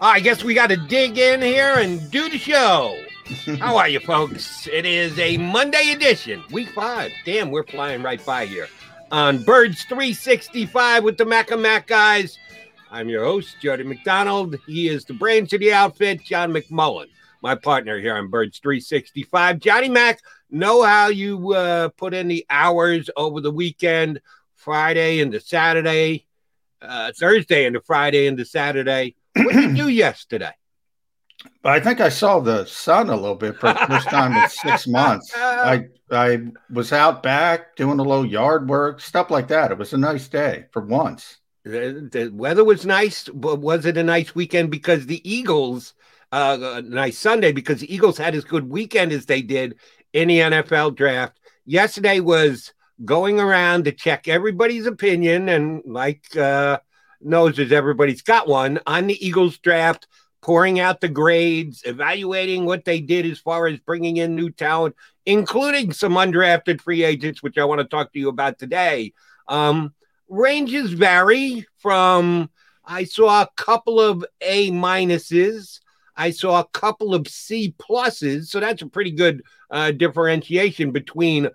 I guess we got to dig in here and do the show. How are you, folks? It is a Monday edition, week five. Damn, we're flying right by here on Birds 365 with the Mac and Mac guys. I'm your host, Jody McDonald. He is the brains of the outfit, John McMullen, my partner here on Birds 365. Johnny Mac, know how you uh, put in the hours over the weekend, Friday into Saturday, uh, Thursday into Friday into Saturday. What did you do yesterday? But I think I saw the sun a little bit for the first time in six months. I I was out back doing a little yard work, stuff like that. It was a nice day for once. The, the weather was nice, but was it a nice weekend because the Eagles? Uh, a nice Sunday because the Eagles had as good weekend as they did in the NFL draft. Yesterday was going around to check everybody's opinion and like uh, knows as everybody's got one on the Eagles draft pouring out the grades, evaluating what they did as far as bringing in new talent, including some undrafted free agents, which I want to talk to you about today. Um, ranges vary from I saw a couple of A minuses. I saw a couple of C pluses. So that's a pretty good uh, differentiation between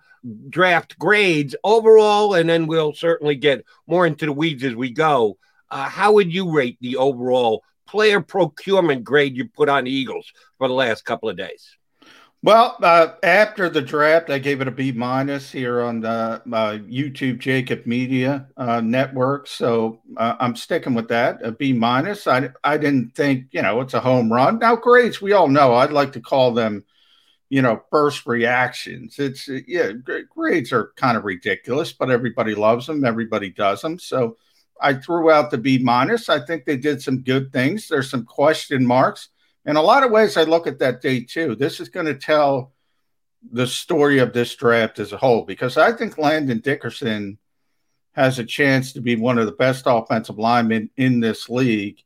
draft grades overall. And then we'll certainly get more into the weeds as we go. Uh, how would you rate the overall player procurement grade you put on Eagles for the last couple of days? Well, uh, after the draft, I gave it a B minus here on the uh, YouTube JAKIB Media uh, Network. So uh, I'm sticking with that, a B minus. I I didn't think you know it's a home run. Now grades, we all know. I'd like to call them, you know, first reactions. It's yeah, grades are kind of ridiculous, but everybody loves them. Everybody does them. So I threw out the B minus. I think they did some good things. There's some question marks. In a lot of ways, I look at that day too. This is going to tell the story of this draft as a whole because I think Landon Dickerson has a chance to be one of the best offensive linemen in this league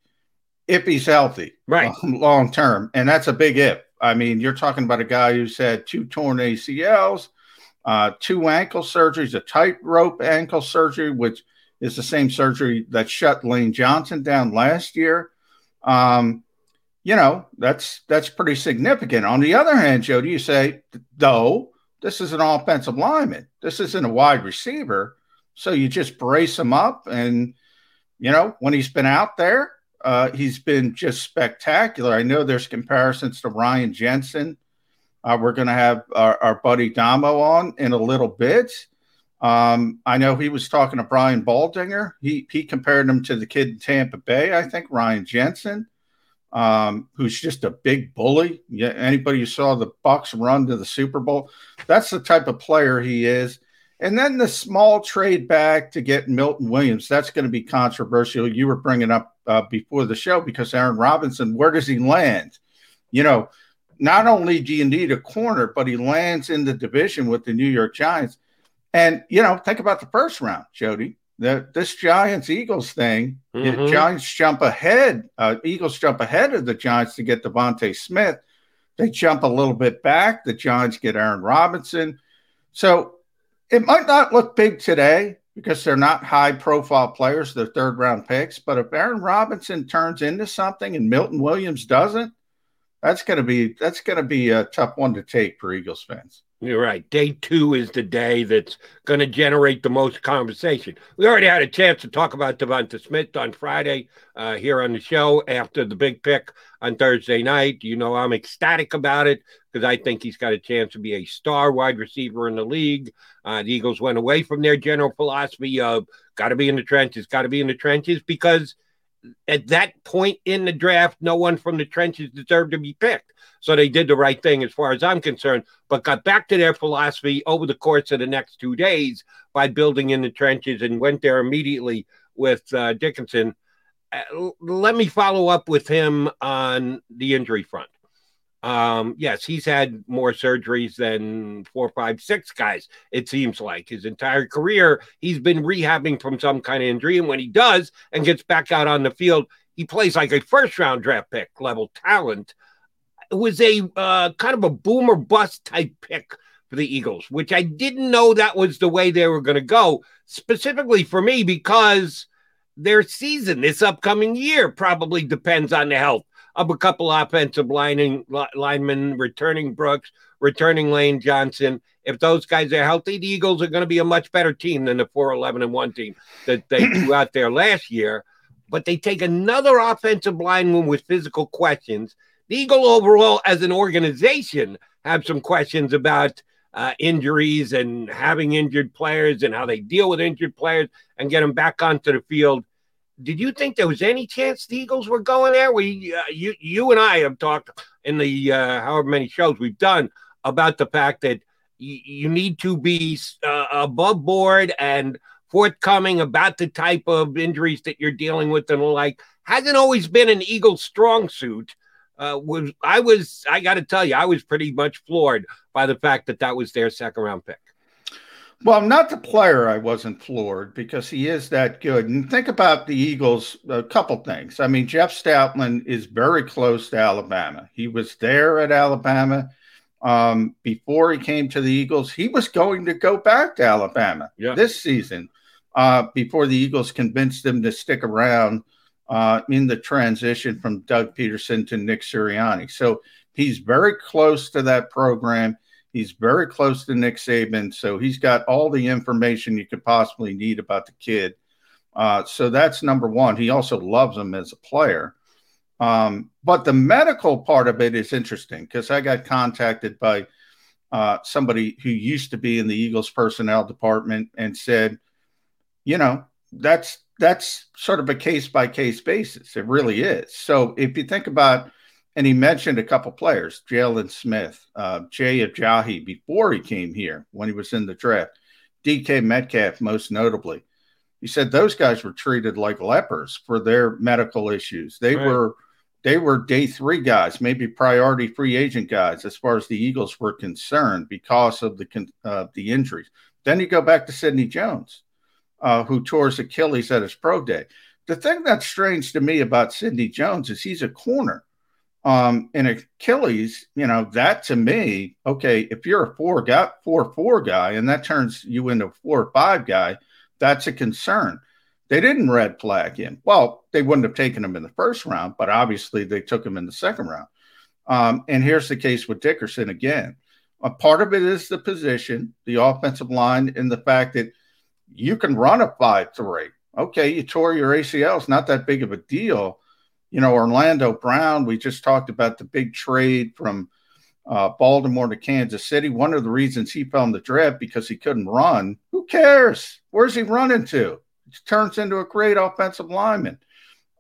if he's healthy, right, long term. And that's a big if. I mean, you're talking about a guy who's had two torn ACLs, uh, two ankle surgeries, a tightrope ankle surgery, which is the same surgery that shut Lane Johnson down last year. Um, you know, that's that's pretty significant. On the other hand, Joe, do you say, though, this is an offensive lineman. This isn't a wide receiver. So you just brace him up. And, you know, when he's been out there, uh, he's been just spectacular. I know there's comparisons to Ryan Jensen. Uh, we're going to have our, our buddy Damo on in a little bit. Um, I know he was talking to Brian Baldinger. He he compared him to the kid in Tampa Bay. I think Ryan Jensen, um, who's just a big bully. Yeah, anybody who saw the Bucs run to the Super Bowl, that's the type of player he is. And then the small trade back to get Milton Williams. That's going to be controversial. You were bringing up uh, before the show because Aaron Robinson, where does he land? You know, not only do you need a corner, but he lands in the division with the New York Giants and you know, think about the first round, Jody. The, this Giants Eagles thing, mm-hmm. Giants jump ahead. Uh, Eagles jump ahead of the Giants to get DeVonta Smith. They jump a little bit back. The Giants get Aaron Robinson. So it might not look big today because they're not high profile players, they're third round picks. But if Aaron Robinson turns into something and Milton Williams doesn't, that's gonna be that's gonna be a tough one to take for Eagles fans. You're right. Day two is the day that's going to generate the most conversation. We already had a chance to talk about DeVonta Smith on Friday uh, here on the show after the big pick on Thursday night. You know, I'm ecstatic about it because I think he's got a chance to be a star wide receiver in the league. Uh, the Eagles went away from their general philosophy of got to be in the trenches, got to be in the trenches because at that point in the draft, no one from the trenches deserved to be picked. So they did the right thing as far as I'm concerned, but got back to their philosophy over the course of the next two days by building in the trenches and went there immediately with uh, Dickerson. Uh, let me follow up with him on the injury front. Um, yes, he's had more surgeries than four, five, six guys, it seems like. His entire career, he's been rehabbing from some kind of injury. And when he does and gets back out on the field, he plays like a first round draft pick level talent It was a uh, kind of a boomer bust type pick for the Eagles, which I didn't know that was the way they were going to go, specifically for me, because their season this upcoming year probably depends on the health of a couple offensive lining, linemen returning Brooks, returning Lane Johnson. If those guys are healthy, the Eagles are going to be a much better team than the 4 11 and 1 team that they threw out there last year. But they take another offensive lineman with physical questions. The Eagle overall, as an organization, have some questions about uh, injuries and having injured players and how they deal with injured players and get them back onto the field. Did you think there was any chance the Eagles were going there? We, uh, you, you and I have talked in the uh, however many shows we've done about the fact that y- you need to be uh, above board and forthcoming about the type of injuries that you're dealing with and the like. Hasn't always been an Eagles strong suit uh, was I was I got to tell you I was pretty much floored by the fact that that was their second round pick. Well, not the player. I wasn't floored because he is that good. And think about the Eagles. A couple things. I mean, Jeff Stoutland is very close to Alabama. He was there at Alabama um, before he came to the Eagles. He was going to go back to Alabama yeah. this season uh, before the Eagles convinced him to stick around uh, in the transition from Doug Pederson to Nick Sirianni. So he's very close to that program. He's very close to Nick Saban. So he's got all the information you could possibly need about the kid. Uh, so that's number one. He also loves him as a player. Um, but the medical part of it is interesting because I got contacted by uh, somebody who used to be in the Eagles personnel department and said, you know, that's that's sort of a case by case basis. It really is. So if you think about, and he mentioned a couple players, Jaylon Smith, uh, Jay Ajayi before he came here when he was in the draft, DK Metcalf most notably. He said those guys were treated like lepers for their medical issues. They right. were they were day three guys, maybe priority free agent guys, as far as the Eagles were concerned, because of the uh, the injuries. Then you go back to Sidney Jones uh, who tore his Achilles at his pro day. The thing that's strange to me about Sidney Jones is he's a corner. Um, and Achilles, you know, that to me, okay, if you're a four guy, four four guy, and that turns you into a four or five guy, that's a concern. They didn't red flag him. Well, they wouldn't have taken him in the first round, but obviously they took him in the second round. Um, and here's the case with Dickerson again. A part of it is the position, the offensive line, and the fact that you can run a 5 3. Okay, you tore your ACL. It's not that big of a deal. You know, Orlando Brown, we just talked about the big trade from uh, Baltimore to Kansas City. One of the reasons he fell in the draft because he couldn't run. Who cares? Where's he running to? He turns into a great offensive lineman.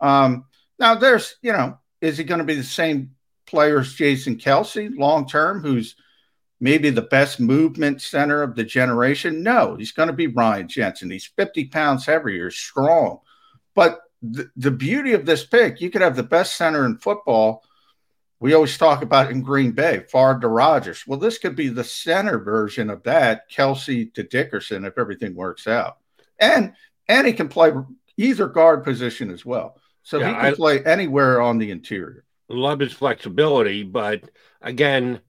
Um, now, there's, you know, is he going to be the same player as Jason Kelce long term, who's maybe the best movement center of the generation? No, he's going to be Ryan Jensen. He's 50 pounds heavier, strong. But the, the beauty of this pick, you could have the best center in football. We always talk about in Green Bay, Favre to Rodgers. Well, this could be the center version of that, Kelce to Dickerson, if everything works out. And and he can play either guard position as well. So yeah, he can I, play anywhere on the interior. Love his flexibility, but again,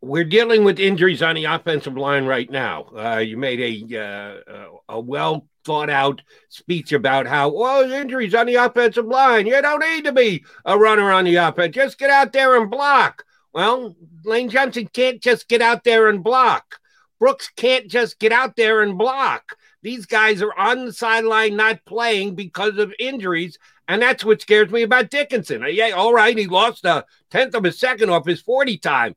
we're dealing with injuries on the offensive line right now. Uh, you made a uh, a well thought out speech about how oh, well injuries on the offensive line. You don't need to be a runner on the offense. Just get out there and block. Well, Lane Johnson can't just get out there and block. Brooks can't just get out there and block. These guys are on the sideline not playing because of injuries. And that's what scares me about Dickinson. Yeah, all right, he lost a tenth of a second off his 40 time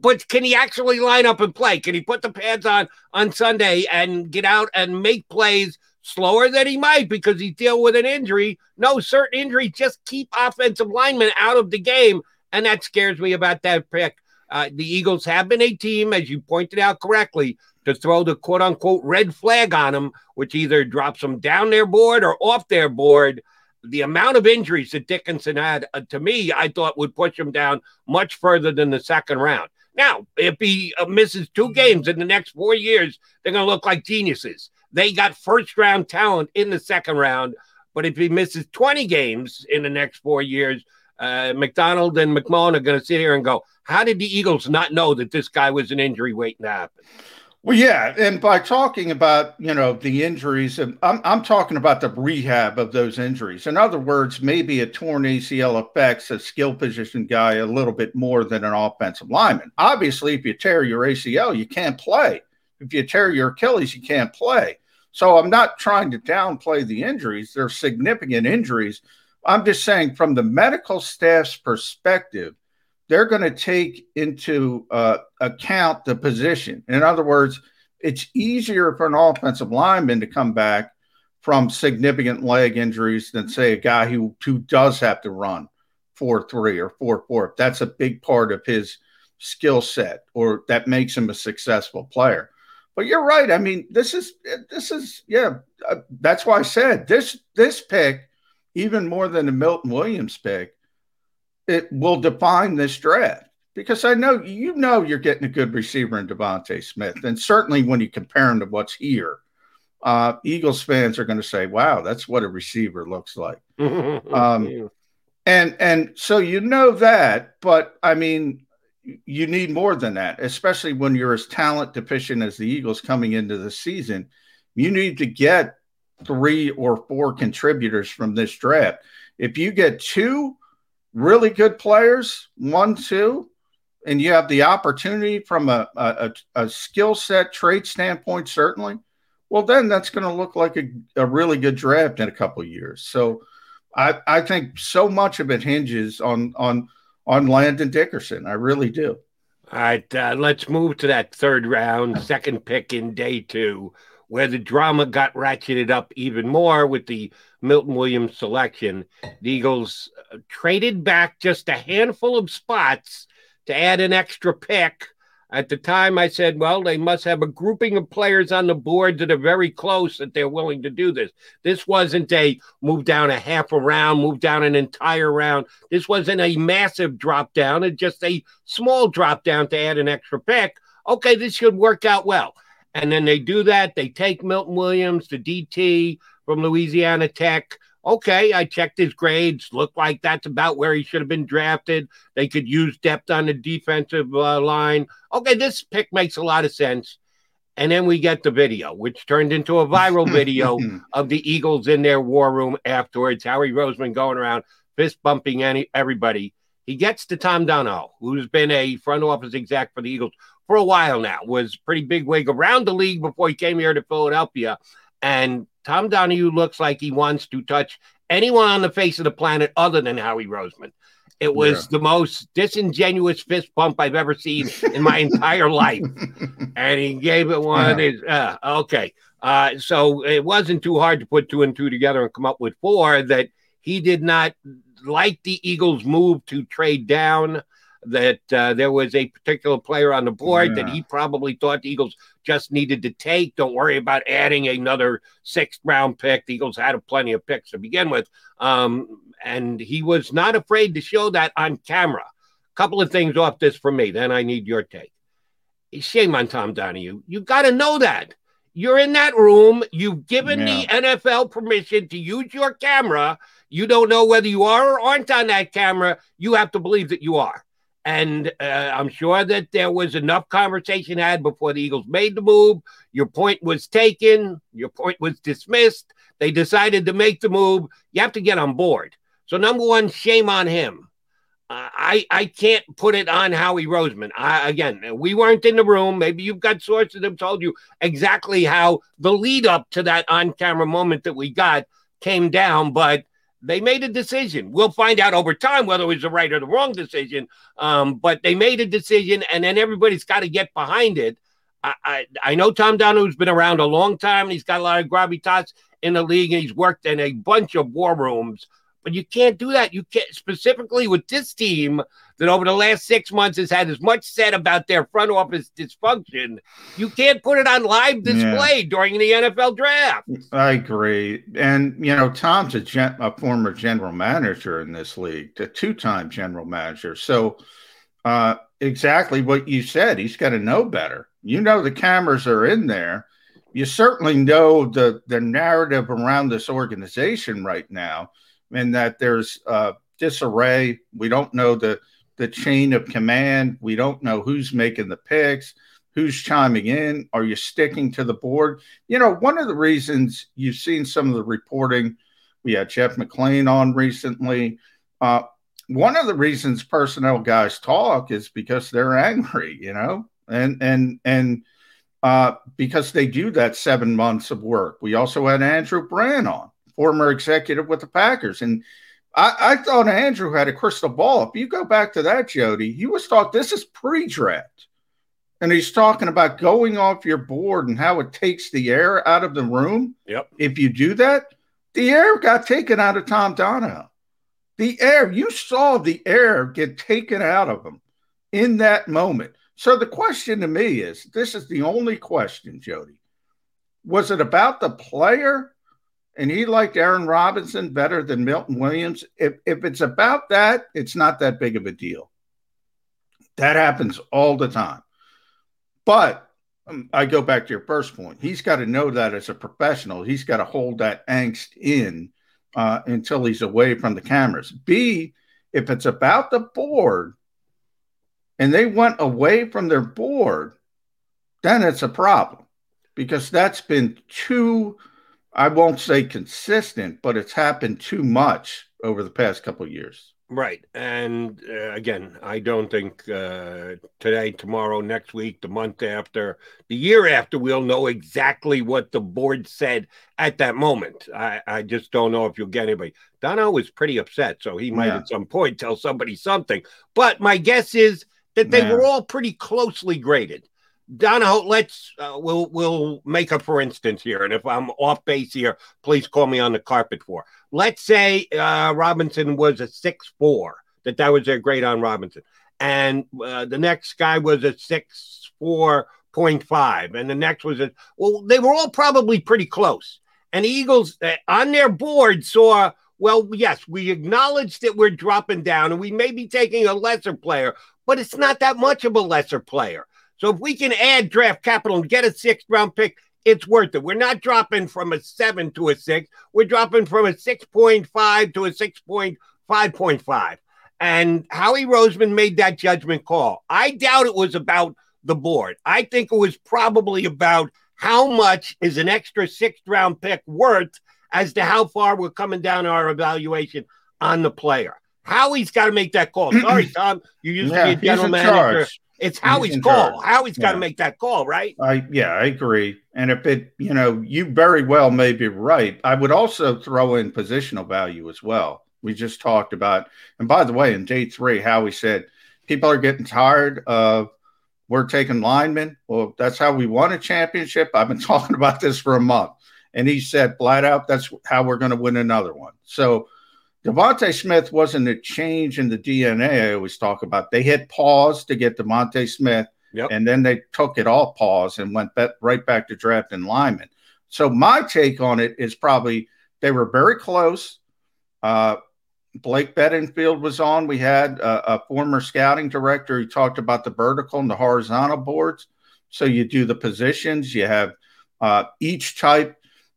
but can he actually line up and play? Can he put the pads on on Sunday and get out and make plays slower than he might because he's dealing with an injury? No, certain injuries just keep offensive linemen out of the game, and that scares me about that pick. Uh, the Eagles have been a team, as you pointed out correctly, to throw the quote unquote red flag on them, which either drops them down their board or off their board the amount of injuries that Dickinson had, uh, to me, I thought would push him down much further than the second round. Now, if he uh, misses two games in the next four years, they're going to look like geniuses. They got first round talent in the second round, but if he misses 20 games in the next four years, uh, Macdonald and McMullen are going to sit here and go, How did the Eagles not know that this guy was an injury waiting to happen? Well, yeah, and by talking about you know the injuries, um, I'm I'm talking about the rehab of those injuries. In other words, maybe a torn ACL affects a skill position guy a little bit more than an offensive lineman. Obviously, if you tear your ACL, you can't play. If you tear your Achilles, you can't play. So I'm not trying to downplay the injuries. They're significant injuries. I'm just saying, from the medical staff's perspective, they're going to take into uh, account the position. In other words, it's easier for an offensive lineman to come back from significant leg injuries than say a guy who who does have to run four three or four four. That's a big part of his skill set, or that makes him a successful player. But you're right. I mean, this is this is yeah. Uh, that's why I said this this pick, even more than the Milton Williams pick, it will define this draft because I know you know you're getting a good receiver in DeVonta Smith, and certainly when you compare him to what's here, uh, Eagles fans are going to say, "Wow, that's what a receiver looks like." um, and and so you know that, but I mean, you need more than that, especially when you're as talent deficient as the Eagles coming into the season. You need to get three or four contributors from this draft. If you get two really good players, one, two, and you have the opportunity from a, a, a skill set trade standpoint, certainly, well, then that's going to look like a, a really good draft in a couple years. So I, I think so much of it hinges on on on Landon Dickerson. I really do. All right, uh, let's move to that third round, second pick in day two, where the drama got ratcheted up even more with the Milton Williams selection. The Eagles uh, traded back just a handful of spots to add an extra pick. At the time, I said, well, they must have a grouping of players on the board that are very close that they're willing to do this. This wasn't a move down a half a round, move down an entire round. This wasn't a massive drop down, it's just a small drop down to add an extra pick. Okay, this should work out well. And then they do that. They take Milton Williams, the DT from Louisiana Tech. Okay, I checked his grades. Looked like that's about where he should have been drafted. They could use depth on the defensive uh, line. Okay, this pick makes a lot of sense. And then we get the video, which turned into a viral video of the Eagles in their war room afterwards. Howie Roseman going around fist bumping any everybody. He gets to Tom Donahoe, who's been a front office exec for the Eagles for a while now, was pretty big wig around the league before he came here to Philadelphia. And Tom Donahoe looks like he wants to touch anyone on the face of the planet other than Howie Roseman. It was yeah. the most disingenuous fist bump I've ever seen in my entire life. And he gave it one. Uh, okay. Uh, so it wasn't too hard to put two and two together and come up with four that he did not like the Eagles' move to trade down that uh, there was a particular player on the board yeah. that he probably thought the Eagles just needed to take. Don't worry about adding another sixth round pick. The Eagles had plenty of picks to begin with. Um, and he was not afraid to show that on camera. A couple of things off this for me, then I need your take. Shame on Tom Donahoe. You got to know that. You're in that room. You've given yeah. the NFL permission to use your camera. You don't know whether you are or aren't on that camera. You have to believe that you are. And uh, I'm sure that there was enough conversation had before the Eagles made the move. Your point was taken, your point was dismissed. They decided to make the move. You have to get on board. So, number one, shame on him. Uh, I I can't put it on Howie Roseman. I, again, we weren't in the room. Maybe you've got sources that have told you exactly how the lead up to that on camera moment that we got came down, but they made a decision. We'll find out over time whether it was the right or the wrong decision. Um, but they made a decision, and then everybody's got to get behind it. I, I, I know Tom Donahoe's been around a long time, and he's got a lot of gravitas in the league, and he's worked in a bunch of war rooms. But you can't do that. You can't specifically with this team that over the last six months has had as much said about their front office dysfunction. You can't put it on live display yeah. during the NFL draft. I agree. And you know, Tom's a, gen- a former general manager in this league, a two-time general manager. So uh, exactly what you said. He's got to know better. You know the cameras are in there. You certainly know the the narrative around this organization right now and that there's uh, disarray. We don't know the the chain of command. We don't know who's making the picks. who's chiming in? Are you sticking to the board? You know, one of the reasons you've seen some of the reporting, we had Jeff McLean on recently. Uh, one of the reasons personnel guys talk is because they're angry, you know, and and and uh, because they do that seven months of work. We also had Andrew Brandt on, former executive with the Packers, and I, I thought Andrew had a crystal ball. If you go back to that, Jody, he was talking. This is pre-draft, and he's talking about going off your board and how it takes the air out of the room. Yep. If you do that, the air got taken out of Tom Donahoe. The air, you saw the air get taken out of him in that moment. So the question to me is this is the only question, Jody. Was it about the player? And he liked Aaron Robinson better than Milton Williams. If, if it's about that, it's not that big of a deal. That happens all the time. But um, I go back to your first point. He's got to know that as a professional. He's got to hold that angst in uh, until he's away from the cameras. B, if it's about the board and they went away from their board, then it's a problem because that's been too, I won't say consistent, but it's happened too much over the past couple of years. Right. And uh, again, I don't think uh, today, tomorrow, next week, the month after, the year after, we'll know exactly what the board said at that moment. I, I just don't know if you'll get anybody. Dono was pretty upset, so he might yeah. at some point tell somebody something. But my guess is that they yeah. were all pretty closely graded. Donahoe, let's uh, we'll we'll make a for instance here, and if I'm off base here, please call me on the carpet for. Let's say uh, Robinson was a six four, that that was their grade on Robinson, and uh, the next guy was a six four point five, and the next was a well, they were all probably pretty close. And Eagles uh, on their board saw well, yes, we acknowledge that we're dropping down, and we may be taking a lesser player, but it's not that much of a lesser player. So if we can add draft capital and get a sixth round pick, it's worth it. We're not dropping from a seven to a six. We're dropping from a 6.5 to a 6.5.5. And Howie Roseman made that judgment call. I doubt it was about the board. I think it was probably about how much is an extra sixth round pick worth as to how far we're coming down our evaluation on the player. Howie's got to make that call. Sorry, Tom. You used yeah, to be a general manager. Charge. It's Howie's call. Howie's got to make that call, right? I yeah, I agree. And if it, you know, you very well may be right. I would also throw in positional value as well. We just talked about, and by the way, in day three, Howie said people are getting tired of we're taking linemen. Well, that's how we won a championship. I've been talking about this for a month. And he said flat out, that's how we're going to win another one. So DeVonta Smith wasn't a change in the DNA I always talk about. They hit pause to get DeVonta Smith, yep. and then they took it off pause and went back, right back to drafting Lyman. So my take on it is probably they were very close. Uh, Blake Beddingfield was on. We had a, a, former scouting director. He talked about the vertical and the horizontal boards. So you do the positions. You have uh, each type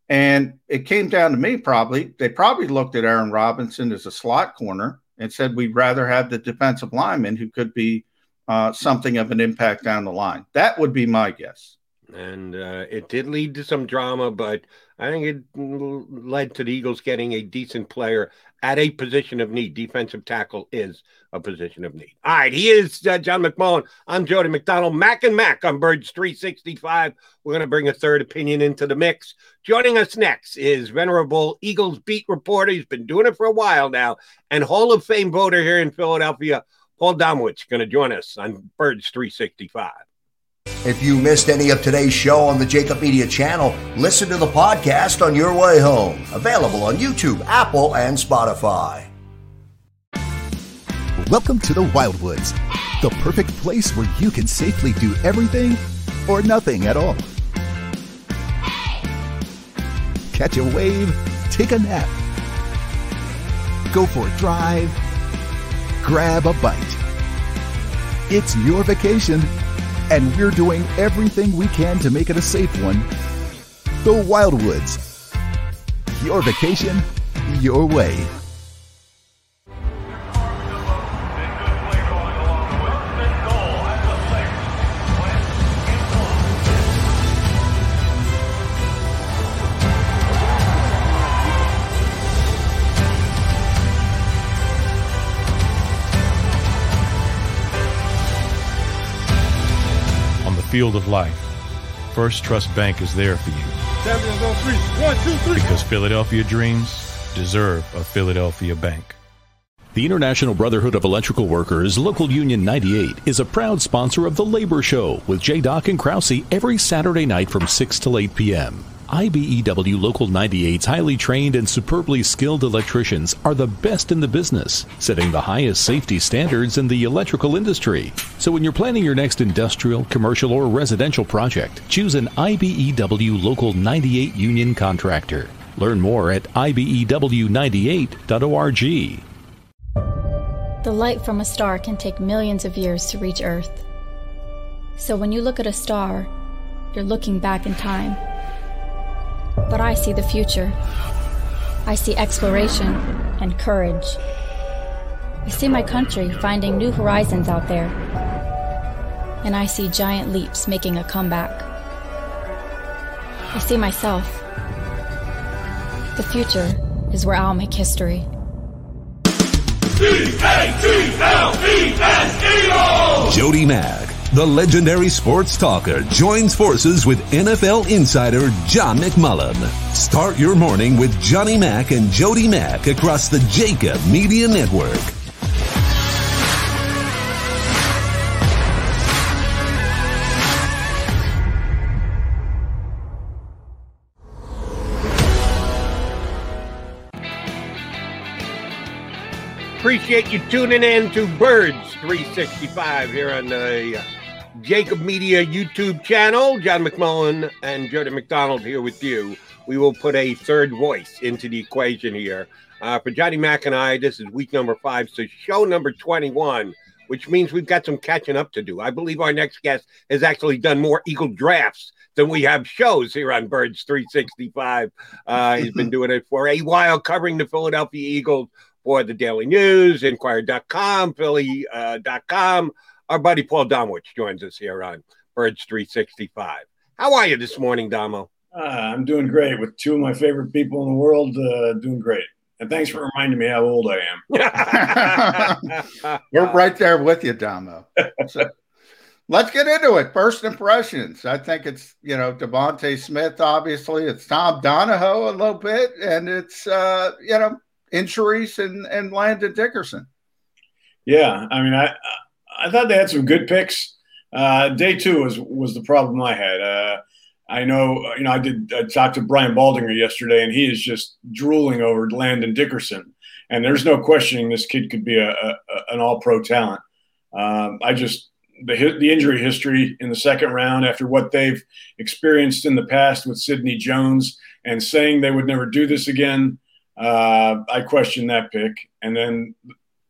and it came down to me probably. They probably looked at Aaron Robinson as a slot corner and said, we'd rather have the defensive lineman who could be uh, something of an impact down the line. That would be my guess. And uh, it did lead to some drama, but I think it led to the Eagles getting a decent player at a position of need. Defensive tackle is a position of need. All right, he is uh, John McMullen. I'm Jody McDonald. Mac and Mac on Birds 365. We're going to bring a third opinion into the mix. Joining us next is venerable Eagles beat reporter. He's been doing it for a while now, and Hall of Fame voter here in Philadelphia, Paul Domowitch, going to join us on Birds 365. If you missed any of today's show on the JAKIB Media channel, listen to the podcast on your way home. Available on YouTube, Apple, and Spotify. Welcome to the Wildwoods, the perfect place where you can safely do everything or nothing at all. Catch a wave, take a nap, go for a drive, grab a bite. It's your vacation and we're doing everything we can to make it a safe one. The Wildwoods. Your vacation, your way. Field of life, First Trust Bank is there for you. Because Philadelphia dreams deserve a Philadelphia bank. The International Brotherhood of Electrical Workers, Local Union 98, is a proud sponsor of The Labor Show with J. Doc and Krause every Saturday night from 6 to 8 p.m. IBEW Local 98's highly trained and superbly skilled electricians are the best in the business, setting the highest safety standards in the electrical industry. So when you're planning your next industrial, commercial, or residential project, choose an IBEW Local 98 union contractor. Learn more at IBEW98.org. The light from a star can take millions of years to reach Earth. So when you look at a star, you're looking back in time but I see the future. I see exploration and courage. I see my country finding new horizons out there. And I see giant leaps making a comeback. I see myself. The future is where I'll make history. Jody Mack the legendary sports talker joins forces with NFL insider John McMullen. Start your morning with Johnny Mack and Jody Mack across the JAKIB Media Network. Appreciate you tuning in to Birds 365 here on the JAKIB Media YouTube channel. John McMullen and Jody McDonald here with you. We will put a third voice into the equation here. Uh, for Johnny Mack and I, this is week number five, so show number 21, which means we've got some catching up to do. I believe our next guest has actually done more Eagle drafts than we have shows here on Birds 365. Uh, he's been doing it for a while, covering the Philadelphia Eagles for the Daily News, Inquirer.com, Philly.com. Uh, our buddy Paul Domowitch joins us here on Birds 365. How are you this morning, Damo? Uh, I'm doing great with two of my favorite people in the world. Uh, doing great. And thanks for reminding me how old I am. We're right there with you, Damo. So, let's get into it. First impressions. I think it's, you know, DeVonta Smith, obviously. It's Tom Donahoe a little bit. And it's, uh, you know, injuries and, and Landon Dickerson. Yeah. I mean, I, I thought they had some good picks. Uh, day two was was the problem I had. Uh, I know, you know, I did I talked to Brian Baldinger yesterday, and he is just drooling over Landon Dickerson. And there's no questioning this kid could be a, a an All Pro talent. Um, I just the the injury history in the second round after what they've experienced in the past with Sidney Jones and saying they would never do this again. Uh, I question that pick. And then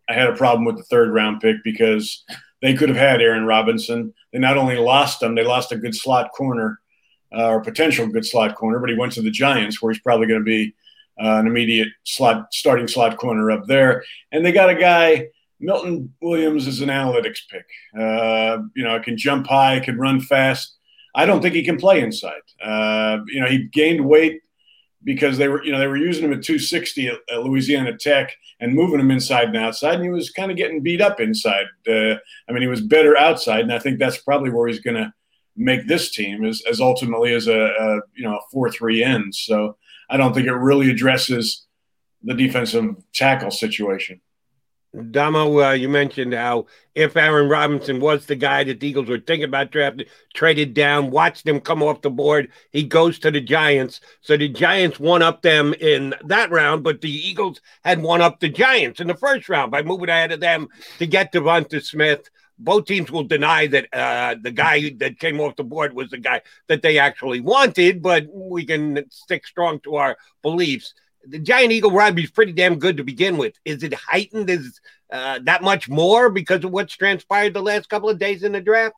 I had a problem with the third round pick because they could have had Aaron Robinson. They not only lost him, they lost a good slot corner uh, or potential good slot corner, but he went to the Giants where he's probably going to be uh, an immediate slot starting slot corner up there. And they got a guy. Milton Williams is an analytics pick. Uh, you know, can jump high, can run fast. I don't think he can play inside. Uh, you know, he gained weight because they were, you know, they were using him at 260 at, at Louisiana Tech and moving him inside and outside, and he was kind of getting beat up inside. Uh, I mean, he was better outside, and I think that's probably where he's going to make this team as, as ultimately as a, a you know a four three end. So I don't think it really addresses the defensive tackle situation. Damo, uh, you mentioned how if Aaron Robinson was the guy that the Eagles were thinking about drafting, traded down, watched him come off the board, he goes to the Giants. So the Giants won up them in that round, but the Eagles had won up the Giants in the first round by moving ahead of them to get DeVonta Smith. Both teams will deny that uh, the guy that came off the board was the guy that they actually wanted, but we can stick strong to our beliefs the giant eagle rivalry is pretty damn good to begin with. Is it heightened? Is uh, that much more because of what's transpired the last couple of days in the draft?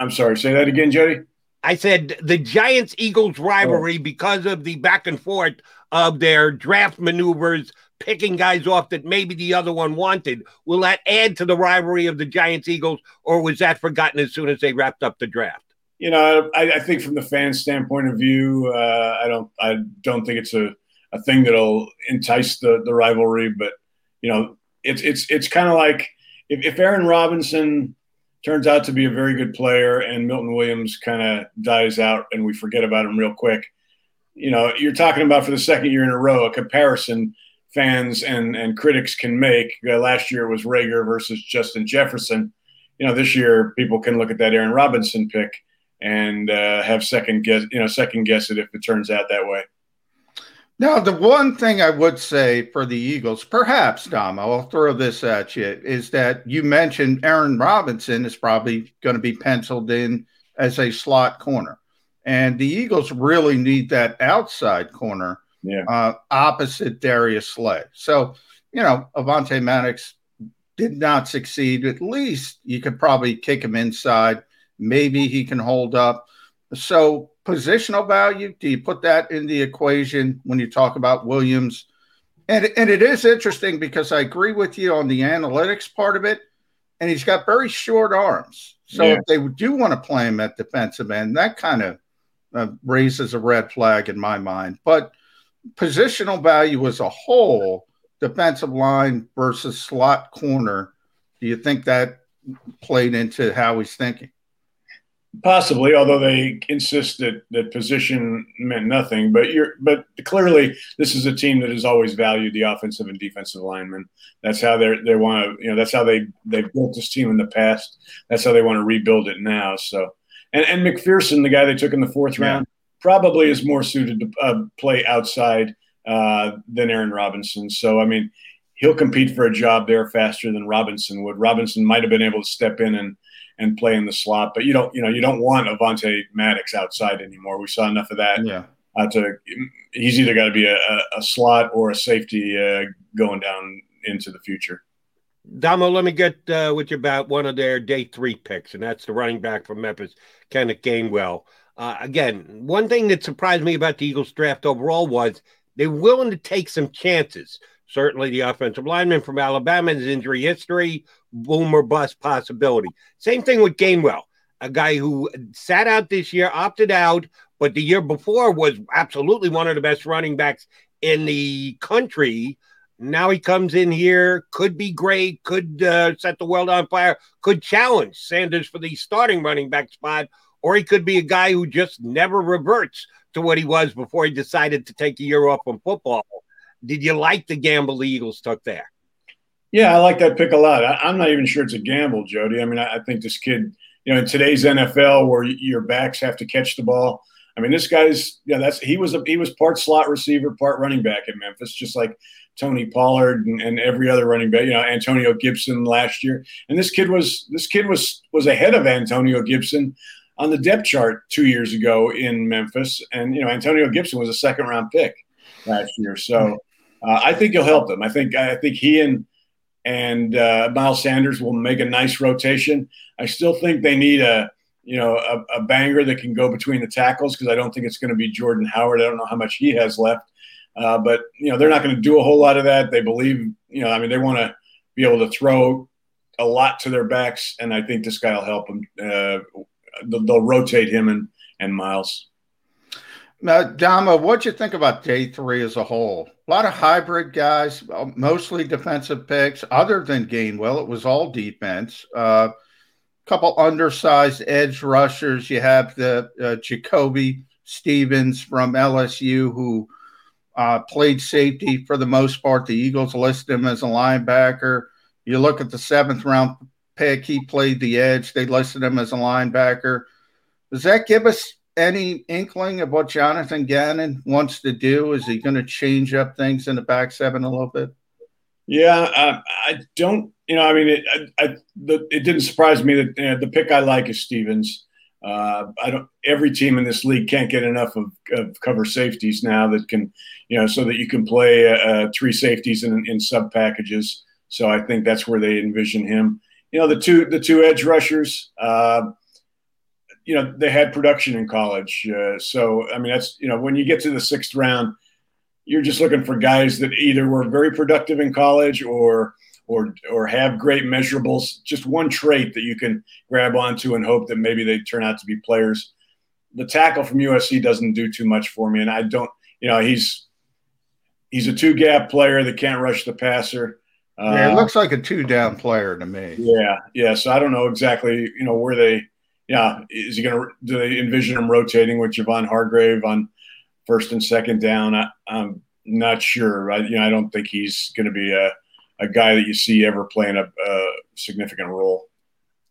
I'm sorry. Say that again, Jody. I said the Giants Eagles rivalry oh. because of the back and forth of their draft maneuvers, picking guys off that maybe the other one wanted. Will that add to the rivalry of the Giants Eagles, or was that forgotten as soon as they wrapped up the draft? You know, I, I think from the fan standpoint of view, uh, I don't, I don't think it's a a thing that'll entice the the rivalry. But you know, it's it's it's kind of like if, if Aaron Robinson turns out to be a very good player, and Milton Williams kind of dies out, and we forget about him real quick. You know, you're talking about for the second year in a row a comparison fans and and critics can make. Uh, last year it was Reagor versus Justin Jefferson. You know, this year people can look at that Aaron Robinson pick and uh, have second guess, you know, second guess it if it turns out that way. Now, the one thing I would say for the Eagles, perhaps, Dom, I'll throw this at you, is that you mentioned Aaron Robinson is probably going to be penciled in as a slot corner. And the Eagles really need that outside corner yeah. uh, opposite Darius Slay. So, you know, Avonte Maddox did not succeed. At least you could probably kick him inside. Maybe he can hold up. So positional value, do you put that in the equation when you talk about Williams? And, and it is interesting because I agree with you on the analytics part of it. And he's got very short arms. So yeah. if they do want to play him at defensive end, that kind of uh, raises a red flag in my mind. But positional value as a whole, defensive line versus slot corner, do you think that played into how he's thinking? Possibly, although they insist that that position meant nothing. But you're but clearly this is a team that has always valued the offensive and defensive linemen. That's how they they want to you know that's how they they built this team in the past. That's how they want to rebuild it now. So and and McPherson, the guy they took in the fourth round, probably is more suited to uh, play outside uh, than Aaron Robinson. So I mean, he'll compete for a job there faster than Robinson would. Robinson might have been able to step in and and play in the slot. But you don't, you know, you don't want Avonte Maddox outside anymore. We saw enough of that. Yeah. Uh, to he's either got to be a, a, slot or a safety uh, going down into the future. Damo, let me get uh, with you about one of their day three picks, and that's the running back from Memphis, Kenneth Gainwell. Uh, again, one thing that surprised me about the Eagles draft overall was they're willing to take some chances. Certainly, the offensive lineman from Alabama's injury history, boom or bust possibility. Same thing with Gainwell, a guy who sat out this year, opted out, but the year before was absolutely one of the best running backs in the country. Now he comes in here, could be great, could uh, set the world on fire, could challenge Sanders for the starting running back spot, or he could be a guy who just never reverts to what he was before he decided to take a year off from football. Did you like the gamble the Eagles took there? Yeah, I like that pick a lot. I, am not even sure it's a gamble, Jody. I mean, I, I, think this kid, you know, in today's NFL where your backs have to catch the ball. I mean, this guy's yeah, that's he was a, he was part slot receiver, part running back in Memphis, just like Tony Pollard and, and every other running back. You know, Antonio Gibson last year, and this kid was this kid was was ahead of Antonio Gibson on the depth chart two years ago in Memphis, and you know, Antonio Gibson was a second round pick last year, so. Uh, I think he'll help them. I think I think he and and uh, Miles Sanders will make a nice rotation. I still think they need a you know a, a banger that can go between the tackles because I don't think it's going to be Jordan Howard. I don't know how much he has left, uh, but you know they're not going to do a whole lot of that. They believe you know I mean they want to be able to throw a lot to their backs, and I think this guy will help them. Uh, they'll, they'll rotate him and and Miles. Now, Damo, what'd you think about day three as a whole? A lot of hybrid guys, mostly defensive picks. Other than Gainwell, it was all defense. A uh, couple undersized edge rushers. You have the uh, Jacoby Stevens from LSU, who uh, played safety for the most part. The Eagles listed him as a linebacker. You look at the seventh round pick; he played the edge. They listed him as a linebacker. Does that give us any inkling of what Jonathan Gannon wants to do? Is he going to change up things in the back seven a little bit? Yeah, uh, I don't. You know, I mean, it, I, I, the, it didn't surprise me that you know, the pick I like is Stevens. Uh, I don't. Every team in this league can't get enough of, of cover safeties now that can, you know, so that you can play uh, three safeties in, in sub packages. So I think that's where they envision him. You know, the two the two edge rushers. Uh, you know they had production in college. Uh, so I mean that's you know when you get to the sixth round, you're just looking for guys that either were very productive in college or or or have great measurables. Just one trait that you can grab onto and hope that maybe they turn out to be players. The tackle from USC doesn't do too much for me, and I don't. You know he's he's a two gap player that can't rush the passer. Uh, yeah, it looks like a two down player to me. Yeah, yeah. So I don't know exactly, you know, where they. Yeah, is he going to? Do they envision him rotating with Javon Hargrave on first and second down? I, am not sure. I, you know, I don't think he's going to be a, a guy that you see ever playing a, a significant role.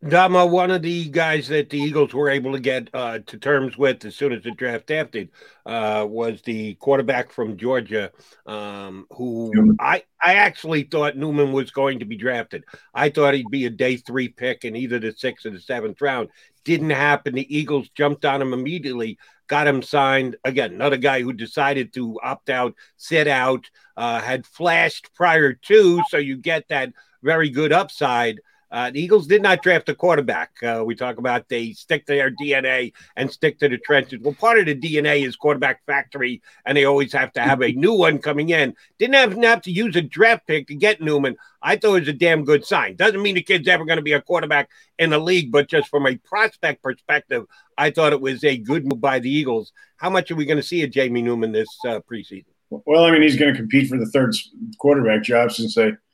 Damo, one of the guys that the Eagles were able to get uh, to terms with as soon as the draft drafted uh, was the quarterback from Georgia, um, who I, I actually thought Newman was going to be drafted. I thought he'd be a day three pick in either the sixth or the seventh round. Didn't happen. The Eagles jumped on him immediately, got him signed. Again, another guy who decided to opt out, sit out, uh, had flashed prior to, so you get that very good upside. Uh, the Eagles did not draft a quarterback. Uh, we talk about they stick to their DNA and stick to the trenches. Well, part of the DNA is quarterback factory, and they always have to have a new one coming in. Didn't have, have to use a draft pick to get Newman. I thought it was a damn good sign. Doesn't mean the kid's ever going to be a quarterback in the league, but just from a prospect perspective, I thought it was a good move by the Eagles. How much are we going to see of Jamie Newman this uh, preseason? Well, I mean, he's going to compete for the third quarterback job since they –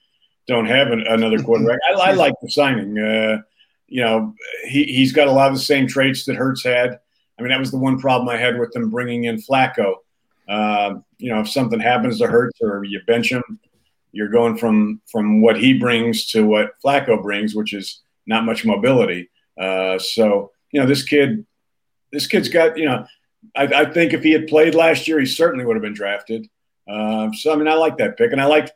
don't have an, another quarterback. I, I, like the signing. Uh, you know, he, he's got a lot of the same traits that Hurts had. I mean, that was the one problem I had with them bringing in Flacco. Uh, you know, if something happens to Hurts or you bench him, you're going from from what he brings to what Flacco brings, which is not much mobility. Uh, so, you know, this kid, this kid's got, you know, I, I, think if he had played last year, he certainly would have been drafted. Uh, so, I mean, I like that pick, and I liked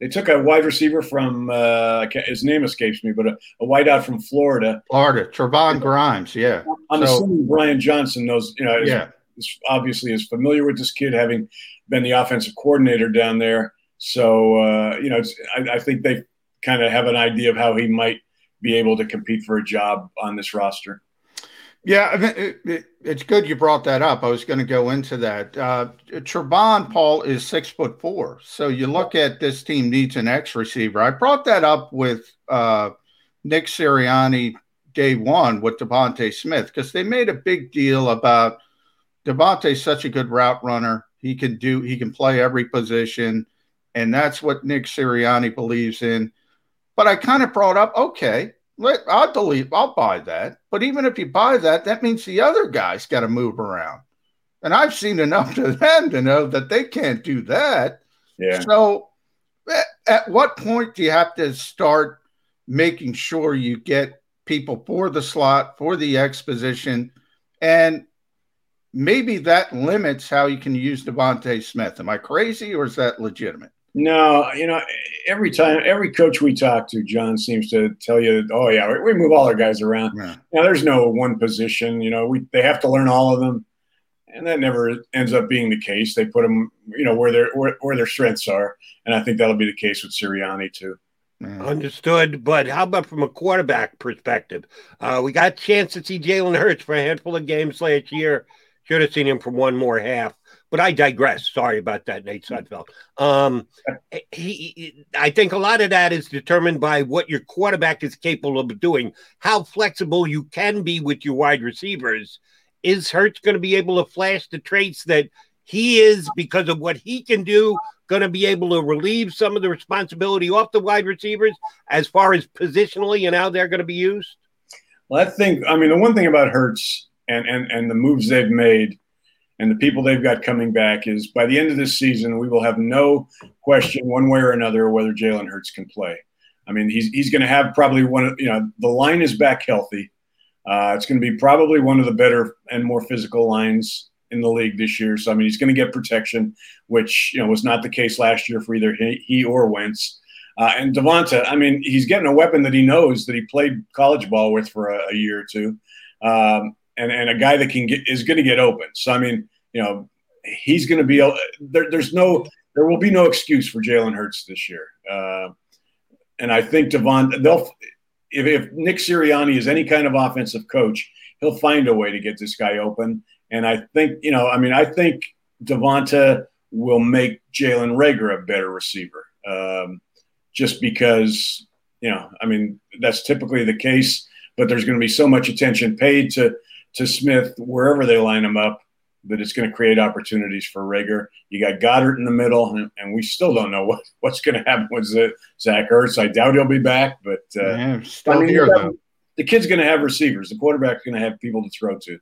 they took a wide receiver from uh, his name escapes me, but a, a wideout from Florida. Florida, Trevon Grimes, yeah. I'm so, assuming Brian Johnson knows, you know, is, yeah. is obviously is familiar with this kid, having been the offensive coordinator down there. So uh, you know, I, I think they kind of have an idea of how he might be able to compete for a job on this roster. Yeah, I mean, it, it, it's good you brought that up. I was going to go into that. Uh, Trevon Paul is six foot four, so you look at this team needs an X receiver. I brought that up with uh, Nick Sirianni day one with DeVonta Smith because they made a big deal about DeVonta's such a good route runner. He can do he can play every position, and that's what Nick Sirianni believes in. But I kind of brought up, okay, let, I'll delete, I'll buy that. But even if you buy that, that means the other guy's got to move around. And I've seen enough to them to know that they can't do that. Yeah. So at, at what point do you have to start making sure you get people for the slot, for the exposition, and maybe that limits how you can use DeVonta Smith. Am I crazy or is that legitimate? No, you know, every time, every coach we talk to, John seems to tell you, "Oh yeah, we, we move all our guys around." Yeah. Now, there's no one position. You know, we they have to learn all of them, and that never ends up being the case. They put them, you know, where their where, where their strengths are, and I think that'll be the case with Sirianni too. Yeah. Understood. But how about from a quarterback perspective? Uh, we got a chance to see Jalen Hurts for a handful of games last year. Should have seen him for one more half. But I digress. Sorry about that, Nate Sudfeld. Um, he, he, I think a lot of that is determined by what your quarterback is capable of doing, how flexible you can be with your wide receivers. Is Hurts going to be able to flash the traits that he is because of what he can do? Going to be able to relieve some of the responsibility off the wide receivers as far as positionally and how they're going to be used? Well, I think, I mean, the one thing about Hurts and, and, and the moves they've made and the people they've got coming back is by the end of this season, we will have no question one way or another whether Jalen Hurts can play. I mean, he's, he's going to have probably one of, you know, the line is back healthy. Uh, it's going to be probably one of the better and more physical lines in the league this year. So, I mean, he's going to get protection, which, you know, was not the case last year for either he, he or Wentz. Uh, and DeVonta, I mean, he's getting a weapon that he knows that he played college ball with for a, a year or two. Um, and, and a guy that can get is going to get open. So I mean, you know, he's going to be there, there's no there will be no excuse for Jalen Hurts this year. Uh, and I think Devon they'll if, if Nick Sirianni is any kind of offensive coach, he'll find a way to get this guy open. And I think you know, I mean, I think DeVonta will make Jalen Reagor a better receiver, um, just because you know, I mean, that's typically the case. But there's going to be so much attention paid to to Smith wherever they line him up that it's going to create opportunities for Reagor. You got Goedert in the middle, and, and we still don't know what, what's going to happen with Zach Ertz. I doubt he'll be back, but uh, yeah, still I mean, here, though. the kid's going to have receivers. The quarterback's going to have people to throw to.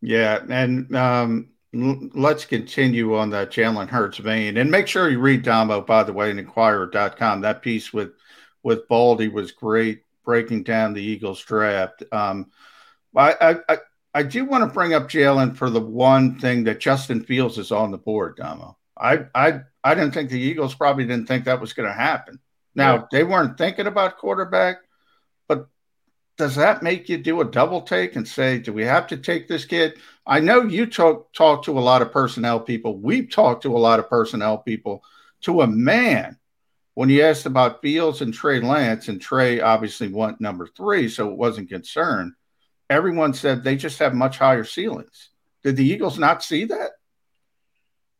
Yeah, and um, let's continue on that Jalen Hurts vein, and make sure you read Damo, by the way in Inquirer.com. That piece with with Baldy was great, breaking down the Eagles draft. Um, I, I I do want to bring up Jalen for the one thing that Justin Fields is on the board, Damo. I I I didn't think the Eagles probably didn't think that was going to happen. Now yeah. they weren't thinking about quarterback, but does that make you do a double take and say, do we have to take this kid? I know you talk talk to a lot of personnel people. We've talked to a lot of personnel people. To a man, when you asked about Fields and Trey Lance, and Trey obviously went number three, so it wasn't concerned everyone said they just have much higher ceilings. Did the Eagles not see that?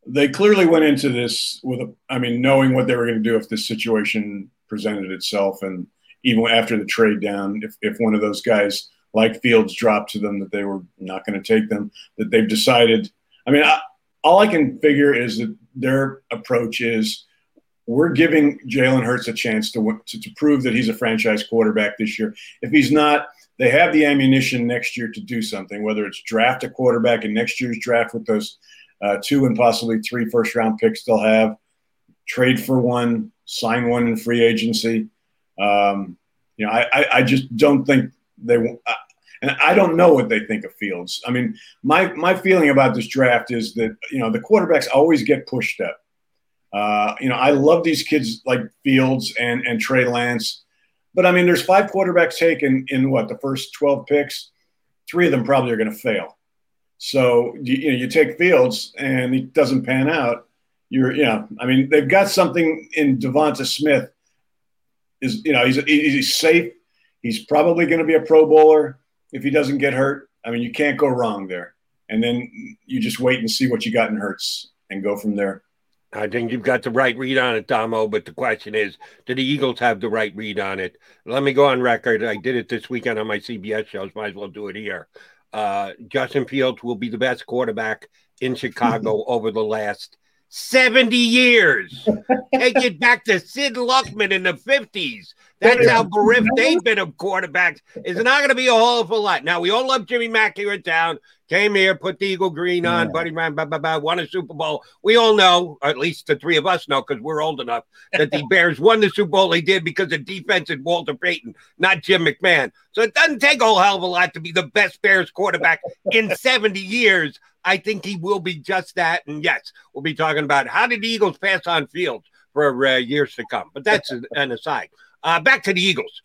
They clearly went into this with a, I mean, knowing what they were going to do if this situation presented itself. And even after the trade down, if, if one of those guys like Fields dropped to them that they were not going to take them, that they've decided. I mean, I, all I can figure is that their approach is we're giving Jalen Hurts a chance to, to, to prove that he's a franchise quarterback this year. If he's not, they have the ammunition next year to do something, whether it's draft a quarterback in next year's draft with those uh, two and possibly three first round picks they'll have, trade for one, sign one in free agency. Um, you know, I, I, just don't think they. Uh, and I don't know what they think of Fields. I mean, my my feeling about this draft is that you know the quarterbacks always get pushed up. Uh, you know, I love these kids like Fields and and Trey Lance but I mean, there's five quarterbacks taken in what the first 12 picks. Three of them probably are going to fail. So you, you, know, you take Fields and it doesn't pan out. You're, you know, I mean, they've got something in Devonta Smith. Is you know, he's he's safe. He's probably going to be a Pro Bowler if he doesn't get hurt. I mean, you can't go wrong there. And then you just wait and see what you got in Hurts and go from there. I think you've got the right read on it, Damo. But the question is, do the Eagles have the right read on it? Let me go on record. I did it this weekend on my CBS shows. Might as well do it here. Uh, Justin Fields will be the best quarterback in Chicago over the last 70 years. Take it back to Sid Luckman in the 50s. That's how bereft they've been of quarterbacks. It's not going to be a whole of a lot. Now, we all love Jimmy Mack here in town. Came here, put the Eagle Green on, yeah. Buddy Ryan, blah, blah, blah, won a Super Bowl. We all know, at least the three of us know, because we're old enough, that the Bears won the Super Bowl. They did because of defense and Walter Payton, not Jim McMahon. So it doesn't take a whole hell of a lot to be the best Bears quarterback in 70 years. I think he will be just that. And yes, we'll be talking about how did the Eagles pass on Fields for uh, years to come. But that's an aside. Uh, back to the Eagles.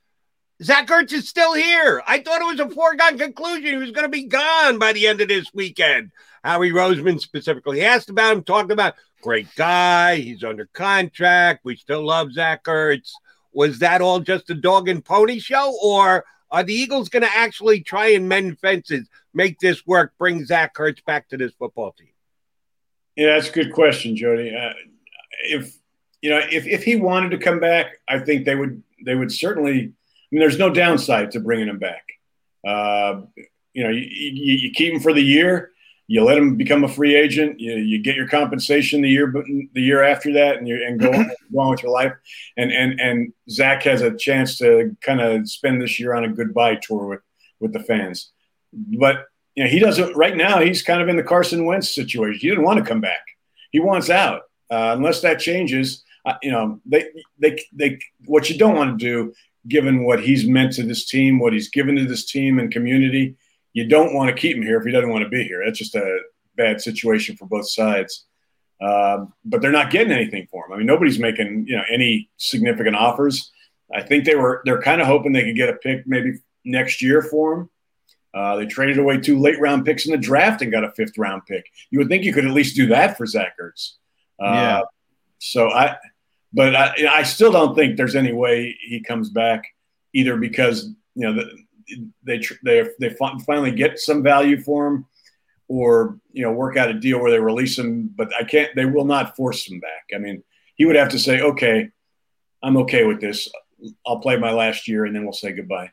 Zach Ertz is still here. I thought it was a foregone conclusion. He was going to be gone by the end of this weekend. Howie Roseman specifically asked about him, talked about great guy. He's under contract. We still love Zach Ertz. Was that all just a dog and pony show, or are the Eagles going to actually try and mend fences, make this work, bring Zach Ertz back to this football team? Yeah, that's a good question, Jody. Uh, if you know, if if he wanted to come back, I think they would they would certainly I mean, there's no downside to bringing him back. Uh, you know, you, you, you, keep him for the year, you let him become a free agent, you, you get your compensation the year the year after that, and you and go on, go on with your life. And and and Zach has a chance to kind of spend this year on a goodbye tour with with the fans. But you know, he doesn't right now. He's kind of in the Carson Wentz situation. He didn't want to come back. He wants out. Uh, unless that changes, uh, you know, they they they what you don't want to do given what he's meant to this team, what he's given to this team and community, you don't want to keep him here if he doesn't want to be here. That's just a bad situation for both sides. Um, but they're not getting anything for him. I mean, nobody's making you know any significant offers. I think they were they're kind of hoping they could get a pick maybe next year for him. Uh, they traded away two late round picks in the draft and got a fifth round pick. You would think you could at least do that for Zach Ertz. Uh, yeah. So I but I, I, still don't think there's any way he comes back either because you know they they they finally get some value for him or you know work out a deal where they release him but I can't they will not force him back. I mean he would have to say okay I'm okay with this. I'll play my last year and then we'll say goodbye.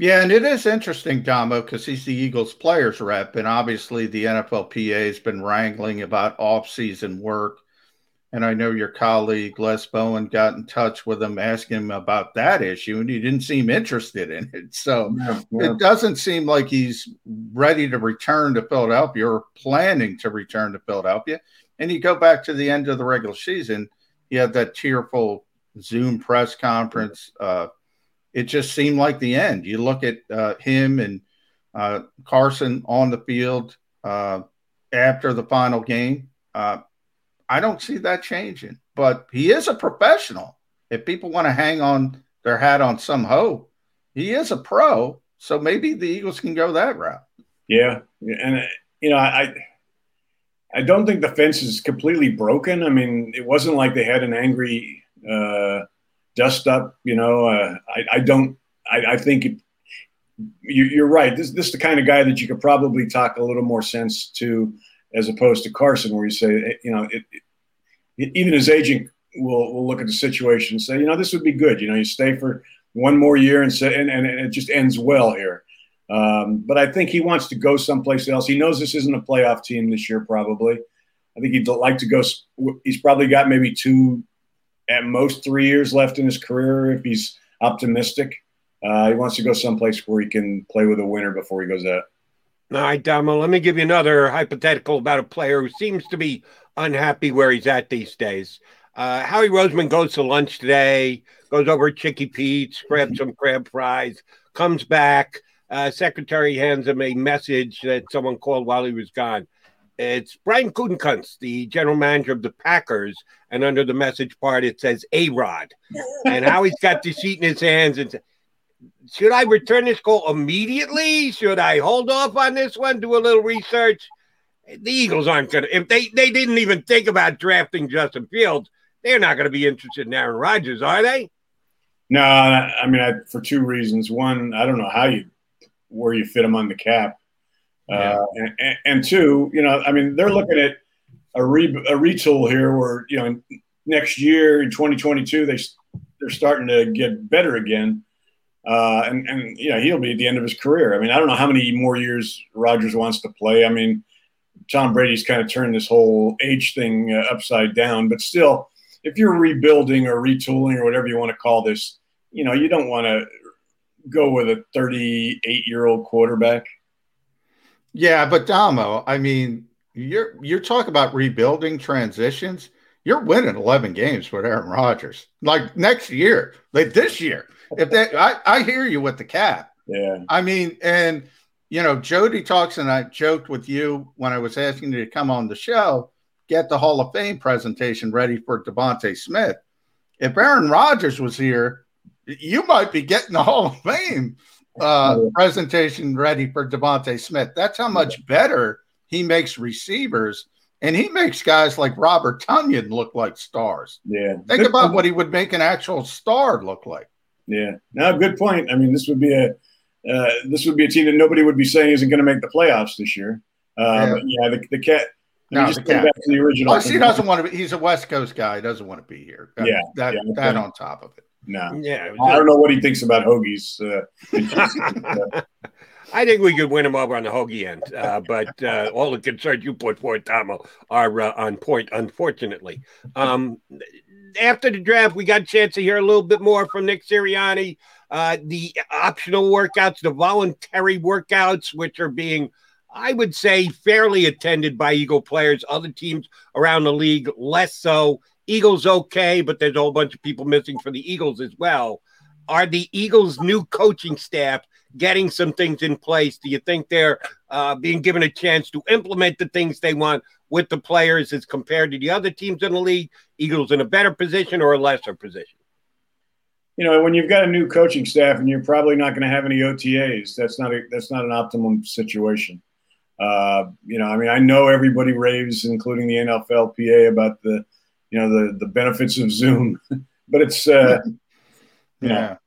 Yeah, and it is interesting, Damo, because he's the Eagles players rep, and obviously the NFLPA has been wrangling about off-season work. And I know your colleague Les Bowen got in touch with him asking him about that issue, and he didn't seem interested in it. So yeah, yeah. it doesn't seem like he's ready to return to Philadelphia or planning to return to Philadelphia. And you go back to the end of the regular season, you had that tearful Zoom press conference. Uh, it just seemed like the end. You look at uh, him and uh, Carson on the field uh, after the final game. Uh, I don't see that changing, but he is a professional. If people want to hang on their hat on some hope, he is a pro. So maybe the Eagles can go that route. Yeah, and you know, I I don't think the fence is completely broken. I mean, it wasn't like they had an angry uh, dust up. You know, uh, I, I, don't. I, I think it, you, are right. This, this is the kind of guy that you could probably talk a little more sense to, as opposed to Carson, where you say, you know, it, it, even his agent will will look at the situation and say, you know, this would be good. You know, you stay for one more year and say, and, and it just ends well here. Um, but I think he wants to go someplace else. He knows this isn't a playoff team this year, probably. I think he'd like to go. He's probably got maybe two at most three years left in his career if he's optimistic. Uh, he wants to go someplace where he can play with a winner before he goes out. All right, Damo, let me give you another hypothetical about a player who seems to be unhappy where he's at these days. Uh, Howie Roseman goes to lunch today, goes over to Chicky Pete's, grabs some crab fries, comes back. Uh, secretary hands him a message that someone called while he was gone. It's Brian Gutekunst, the general manager of the Packers, and under the message part it says A Rod, and how he's got the sheet in his hands and. Should I return this call immediately? Should I hold off on this one? Do a little research. The Eagles aren't going to. If they they didn't even think about drafting Justin Fields, they're not going to be interested in Aaron Rodgers, are they? No, I mean I, for two reasons. One, I don't know how you where you fit him on the cap. Uh, and, and, two, you know, I mean, they're looking at a, re, a retool here where, you know, next year in 2022, they, they're starting to get better again. Uh, and, and, know, he'll be at the end of his career. I mean, I don't know how many more years Rodgers wants to play. I mean, Tom Brady's kind of turned this whole age thing uh, upside down, but still, if you're rebuilding or retooling or whatever you want to call this, you know, you don't want to go with a 38 year old quarterback. Yeah, but Damo, I mean, you're you're talking about rebuilding transitions. You're winning 11 games with Aaron Rodgers. Like next year, like this year. If they, I, I hear you with the cap. Yeah. I mean, and you know, Jody talks, and I joked with you when I was asking you to come on the show, get the Hall of Fame presentation ready for DeVonta Smith. If Aaron Rodgers was here, you might be getting the Hall of Fame uh, presentation ready for DeVonta Smith. That's how much better he makes receivers. And he makes guys like Robert Tonyan look like stars. Yeah. Think good about point. what he would make an actual star look like. Yeah. Now, good point. I mean, this would be a uh, this would be a team that nobody would be saying isn't going to make the playoffs this year. Uh, yeah. But yeah, the, the cat. No, just the cat. back to the original. Oh, he doesn't want to be. He's a West Coast guy. He doesn't want to be here. That, yeah, that yeah, that on top of it. No. Yeah. I don't know what he thinks about hoagies. Uh, I think we could win them over on the hoagie end, uh, but uh, all the concerns you put forth, Tomo, are uh, on point, unfortunately. Um, after the draft, we got a chance to hear a little bit more from Nick Sirianni. Uh, the optional workouts, the voluntary workouts, which are being, I would say, fairly attended by Eagle players. Other teams around the league, less so. Eagles okay, but there's a whole bunch of people missing for the Eagles as well. Are the Eagles' new coaching staff getting some things in place? Do you think they're uh, being given a chance to implement the things they want with the players as compared to the other teams in the league? Eagles in a better position or a lesser position? You know, when you've got a new coaching staff and you're probably not going to have any OTAs, that's not a, that's not an optimum situation. Uh, you know, I mean, I know everybody raves, including the NFLPA, about the you know the the benefits of Zoom, but it's uh, yeah. Know,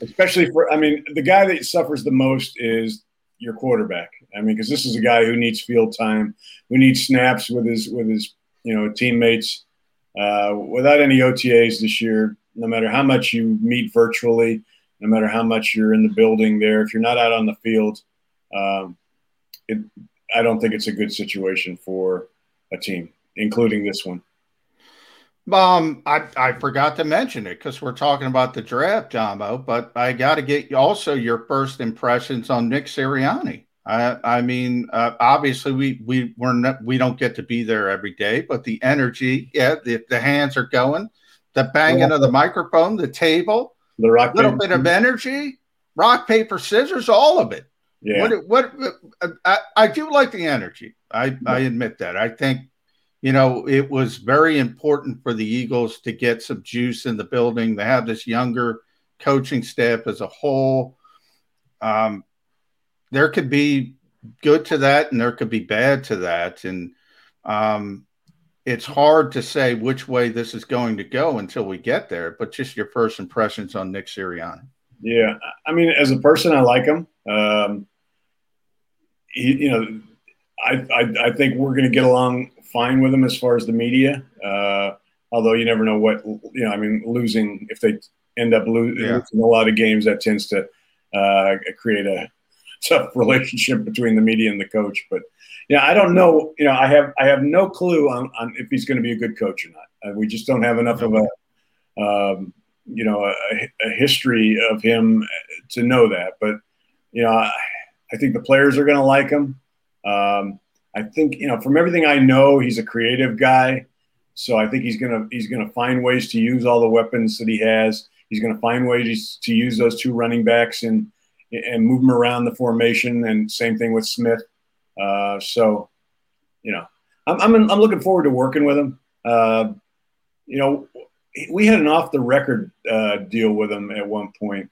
especially for I mean the guy that suffers the most is your quarterback. I mean because this is a guy who needs field time, who needs snaps with his with his you know teammates. Uh, without any OTAs this year, no matter how much you meet virtually, no matter how much you're in the building there. If you're not out on the field, um, it, I don't think it's a good situation for a team, including this one. Um, I, I forgot to mention it because we're talking about the draft, Jamo, but I got to get also your first impressions on Nick Sirianni. I, I mean, uh, obviously we we we're not, we don't get to be there every day, but the energy, yeah, the, the hands are going, the banging yeah. of the microphone, the table, the rock, little bit of energy, rock paper scissors, all of it. Yeah. What what uh, I, I do like the energy. I yeah. I admit that. I think you know, it was very important for the Eagles to get some juice in the building. They have this younger coaching staff as a whole. Um, there could be good to that, and there could be bad to that, and um, it's hard to say which way this is going to go until we get there. But just your first impressions on Nick Sirianni. Yeah, I mean, as a person, I like him. Um, he, you know, I, I, I think we're going to get along fine with them as far as the media. Uh, although you never know what you know. I mean, losing if they end up lo- yeah. losing a lot of games, that tends to uh, create a tough relationship between the media and the coach. But yeah, I don't know. You know, I have I have no clue on, on if he's going to be a good coach or not. Uh, we just don't have enough of a um, you know a, a, history of him to know that. But you know, I, I think the players are going to like him. Um, I think you know from everything I know, he's a creative guy. So I think he's gonna he's gonna find ways to use all the weapons that he has. He's gonna find ways to use those two running backs and and move them around the formation. And same thing with Smith. Uh, so, you know, I'm I'm, I'm looking forward to working with him. Uh, you know, we had an off the record uh, deal with him at one point,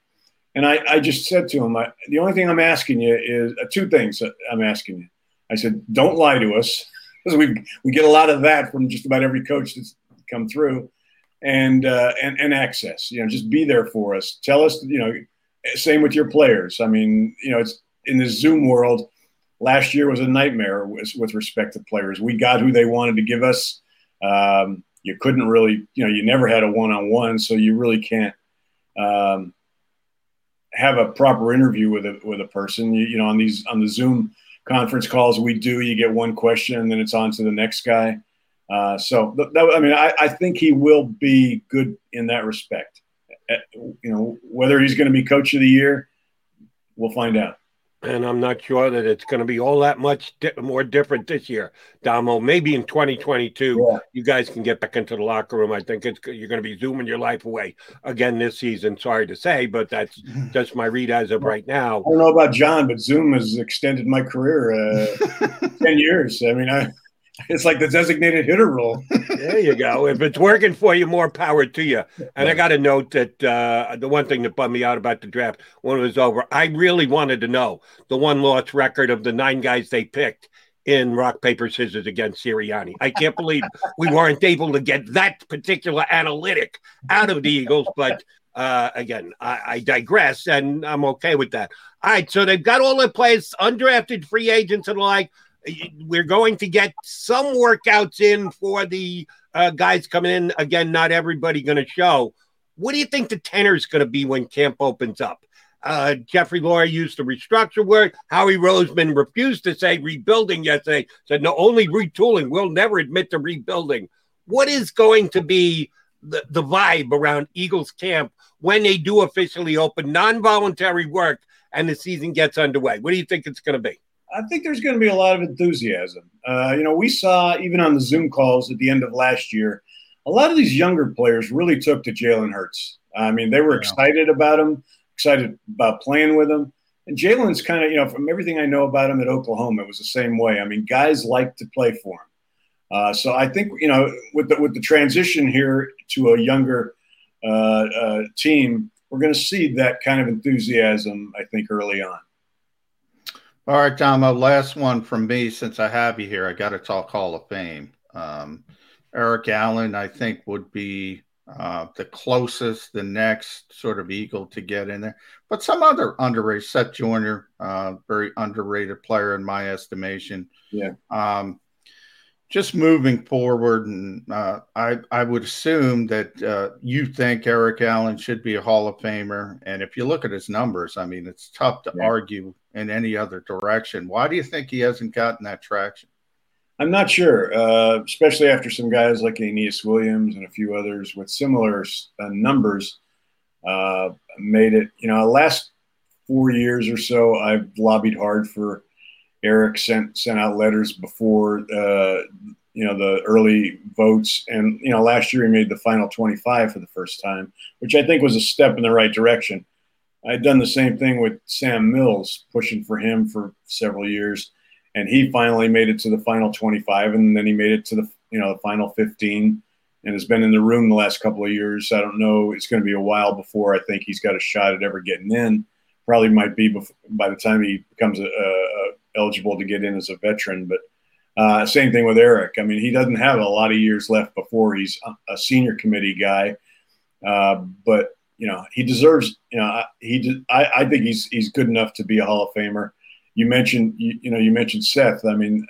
and I, I just said to him, I, the only thing I'm asking you is uh, two things. I'm asking you. I said, don't lie to us because we we get a lot of that from just about every coach that's come through, and uh, and and access. You know, just be there for us. Tell us. You know, same with your players. I mean, you know, it's in the Zoom world. Last year was a nightmare with, with respect to players. We got who they wanted to give us. Um, you couldn't really, you know, you never had a one-on-one, so you really can't um, have a proper interview with a with a person. You, you know, on these on the Zoom conference calls we do, you get one question and then it's on to the next guy. Uh, so, that, I mean, I, I, think he will be good in that respect. Uh, you know, whether he's going to be coach of the year, we'll find out and I'm not sure that it's going to be all that much di- more different this year, Damo. Maybe in 2022, yeah. you guys can get back into the locker room. I think it's you're going to be zooming your life away again this season. Sorry to say, but that's just my read as of right now. I don't know about John, but Zoom has extended my career uh, 10 years. I mean, I it's like the designated hitter role. there you go. If it's working for you, more power to you. And I got to note that uh, the one thing that bummed me out about the draft when it was over, I really wanted to know the one loss record of the nine guys they picked in rock paper scissors against Sirianni. I can't believe we weren't able to get that particular analytic out of the Eagles, but. Uh, again, I, I digress, and I'm okay with that. All right, so they've got all the players, undrafted free agents and the like we're going to get some workouts in for the uh, guys coming in. Again, not everybody going to show. What do you think the tenor is going to be when camp opens up? Uh, Jeffrey Lurie used the restructure word. Howie Roseman refused to say rebuilding yesterday, said no, only retooling. We'll never admit to rebuilding. What is going to be the, the vibe around Eagles camp when they do officially open non voluntary work and the season gets underway? What do you think it's going to be? I think there's going to be a lot of enthusiasm. Uh, you know, we saw even on the Zoom calls at the end of last year, a lot of these younger players really took to Jalen Hurts. I mean, they were yeah. excited about him, excited about playing with him. And Jalen's kind of, you know, from everything I know about him at Oklahoma, it was the same way. I mean, guys like to play for him. Uh, so I think, you know, with the, with the transition here to a younger uh, uh team, we're going to see that kind of enthusiasm, I think, early on. All right, Damo, last one from me since I have you here. I got to talk Hall of Fame. Um, Eric Allen, I think, would be uh, the closest, the next sort of Eagle to get in there. But some other underrated, Seth Joyner, uh, very underrated player in my estimation. Yeah. Um, just moving forward, and uh, I I would assume that uh, you think Eric Allen should be a Hall of Famer, and if you look at his numbers, I mean, it's tough to yeah. argue in any other direction. Why do you think he hasn't gotten that traction? I'm not sure, uh, especially after some guys like Aeneas Williams and a few others with similar uh, numbers uh, made it. You know, last four years or so, I've lobbied hard for Eric. sent sent out letters before uh, you know the early votes, and you know last year he made the final 25 for the first time, which I think was a step in the right direction. I'd done the same thing with Sam Mills, pushing for him for several years. And he finally made it to the final 25 and then he made it to the you know the final 15 and has been in the room the last couple of years. I don't know it's going to be a while before i think he's got a shot at ever getting in. Probably might be before, by the time he becomes a, a, eligible to get in as a veteran but uh, same thing with eric. I mean he doesn't have a lot of years left before he's a senior committee guy uh, but you know he deserves you know he I, I think he's he's good enough to be a hall of famer you mentioned you, you know you mentioned Seth. I mean,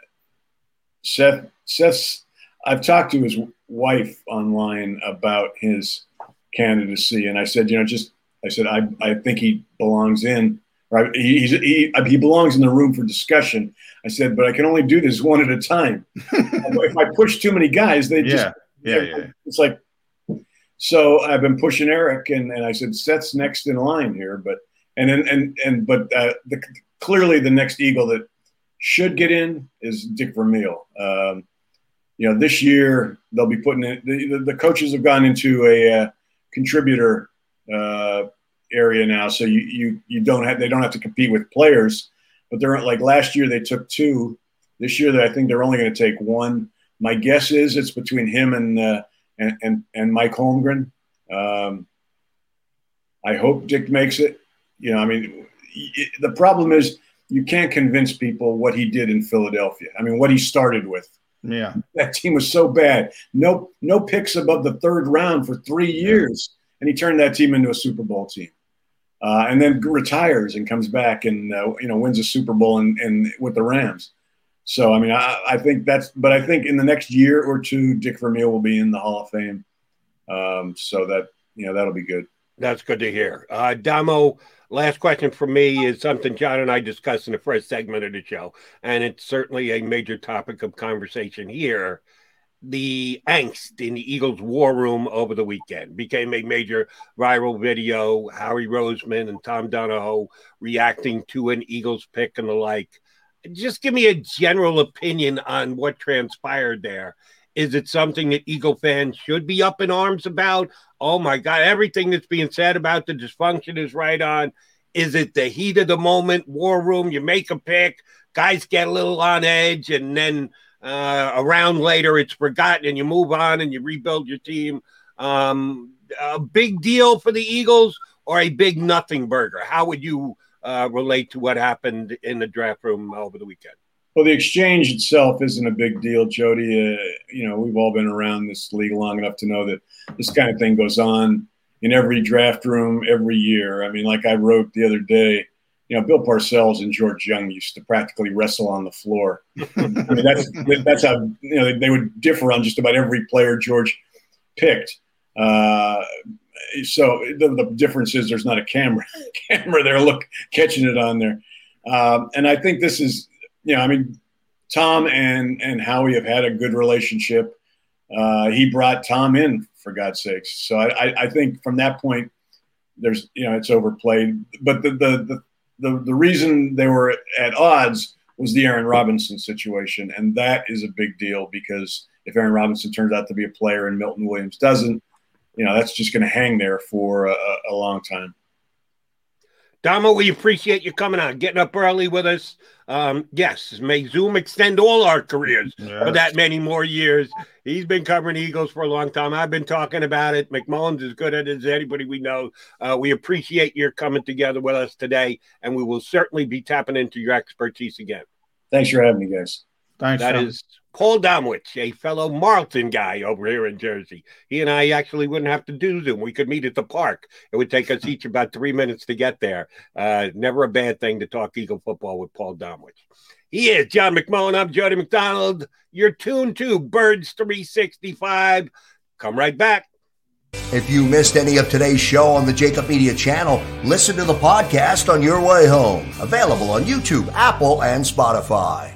Seth Seth's. I've talked to his wife online about his candidacy, and I said, you know, just I said I I think he belongs in. Right, he, he's, he he belongs in the room for discussion. I said, but I can only do this one at a time. if I push too many guys, they just yeah, yeah. It's like so. I've been pushing Eric, and, and I said Seth's next in line here, but and then and and but uh, the clearly the next Eagle that should get in is Dick Vermeil. Um, you know, this year they'll be putting it. The, the, coaches have gone into a uh, contributor uh, area now, so you you you don't have they don't have to compete with players, but they're like last year they took two. This year I think they're only going to take one. My guess is it's between him and uh, and, and and Mike Holmgren. Um, I hope Dick makes it. You know, I mean, the problem is you can't convince people what he did in Philadelphia. I mean, what he started with. Yeah, that team was so bad. No, no picks above the third round for three years, and he turned that team into a Super Bowl team. Uh, and then retires and comes back and uh, you know wins a Super Bowl and, and with the Rams. So I mean, I, I, think that's. But I think in the next year or two, Dick Vermeil will be in the Hall of Fame. Um, so that you know that'll be good. That's good to hear. Uh, Damo, last question for me is something John and I discussed in the first segment of the show, and it's certainly a major topic of conversation here. The angst in the Eagles' war room over the weekend became a major viral video. Howie Roseman and Tom Donahoe reacting to an Eagles pick and the like. Just give me a general opinion on what transpired there. Is it something that Eagle fans should be up in arms about? Oh my God, everything that's being said about the dysfunction is right on. Is it the heat of the moment, war room? You make a pick, guys get a little on edge, and then uh, a round later it's forgotten and you move on and you rebuild your team. Um, a big deal for the Eagles or a big nothing burger? How would you uh, relate to what happened in the draft room over the weekend? Well, the exchange itself isn't a big deal, Jody. Uh, you know, we've all been around this league long enough to know that this kind of thing goes on in every draft room every year. I mean, like I wrote the other day, you know, Bill Parcells and George Young used to practically wrestle on the floor. I mean, that's that's how you know they would differ on just about every player George picked. Uh, so the, the, difference is there's not a camera camera there look catching it on there. Um, and I think this is you know, I mean, Tom and and Howie have had a good relationship. Uh, he brought Tom in for God's sakes. So I, I think from that point, there's you know it's overplayed. But the the the the, the reason they were at odds was the Aaron Robinson situation, and that is a big deal because if Aaron Robinson turns out to be a player and Milton Williams doesn't, you know that's just going to hang there for a, a long time. Damo, we appreciate you coming on, getting up early with us. Um, yes, may Zoom extend all our careers yes. for that many more years. He's been covering Eagles for a long time. I've been talking about it. McMullen's as good at it as anybody we know. Uh, we appreciate your coming together with us today, and we will certainly be tapping into your expertise again. Thanks for having me, guys. Thanks. That John. is Paul Domowitz, a fellow Marlton guy over here in Jersey. He and I actually wouldn't have to do Zoom. We could meet at the park. It would take us each about three minutes to get there. Uh, never a bad thing to talk Eagle football with Paul Domowitz. He is John McMullen. I'm Jody McDonald. You're tuned to Birds 365. Come right back. If you missed any of today's show on the JAKIB Media channel, listen to the podcast on your way home. Available on YouTube, Apple, and Spotify.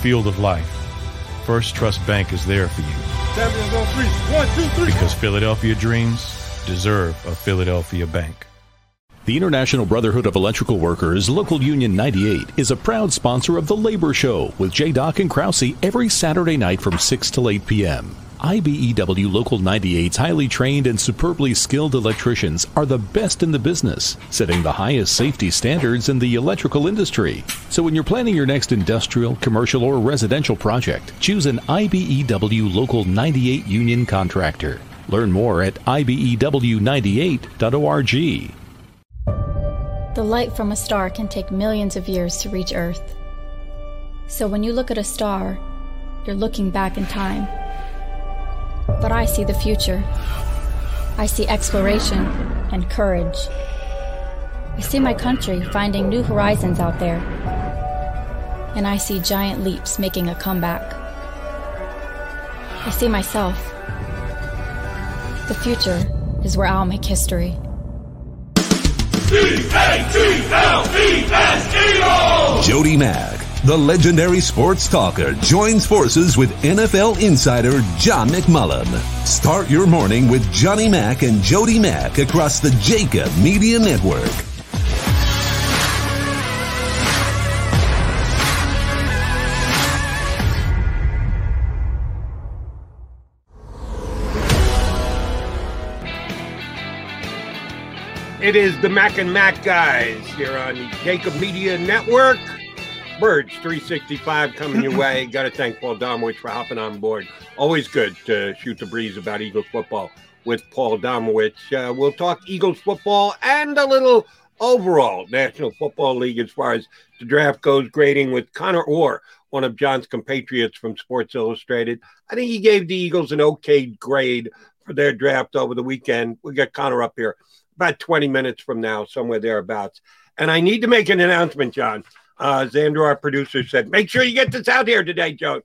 Field of life, First Trust Bank is there for you Champions on three. One, two, three. because Philadelphia dreams deserve a Philadelphia bank. The International Brotherhood of Electrical Workers, Local Union 98, is a proud sponsor of The Labor Show with J. Doc and Krause every Saturday night from 6 to 8 p.m. IBEW Local 98's highly trained and superbly skilled electricians are the best in the business, setting the highest safety standards in the electrical industry. So when you're planning your next industrial, commercial, or residential project, choose an IBEW Local 98 union contractor. Learn more at IBEW98.org. The light from a star can take millions of years to reach Earth. So when you look at a star, you're looking back in time. But I see the future. I see exploration and courage. I see my country finding new horizons out there. And I see giant leaps making a comeback. I see myself. The future is where I'll make history. Jody Mack, the legendary sports talker, joins forces with NFL insider John McMullen. Start your morning with Johnny Mack and Jody Mack across the JAKIB Media Network. It is the Mac and Mac guys here on the JAKIB Media Network. Birds 365 coming your way. Got to thank Paul Domowitz for hopping on board. Always good to shoot the breeze about Eagles football with Paul Domowitz. Uh, we'll talk Eagles football and a little overall National Football League as far as the draft goes, grading with Connor Orr, one of John's compatriots from Sports Illustrated. I think he gave the Eagles an okay grade for their draft over the weekend. We got Connor up here about 20 minutes from now, somewhere thereabouts. And I need to make an announcement, John. Uh, Xander, our producer, said, make sure you get this out here today, Joe.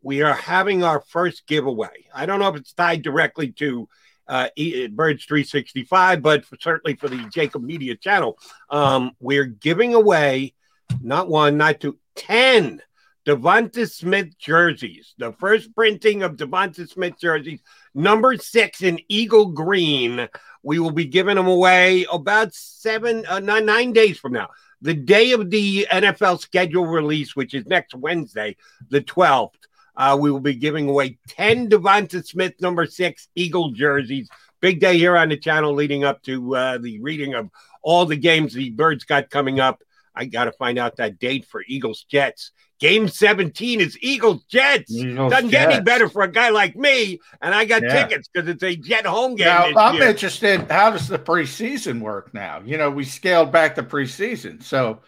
We are having our first giveaway. I don't know if it's tied directly to uh, Birds 365, but for, certainly for the JAKIB Media channel. Um, we're giving away not one, not two, 10 Devonta Smith jerseys. The first printing of Devonta Smith jerseys, number six in Eagle Green. We will be giving them away about seven, uh, nine, nine days from now. The day of the NFL schedule release, which is next Wednesday, the 12th, uh, we will be giving away 10 Devonta Smith number six Eagle jerseys. Big day here on the channel leading up to uh, the reading of all the games the Birds got coming up. I got to find out that date for Eagles Jets. Game 17 is Eagles Jets. Eagles Doesn't get any better for a guy like me. And I got Yeah. tickets because it's a Jet home game. Now, I'm year. interested. How does the preseason work now? You know, we scaled back the preseason. So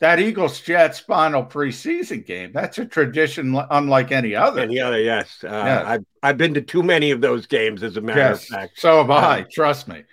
that Eagles Jets final preseason game. That's a tradition unlike any other. Any other, yes. Uh, yes. I've, I've been to too many of those games, as a matter yes. of fact. So have I, uh, trust me.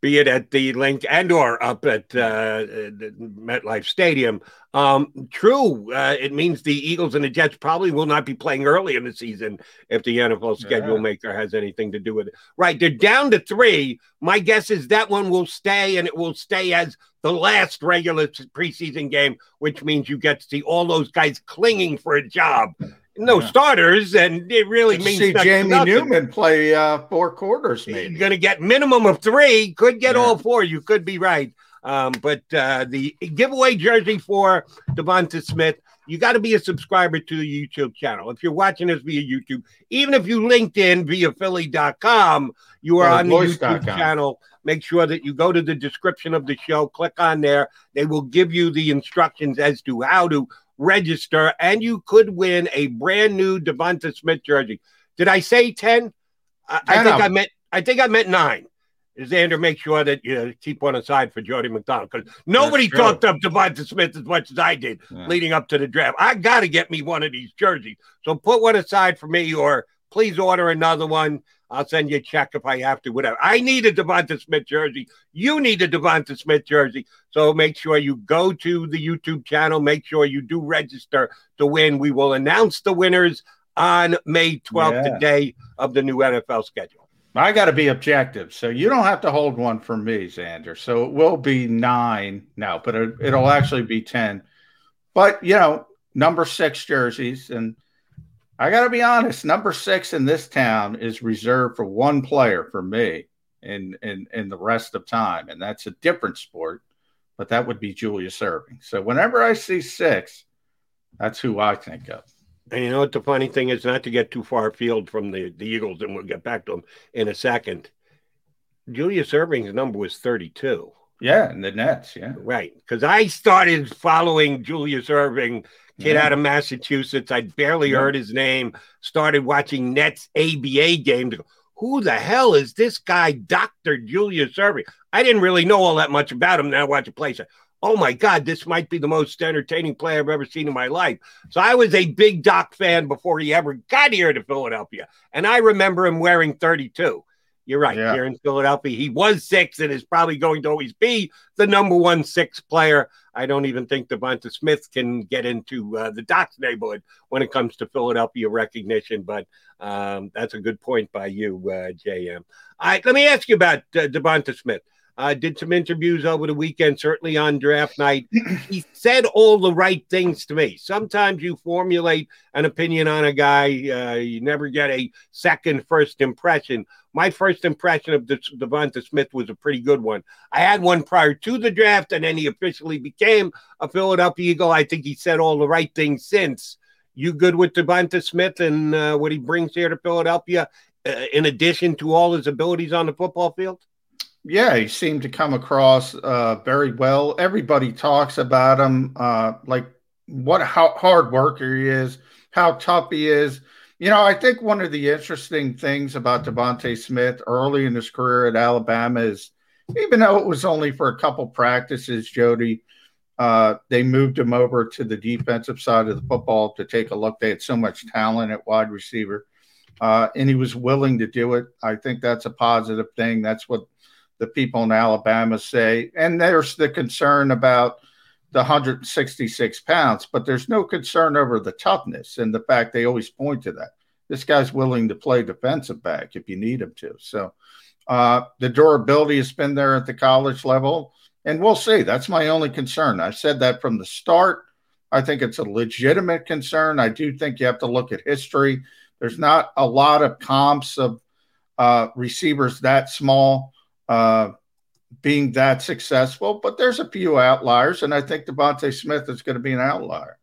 Be it at the Linc and or up at uh, MetLife Stadium. Um, true, uh, it means the Eagles and the Jets probably will not be playing early in the season if the NFL schedule yeah. maker has anything to do with it. Right, they're down to three. My guess is that one will stay, and it will stay as the last regular preseason game, which means you get to see all those guys clinging for a job. No yeah. starters, and it really means see Jamie Newman play uh, four quarters. Maybe you're going to get minimum of three. Could get yeah. all four. You could be right. Um, but uh, the giveaway jersey for Devonta Smith, you got to be a subscriber to the YouTube channel. If you're watching this via YouTube, even if you linked in via Philly.com, you are on the YouTube channel. Make sure that you go to the description of the show, click on there. They will give you the instructions as to how to register, and you could win a brand new Devonta Smith jersey. Did I say 10? I, I think I meant I think I meant nine. Xander, make sure that you keep one aside for Jody McDonald because nobody talked up Devonta Smith as much as I did yeah. leading up to the draft. I got to get me one of these jerseys. So put one aside for me, or please order another one. I'll send you a check if I have to, whatever. I need a Devonta Smith jersey. You need a Devonta Smith jersey. So make sure you go to the YouTube channel. Make sure you do register to win. We will announce the winners on May 12th, yeah. the day of the new NFL schedule. I got to be objective. So you don't have to hold one for me, Xander. So it will be nine now, but it, it'll mm-hmm. actually be 10. But, you know, number six jerseys. And I got to be honest, number six in this town is reserved for one player for me in, in, in the rest of time. And that's a different sport, but that would be Julius Erving. So whenever I see six, that's who I think of. And you know what the funny thing is, not to get too far afield from the, the Eagles, and we'll get back to them in a second. Julius Erving's number was 32. Yeah, and the Nets, yeah. Right. Because I started following Julius Erving, kid yeah. out of Massachusetts. I'd barely yeah. heard his name, started watching Nets ABA games. Who the hell is this guy, Dr. Julius Erving? I didn't really know all that much about him. Now I watch a play oh my God, this might be the most entertaining play I've ever seen in my life. So I was a big Doc fan before he ever got here to Philadelphia. And I remember him wearing 32. You're right. Yeah. Here in Philadelphia, he was six and is probably going to always be the number one six player. I don't even think Devonta Smith can get into uh, the Doc's neighborhood when it comes to Philadelphia recognition. But um, that's a good point by you, uh, JM. All right, let me ask you about uh, Devonta Smith. Uh, did some interviews over the weekend, certainly on draft night. he said all the right things to me. Sometimes you formulate an opinion on a guy, uh, you never get a second, first impression. My first impression of Devonta Smith was a pretty good one. I had one prior to the draft, and then he officially became a Philadelphia Eagle. I think he said all the right things since. You good with Devonta Smith and uh, what he brings here to Philadelphia, uh, in addition to all his abilities on the football field? Yeah, he seemed to come across uh, very well. Everybody talks about him, uh, like what how hard worker he is, how tough he is. You know, I think one of the interesting things about Devonta Smith early in his career at Alabama is, even though it was only for a couple practices, Jody, uh, they moved him over to the defensive side of the football to take a look. They had so much talent at wide receiver, uh, and he was willing to do it. I think that's a positive thing. That's what the people in Alabama say. And there's the concern about the 166 pounds, but there's no concern over the toughness and the fact they always point to that. This guy's willing to play defensive back if you need him to. So uh, the durability has been there at the college level, and we'll see. That's my only concern. I said that from the start. I think it's a legitimate concern. I do think you have to look at history. There's not a lot of comps of uh, receivers that small uh, being that successful, but there's a few outliers, and I think Devonta Smith is going to be an outlier.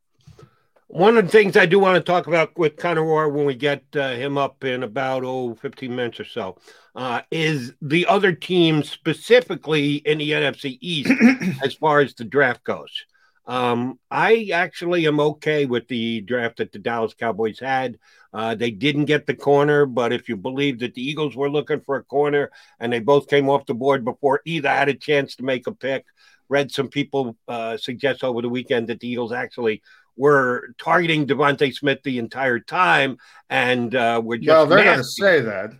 One of the things I do want to talk about with Conor Orr when we get uh, him up in about oh 15 minutes or so uh, is the other teams specifically in the NFC East as far as the draft goes. Um, I actually am okay with the draft that the Dallas Cowboys had. Uh, they didn't get the corner, but if you believe that the Eagles were looking for a corner and they both came off the board before either had a chance to make a pick, read some people uh, suggest over the weekend that the Eagles actually were targeting DeVonta Smith the entire time, and uh, we're just. Well, they're going to say that.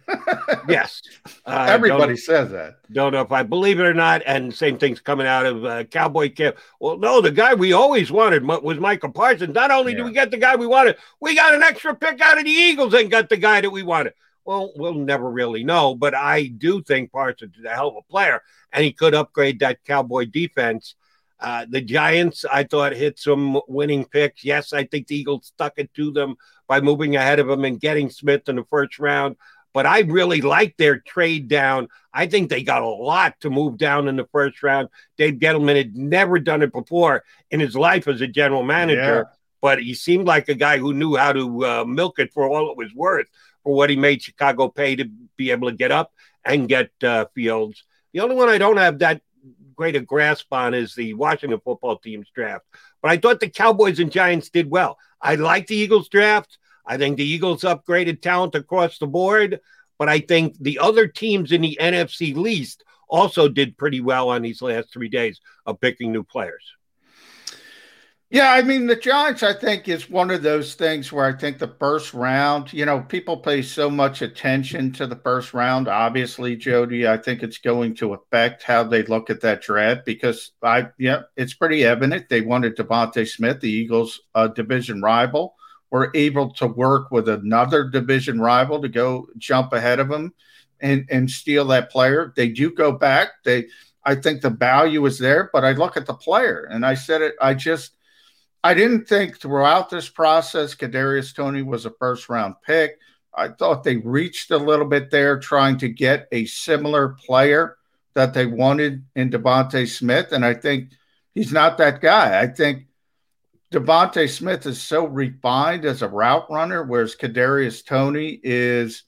yes, uh, everybody says that. Don't know if I believe it or not. And same thing's coming out of uh, Cowboy camp. Well, no, the guy we always wanted was Michael Parsons. Not only yeah. do we get the guy we wanted, we got an extra pick out of the Eagles and got the guy that we wanted. Well, we'll never really know, but I do think Parsons is a hell of a player, and he could upgrade that Cowboy defense. Uh, the Giants, I thought, hit some winning picks. Yes, I think the Eagles stuck it to them by moving ahead of them and getting Smith in the first round. But I really like their trade down. I think they got a lot to move down in the first round. Dave Gettleman had never done it before in his life as a general manager, yeah. but he seemed like a guy who knew how to uh, milk it for all it was worth for what he made Chicago pay to be able to get up and get uh, Fields. The only one I don't have that great a grasp on is the Washington football team's draft. But I thought the Cowboys and Giants did well. I like the Eagles draft. I think the Eagles upgraded talent across the board. But I think the other teams in the NFC least also did pretty well on these last three days of picking new players. Yeah, I mean, the Giants, I think, is one of those things where I think the first round, you know, people pay so much attention to the first round. Obviously, Jody, I think it's going to affect how they look at that draft because I, yeah, it's pretty evident they wanted DeVonta Smith, the Eagles' uh, division rival, were able to work with another division rival to go jump ahead of them and and steal that player. They do go back. They, I think the value is there, but I look at the player and I said it. I just I didn't think throughout this process Kadarius Toney was a first round pick. I thought they reached a little bit there trying to get a similar player that they wanted in DeVonta Smith, and I think he's not that guy. I think DeVonta Smith is so refined as a route runner, whereas Kadarius Toney is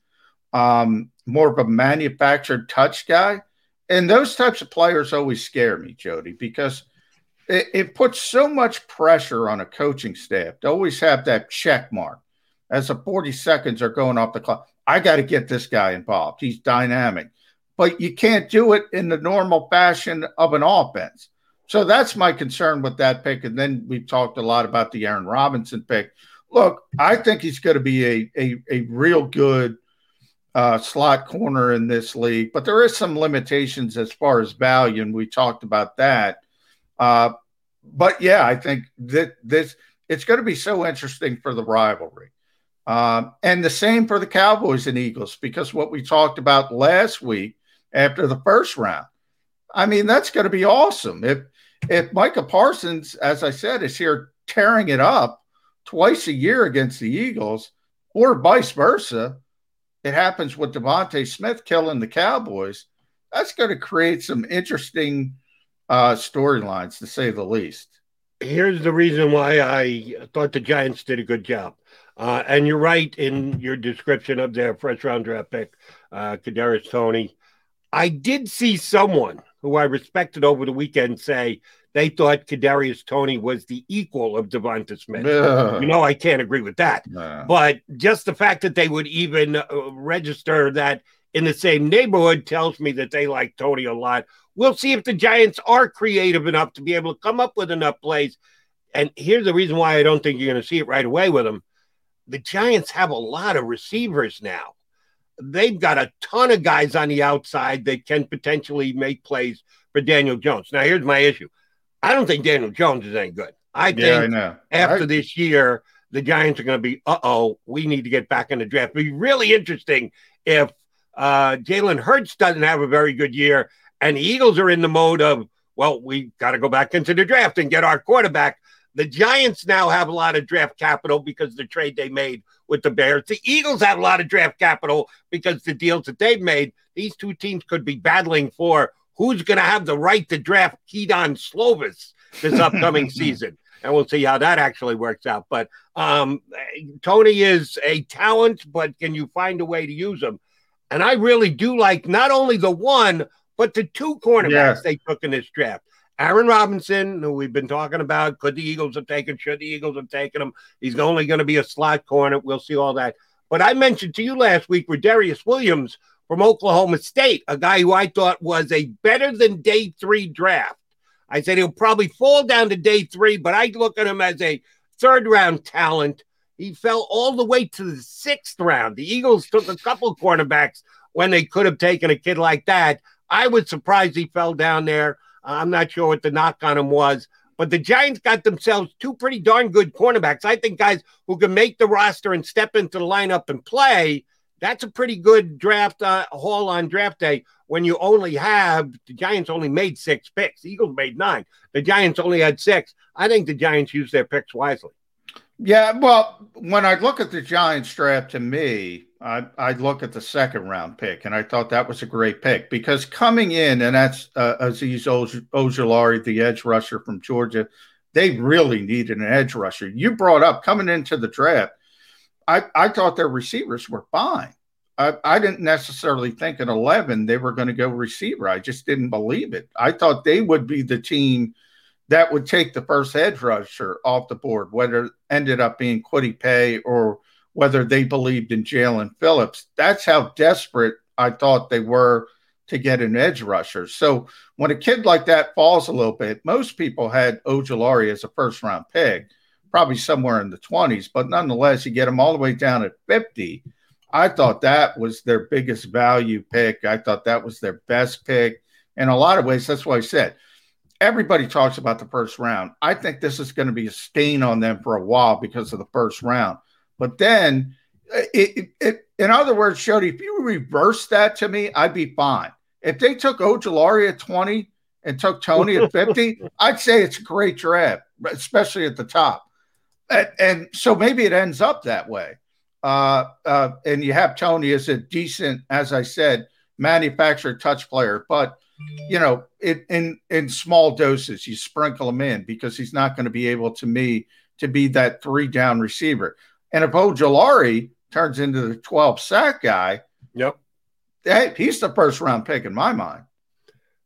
um, more of a manufactured touch guy. And those types of players always scare me, Jody, because – it, it puts so much pressure on a coaching staff to always have that check mark as the 40 seconds are going off the clock. I got to get this guy involved. He's dynamic, but you can't do it in the normal fashion of an offense. So that's my concern with that pick. And then we've talked a lot about the Aaron Robinson pick. Look, I think he's going to be a, a, a real good uh, slot corner in this league, but there is some limitations as far as value, and we talked about that. Uh, but yeah, I think that this it's going to be so interesting for the rivalry. Um, and the same for the Cowboys and Eagles, because what we talked about last week after the first round. I mean, that's going to be awesome. If if Micah Parsons, as I said, is here tearing it up twice a year against the Eagles, or vice versa, it happens with DeVonta Smith killing the Cowboys. That's going to create some interesting uh, storylines, to say the least. Here's the reason why I thought the Giants did a good job. Uh, and you're right in your description of their first round draft pick, uh, Kadarius Toney. I did see someone who I respected over the weekend say they thought Kadarius Toney was the equal of Devonta Smith. Ugh. You know, I can't agree with that. Nah. But just the fact that they would even uh, register that in the same neighborhood tells me that they like Toney a lot. We'll see if the Giants are creative enough to be able to come up with enough plays. And here's the reason why I don't think you're going to see it right away with them. The Giants have a lot of receivers now. They've got a ton of guys on the outside that can potentially make plays for Daniel Jones. Now, here's my issue. I don't think Daniel Jones is any good. I think yeah, I after I... this year, the Giants are going to be, uh oh, we need to get back in the draft. It'd be really interesting if uh, Jalen Hurts doesn't have a very good year, and the Eagles are in the mode of, well, we got to go back into the draft and get our quarterback. The Giants now have a lot of draft capital because the trade they made with the Bears. The Eagles have a lot of draft capital because the deals that they've made. These two teams could be battling for who's going to have the right to draft Kedon Slovis this upcoming season. And we'll see how that actually works out. But um, Toney is a talent, but can you find a way to use him? And I really do like not only the one, but the two cornerbacks yeah. they took in this draft. Aaron Robinson, who we've been talking about, could the Eagles have taken? Should the Eagles have taken him? He's only going to be a slot corner. We'll see all that. But I mentioned to you last week with Darius Williams from Oklahoma State, a guy who I thought was a better than day three draft. I said he'll probably fall down to day three, but I look at him as a third round talent. He fell all the way to the sixth round. The Eagles took a couple cornerbacks when they could have taken a kid like that. I was surprised he fell down there. I'm not sure what the knock on him was, but the Giants got themselves two pretty darn good cornerbacks. I think guys who can make the roster and step into the lineup and play. That's a pretty good draft uh, haul on draft day when you only have the Giants only made six picks. Eagles made nine. The Giants only had six. I think the Giants used their picks wisely. Yeah, well, when I look at the Giants draft, to me, I, I look at the second round pick, and I thought that was a great pick because coming in, and that's uh, Azeez Ojulari, the edge rusher from Georgia. They really needed an edge rusher. You brought up coming into the draft. I, I thought their receivers were fine. I, I didn't necessarily think at 11 they were going to go receiver. I just didn't believe it. I thought they would be the team that would take the first edge rusher off the board, whether it ended up being Kwity Paye or whether they believed in Jaelan Phillips. That's how desperate I thought they were to get an edge rusher. So when a kid like that falls a little bit, most people had Ojulari as a first round pick, probably somewhere in the 20s, but nonetheless, you get him all the way down at 50. I thought that was their biggest value pick. I thought that was their best pick. In a lot of ways, that's what I said everybody talks about the first round. I think this is going to be a stain on them for a while because of the first round. But then, it, it, it, in other words, Jody, if you reverse that to me, I'd be fine. If they took Ojulari at 20 and took Toney at 50, I'd say it's a great draft, especially at the top. And, and so maybe it ends up that way. Uh, uh, and you have Toney as a decent, as I said, manufactured touch player. But you know, it, in in small doses, you sprinkle him in because he's not going to be able to me to be that three down receiver. And if Ojulari turns into the 12 sack guy, yep, hey, he's the first round pick in my mind.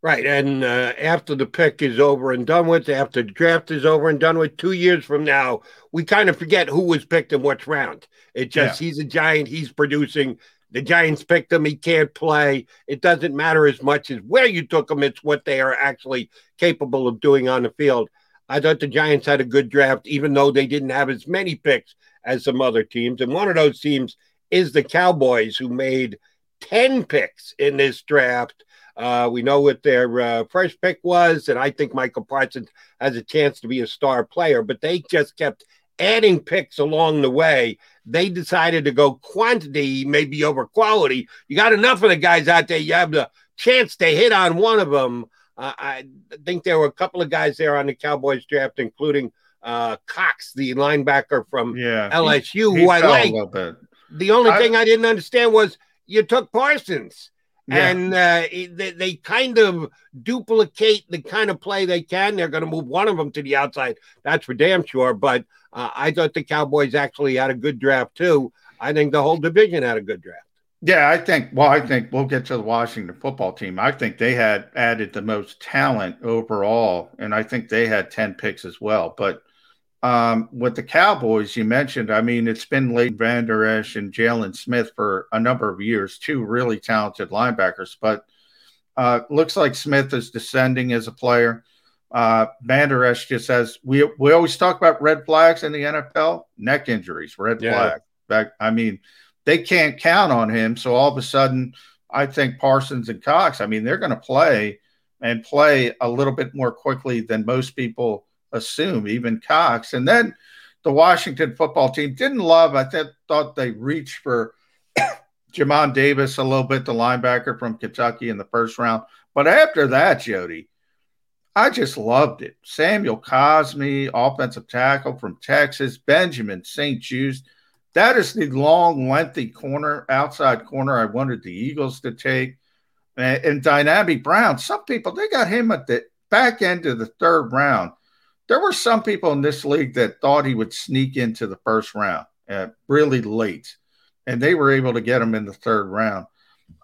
Right. And uh, after the pick is over and done with, after the draft is over and done with, two years from now, we kind of forget who was picked in which round. It just, yeah. he's a giant, he's producing. The Giants picked him. He can't play. It doesn't matter as much as where you took him. It's what they are actually capable of doing on the field. I thought the Giants had a good draft, even though they didn't have as many picks as some other teams. And one of those teams is the Cowboys, who made 10 picks in this draft. Uh, we know what their uh, first pick was, and I think Michael Parsons has a chance to be a star player, but they just kept adding picks along the way. They decided to go quantity maybe over quality. You got enough of the guys out there, you have the chance to hit on one of them. Uh, I think there were a couple of guys there on the Cowboys draft, including uh, Cox, the linebacker from yeah, LSU, he, he who I like. The only I, thing I didn't understand was you took Parsons. Yeah. And uh, they, they kind of duplicate the kind of play they can. They're going to move one of them to the outside. That's for damn sure. But uh, I thought the Cowboys actually had a good draft too. I think the whole division had a good draft. Yeah, I think. Well, I think we'll get to the Washington football team. I think they had added the most talent overall, and I think they had ten picks as well. But um, with the Cowboys, you mentioned, I mean, it's been Leighton Vander Esch and Jaylon Smith for a number of years, two really talented linebackers. But uh, looks like Smith is descending as a player. Uh, Vander Esch just says we we always talk about red flags in the NFL, neck injuries, red yeah. flag. Back, I mean, they can't count on him. So all of a sudden, I think Parsons and Cox, I mean, they're going to play and play a little bit more quickly than most people assume, even Cox. And then the Washington football team didn't love, I th- thought they reached for Jamin Davis a little bit, the linebacker from Kentucky in the first round. But after that, Jody, I just loved it. Samuel Cosmi, offensive tackle from Texas, Benjamin St-Juste. That is the long, lengthy corner, outside corner I wanted the Eagles to take. And, and Dyami Brown, some people, they got him at the back end of the third round. There were some people in this league that thought he would sneak into the first round uh, really late, and they were able to get him in the third round.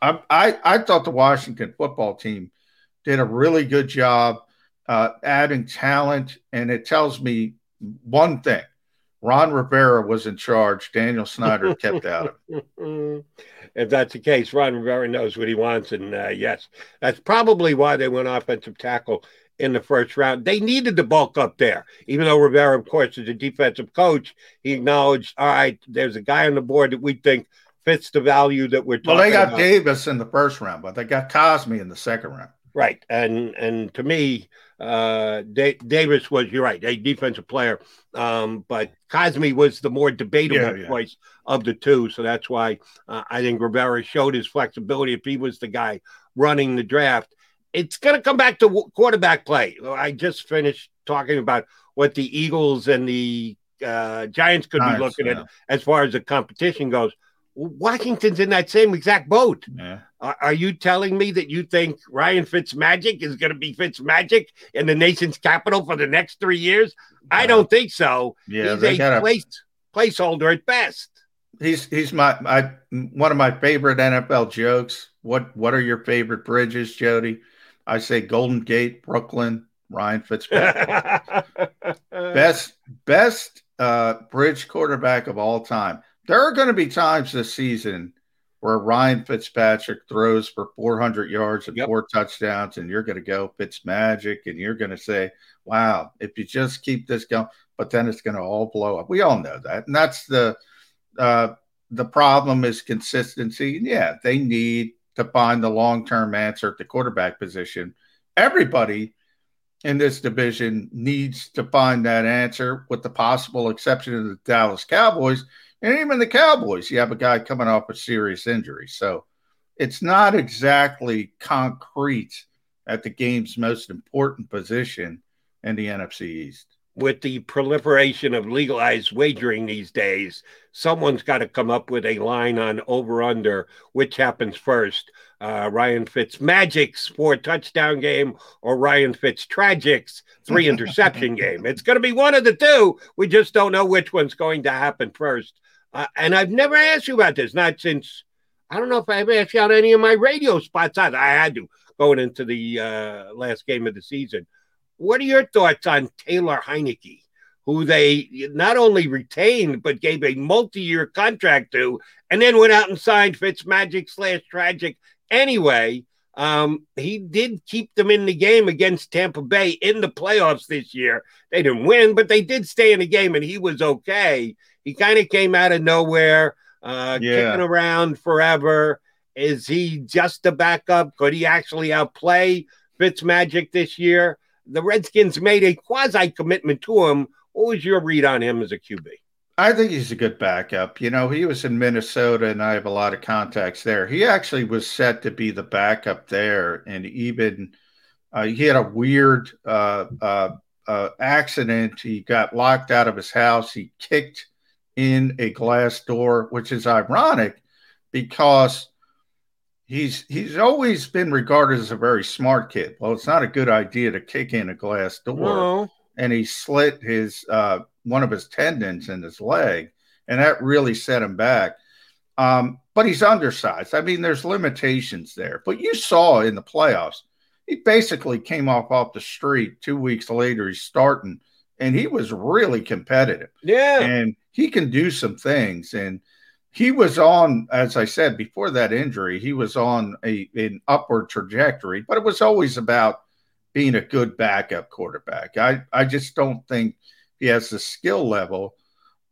I, I, I thought the Washington football team did a really good job uh, adding talent, and it tells me one thing: Ron Rivera was in charge. Daniel Snyder kept out of it. If that's the case, Ron Rivera knows what he wants, and uh, yes, that's probably why they went offensive tackle in the first round. They needed to bulk up there, even though Rivera, of course, is a defensive coach. He acknowledged, all right, there's a guy on the board that we think fits the value that we're talking Well, they got about. Davis in the first round, but they got Cosmi in the second round. Right, and and to me, uh, Da- Davis was you're right, a defensive player, um, but Cosmi was the more debatable Yeah, yeah. choice of the two. So that's why uh, I think Rivera showed his flexibility. If he was the guy running the draft, it's going to come back to w- quarterback play. I just finished talking about what the Eagles and the uh, Giants could Giants, be looking yeah. at as far as the competition goes. Washington's in that same exact boat. Yeah. Are, are you telling me that you think Ryan Fitzmagic is going to be Fitzmagic in the nation's capital for the next three years? I don't think so. Yeah, He's a gotta- place, placeholder at best. He's he's my I one of my favorite NFL jokes. What what are your favorite bridges, Jody? I say Golden Gate, Brooklyn, Ryan Fitzpatrick. best best uh, bridge quarterback of all time. There are going to be times this season where Ryan Fitzpatrick throws for 400 yards and four touchdowns, and you're going to go Fitz magic, and you're going to say, "Wow, if you just keep this going," but then it's going to all blow up. We all know that, and that's the uh, the problem is consistency. Yeah, they need to find the long term answer at the quarterback position. Everybody in this division needs to find that answer, with the possible exception of the Dallas Cowboys. And even the Cowboys, you have a guy coming off a serious injury. So it's not exactly concrete at the game's most important position in the NFC East. With the proliferation of legalized wagering these days, someone's got to come up with a line on over under which happens first. Uh, Ryan Fitzmagic's four touchdown game or Ryan Fitztragic's three interception game. It's going to be one of the two. We just don't know which one's going to happen first. Uh, and I've never asked you about this, not since I don't know if I've asked you on any of my radio spots. I had to going into the uh, last game of the season. What are your thoughts on Taylor Heinicke, who they not only retained but gave a multi-year contract to, and then went out and signed Fitzmagic slash Tragic anyway? Um, he did keep them in the game against Tampa Bay in the playoffs this year. They didn't win, but they did stay in the game, and he was okay. He kind of came out of nowhere, uh, Yeah. kicking around forever. Is he just a backup? Could he actually outplay Fitzmagic this year? The Redskins made a quasi commitment to him. What was your read on him as a QB? I think he's a good backup. You know, he was in Minnesota, and I have a lot of contacts there. He actually was set to be the backup there, and even uh, he had a weird uh, uh, uh, accident. He got locked out of his house. He kicked in a glass door, which is ironic because he's he's always been regarded as a very smart kid. Well, it's not a good idea to kick in a glass door No. And he slit his uh, one of his tendons in his leg, and that really set him back. Um, but he's undersized. I mean, there's limitations there. But you saw in the playoffs, he basically came off off the street. Two weeks later, he's starting, and he was really competitive. Yeah. and he can do some things. And he was on, as I said before that injury, he was on a an upward trajectory. But it was always about being a good backup quarterback. I, I just don't think he has the skill level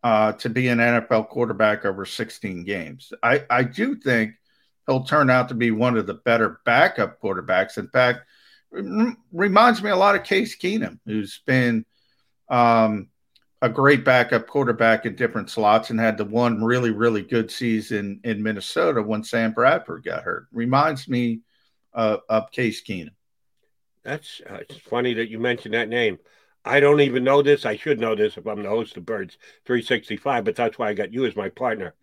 uh, to be an NFL quarterback over 16 games. I, I do think he'll turn out to be one of the better backup quarterbacks. In fact, rem- reminds me a lot of Case Keenum, who's been um, a great backup quarterback in different slots and had the one really, really good season in Minnesota when Sam Bradford got hurt. Reminds me uh, of Case Keenum. That's uh, it's funny that you mentioned that name. I don't even know this. I should know this if I'm the host of Birds 365, but that's why I got you as my partner.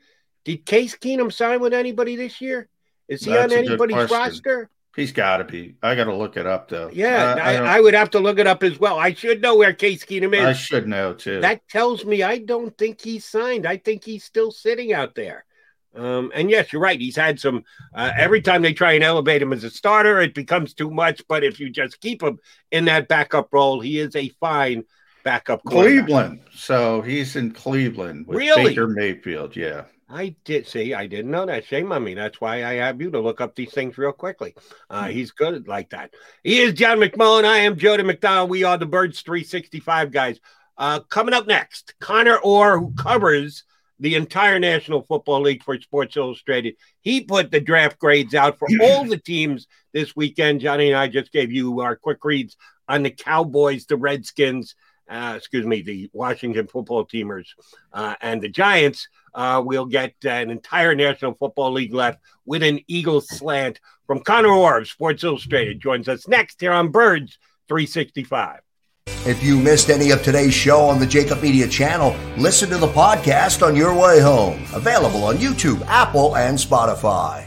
Did Case Keenum sign with anybody this year? Is he That's on anybody's roster? He's got to be. I got to look it up though. Yeah, I, I I, I would have to look it up as well. I should know where Case Keenum is. I should know too. That tells me I don't think he's signed. I think he's still sitting out there. Um, and yes, you're right. He's had some. Uh, every time they try and elevate him as a starter, it becomes too much. But if you just keep him in that backup role, he is a fine backup. Cleveland. So he's in Cleveland with Really? Baker Mayfield. Yeah. I did see. I didn't know that. Shame on me. That's why I have you to look up these things real quickly. Uh, he's good like that. He is John McMullen. I am Jody McDonald. We are the Birds 365 guys. Uh, coming up next, Conor Orr, who covers the entire National Football League for Sports Illustrated. He put the draft grades out for all the teams this weekend. Johnny and I just gave you our quick reads on the Cowboys, the Redskins, uh, excuse me, the Washington football teamers, uh, and the Giants. Uh, we'll get an entire National Football League left with an Eagles slant from Conor Orr of Sports Illustrated. Joins us next here on Birds 365. If you missed any of today's show on the JAKIB Media channel, listen to the podcast on your way home. Available on YouTube, Apple, and Spotify.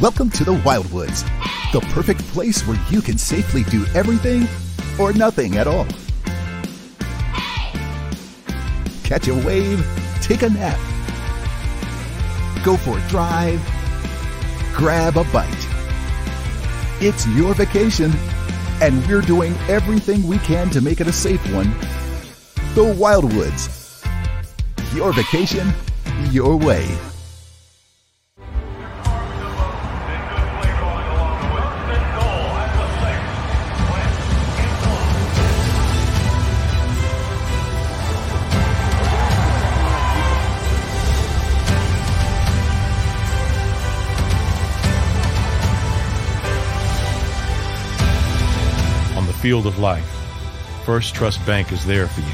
Welcome to the Wildwoods, the perfect place where you can safely do everything or nothing at all. Catch a wave, take a nap, go for a drive, grab a bite. It's your vacation and we're doing everything we can to make it a safe one. The Wildwoods. Your vacation, your way. Field of life, First Trust Bank is there for you.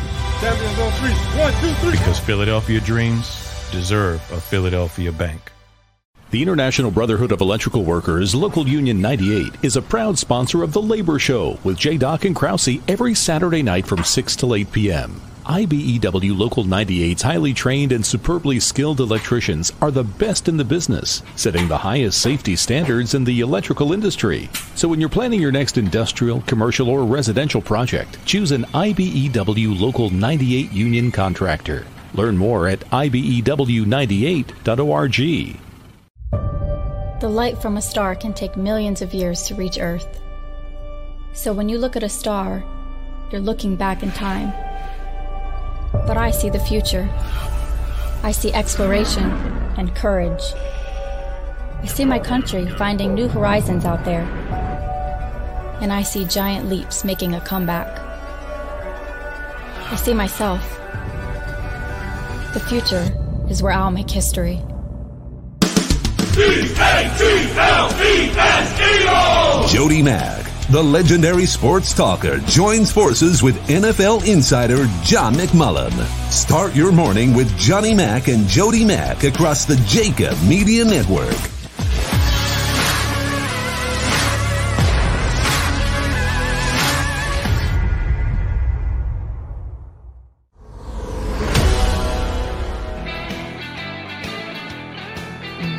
Because Philadelphia dreams deserve a Philadelphia bank. The International Brotherhood of Electrical Workers, Local Union 98, is a proud sponsor of The Labor Show with J. Doc and Krause every Saturday night from 6 to 8 p.m. IBEW Local 98's highly trained and superbly skilled electricians are the best in the business, setting the highest safety standards in the electrical industry. So when you're planning your next industrial, commercial, or residential project, choose an IBEW Local 98 union contractor. Learn more at IBEW98.org. The light from a star can take millions of years to reach Earth. So when you look at a star, you're looking back in time but I see the future. I see exploration and courage. I see my country finding new horizons out there. And I see giant leaps making a comeback. I see myself. The future is where I'll make history. Jody Mack the legendary sports talker joins forces with NFL insider John McMullen. Start your morning with Johnny Mack and Jody Mack across the JAKIB Media Network.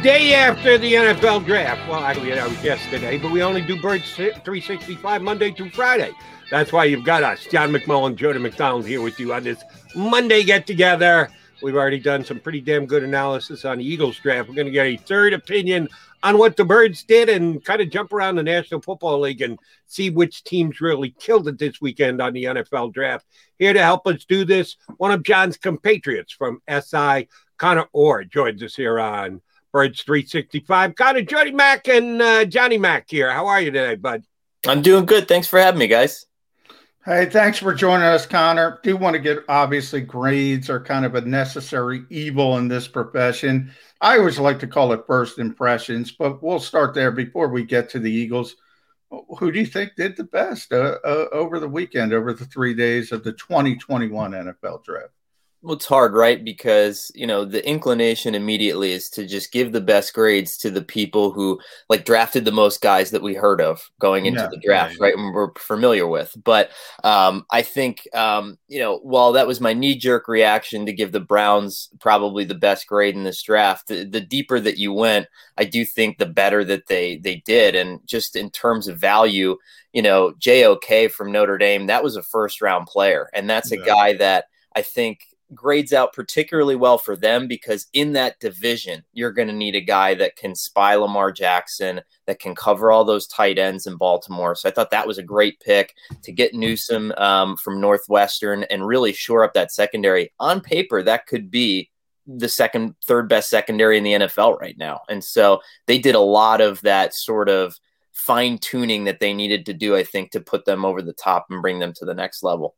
Day after the NFL draft. Well, actually, that was yesterday, but we only do Birds 365 Monday through Friday. That's why you've got us, John McMullen, Jody McDonald, here with you on this Monday get together. We've already done some pretty damn good analysis on the Eagles draft. We're going to get a third opinion on what the Birds did and kind of jump around the National Football League and see which teams really killed it this weekend on the NFL draft. Here to help us do this, one of John's compatriots from SI, Conor Orr, joins us here on Birds 365. Conor, Jody Mack, and uh, Johnny Mack here. How are you today, bud? I'm doing good. Thanks for having me, guys. Hey, thanks for joining us, Conor. Do want to get obviously grades are kind of a necessary evil in this profession. I always like to call it first impressions, but we'll start there before we get to the Eagles. Who do you think did the best uh, uh, over the weekend, over the three days of the 2021 NFL draft? Well, it's hard, right? Because, you know, the inclination immediately is to just give the best grades to the people who like drafted the most guys that we heard of going into yeah, the draft, right? right? And we're familiar with. But um, I think, um, you know, while that was my knee jerk reaction to give the Browns probably the best grade in this draft, the, the deeper that you went, I do think the better that they they did. And just in terms of value, you know, JOK from Notre Dame, that was a first round player. And that's yeah. a guy that I think grades out particularly well for them because in that division, you're going to need a guy that can spy Lamar Jackson, that can cover all those tight ends in Baltimore. So I thought that was a great pick to get Newsome um, from Northwestern and really shore up that secondary. On paper, that could be the second, third best secondary in the NFL right now. And so they did a lot of that sort of fine tuning that they needed to do, I think, to put them over the top and bring them to the next level.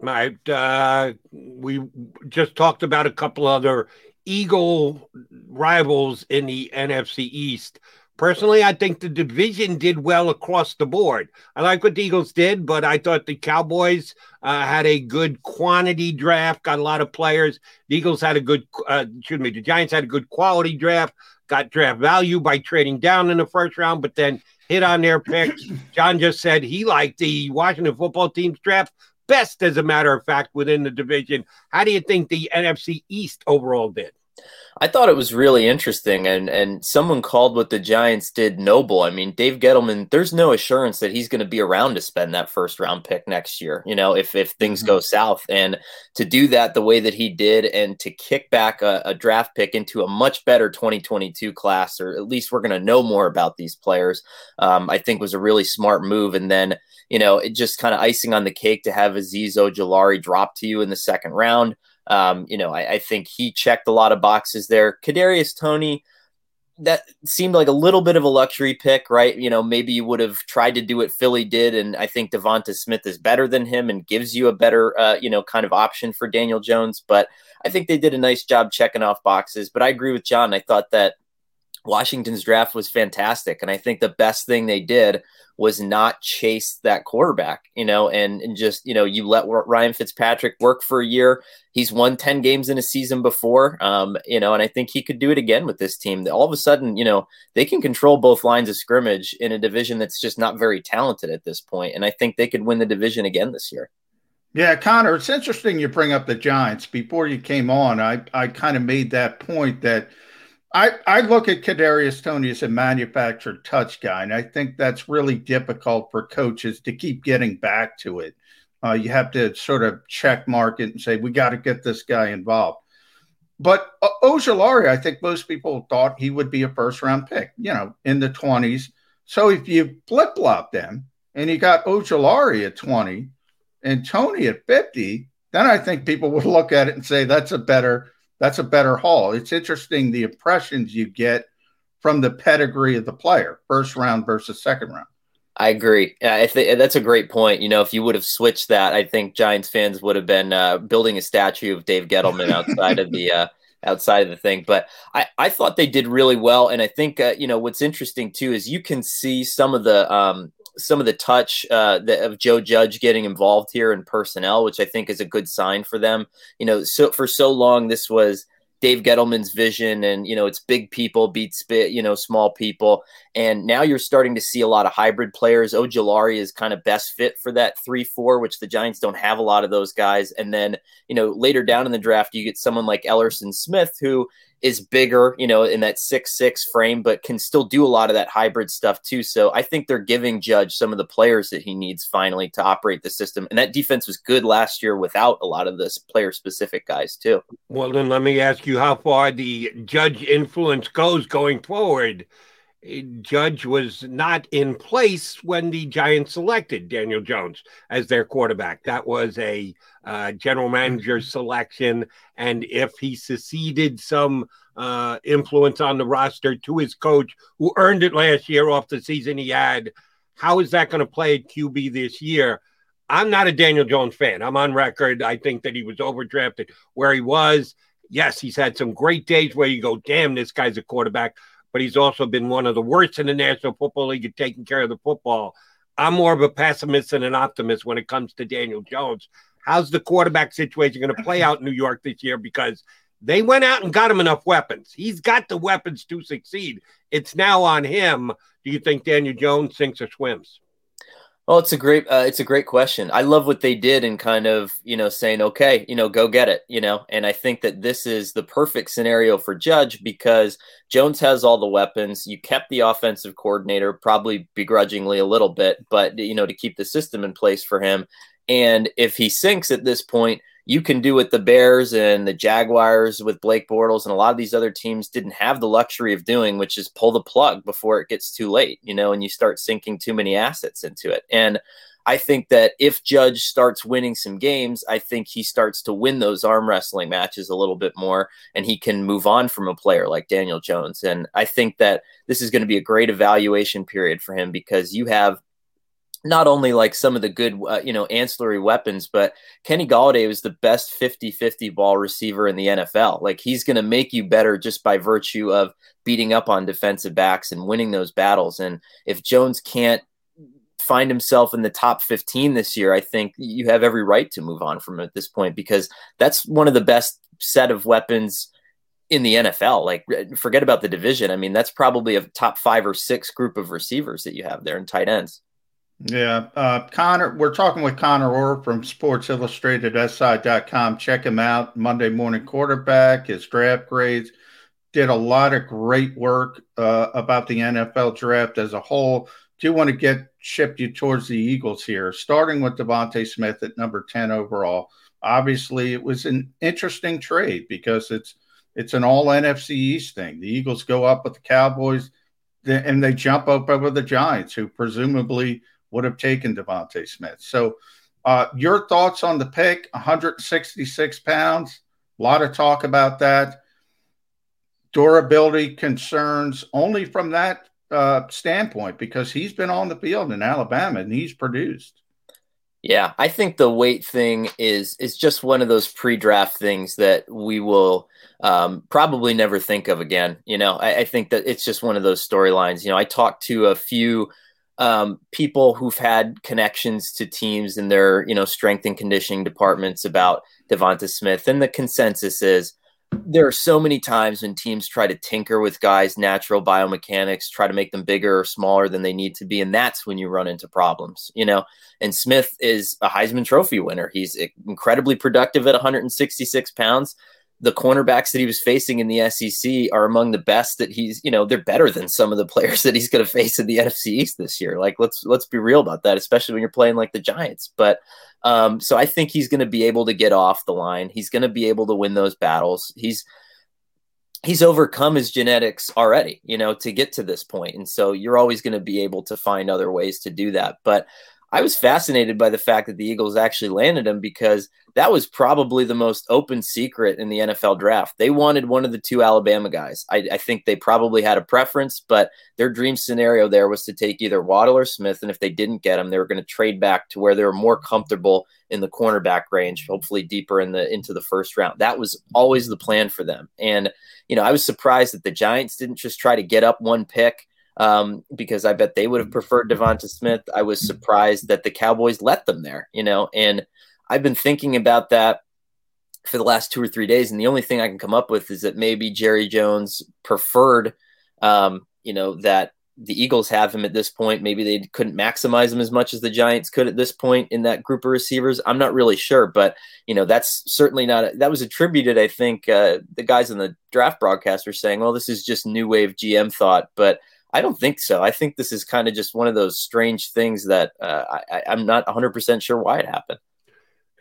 Right. Uh, we just talked about a couple other Eagle rivals in the NFC East. Personally, I think the division did well across the board. I like what the Eagles did, but I thought the Cowboys uh, had a good quantity draft, got a lot of players. The Eagles had a good, uh, excuse me, the Giants had a good quality draft, got draft value by trading down in the first round, but then hit on their picks. John just said he liked the Washington football team's draft best, as a matter of fact, within the division. How do you think the NFC East overall did? I thought it was really interesting, and and someone called what the Giants did noble. I mean, Dave Gettleman, there's no assurance that he's going to be around to spend that first round pick next year. You know, if if things mm-hmm. go south, and to do that the way that he did, and to kick back a, a draft pick into a much better 2022 class, or at least we're going to know more about these players. Um, I think was a really smart move, and then you know, it just kind of icing on the cake to have Azeez Ojulari drop to you in the second round. Um, you know, I, I, think he checked a lot of boxes there. Kadarius Toney, that seemed like a little bit of a luxury pick, right? You know, maybe you would have tried to do what Philly did, and I think Devonta Smith is better than him and gives you a better, uh, you know, kind of option for Daniel Jones. But I think they did a nice job checking off boxes. But I agree with John. I thought that Washington's draft was fantastic, and I think the best thing they did was not chase that quarterback, you know, and, and just, you know, you let Ryan Fitzpatrick work for a year. He's won 10 games in a season before, um, you know, and I think he could do it again with this team. All of a sudden, you know, they can control both lines of scrimmage in a division that's just not very talented at this point, And I think they could win the division again this year. Yeah, Conor, it's interesting you bring up the Giants. Before you came on, I, I kind of made that point that – I, I look at Kadarius Toney as a manufactured touch guy, and I think that's really difficult for coaches to keep getting back to it. Uh, you have to sort of check mark it and say we got to get this guy involved. But uh, I think most people thought he would be a first round pick, you know, in the twenties. So if you flip flop them and you got Ojulari at twenty and Toney at fifty, then I think people would look at it and say that's a better that's a better haul. It's interesting the impressions you get from the pedigree of the player, first round versus second round. I agree. I think that's a great point. You know, if you would have switched that, I think Giants fans would have been uh, building a statue of Dave Gettleman outside of the uh, outside of the thing. But I, I thought they did really well, and I think uh, you know what's interesting too is you can see some of the um, some of the touch uh, the, of Joe Judge getting involved here in personnel, which I think is a good sign for them. You know, so for so long this was Dave Gettleman's vision, and you know it's big people beats you know small people, and now you're starting to see a lot of hybrid players. Ojulari is kind of best fit for that three four, which the Giants don't have a lot of those guys. And then you know later down in the draft, you get someone like Elerson Smith, who is bigger, you know, in that six six frame, but can still do a lot of that hybrid stuff too. So I think they're giving Judge some of the players that he needs finally to operate the system. And that defense was good last year without a lot of this player specific guys too. Well, then let me ask you how far the Judge influence goes going forward. Judge was not in place when the Giants selected Daniel Jones as their quarterback. That was a uh, general manager mm-hmm. selection. And if he seceded some uh, influence on the roster to his coach, who earned it last year off the season he had, how is that going to play at QB this year? I'm not a Daniel Jones fan. I'm on record. I think that he was overdrafted where he was. Yes, he's had some great days where you go, damn, this guy's a quarterback but he's also been one of the worst in the National Football League at taking care of the football. I'm more of a pessimist than an optimist when it comes to Daniel Jones. How's the quarterback situation going to play out in New York this year? Because they went out and got him enough weapons. He's got the weapons to succeed. It's now on him. Do you think Daniel Jones sinks or swims? Well, it's a great uh, it's a great question. I love what they did in kind of you know saying okay, you know, go get it, you know. And I think that this is the perfect scenario for Judge because Jones has all the weapons. You kept the offensive coordinator, probably begrudgingly a little bit, but you know to keep the system in place for him. And if he sinks at this point, you can do what the Bears and the Jaguars with Blake Bortles and a lot of these other teams didn't have the luxury of doing, which is pull the plug before it gets too late, you know, and you start sinking too many assets into it. And I think that if Judge starts winning some games, I think he starts to win those arm wrestling matches a little bit more and he can move on from a player like Daniel Jones. And I think that this is going to be a great evaluation period for him because you have not only like some of the good, uh, you know, ancillary weapons, but Kenny Golladay was the best 50 50 ball receiver in the NFL. Like he's going to make you better just by virtue of beating up on defensive backs and winning those battles. And if Jones can't find himself in the top 15 this year, I think you have every right to move on from at this point because that's one of the best set of weapons in the NFL. Like forget about the division. I mean, that's probably a top five or six group of receivers that you have there in tight ends. Yeah. Uh, Conor, we're talking with Conor Orr from Sports Illustrated SI.com. Check him out. Monday morning quarterback, his draft grades. Did a lot of great work uh, about the NFL draft as a whole. Do want to get shipped you towards the Eagles here, starting with DeVonta Smith at number 10 overall. Obviously, it was an interesting trade because it's it's an all NFC East thing. The Eagles go up with the Cowboys and they jump up over the Giants, who presumably would have taken DeVonta Smith. So, uh, your thoughts on the pick? 166 pounds. A lot of talk about that. Durability concerns only from that uh, standpoint because he's been on the field in Alabama and he's produced. Yeah, I think the weight thing is is just one of those pre-draft things that we will um, probably never think of again. You know, I, I, think that it's just one of those storylines. You know, I talked to a few um, people who've had connections to teams in their you know strength and conditioning departments about DeVonta Smith, and the consensus is there are so many times when teams try to tinker with guys' natural biomechanics, try to make them bigger or smaller than they need to be, and that's when you run into problems, you know. And Smith is a Heisman Trophy winner. He's incredibly productive at 166 pounds the cornerbacks that he was facing in the SEC are among the best that he's, you know, they're better than some of the players that he's going to face in the NFC East this year. Like let's let's be real about that, especially when you're playing like the Giants. But um, so I think he's going to be able to get off the line. He's going to be able to win those battles. He's he's overcome his genetics already, you know, to get to this point. And so you're always going to be able to find other ways to do that. But I was fascinated by the fact that the Eagles actually landed him because that was probably the most open secret in the NFL draft. They wanted one of the two Alabama guys. I, I, think they probably had a preference, but their dream scenario there was to take either Waddle or Smith. And if they didn't get him, they were going to trade back to where they were more comfortable in the cornerback range, hopefully deeper in the into the first round. That was always the plan for them. And you know, I was surprised that the Giants didn't just try to get up one pick um, because I bet they would have preferred DeVonta Smith. I was surprised that the Cowboys let them there, you know, and I've been thinking about that for the last two or three days, and the only thing I can come up with is that maybe Jerry Jones preferred, um, you know, that the Eagles have him at this point. Maybe they couldn't maximize him as much as the Giants could at this point in that group of receivers. I'm not really sure, but you know that's certainly not. That was attributed, I think. Uh, the guys in the draft broadcast were saying, "Well, this is just new wave GM thought," but I don't think so. I think this is kind of just one of those strange things that uh, I, I'm not 100% sure why it happened.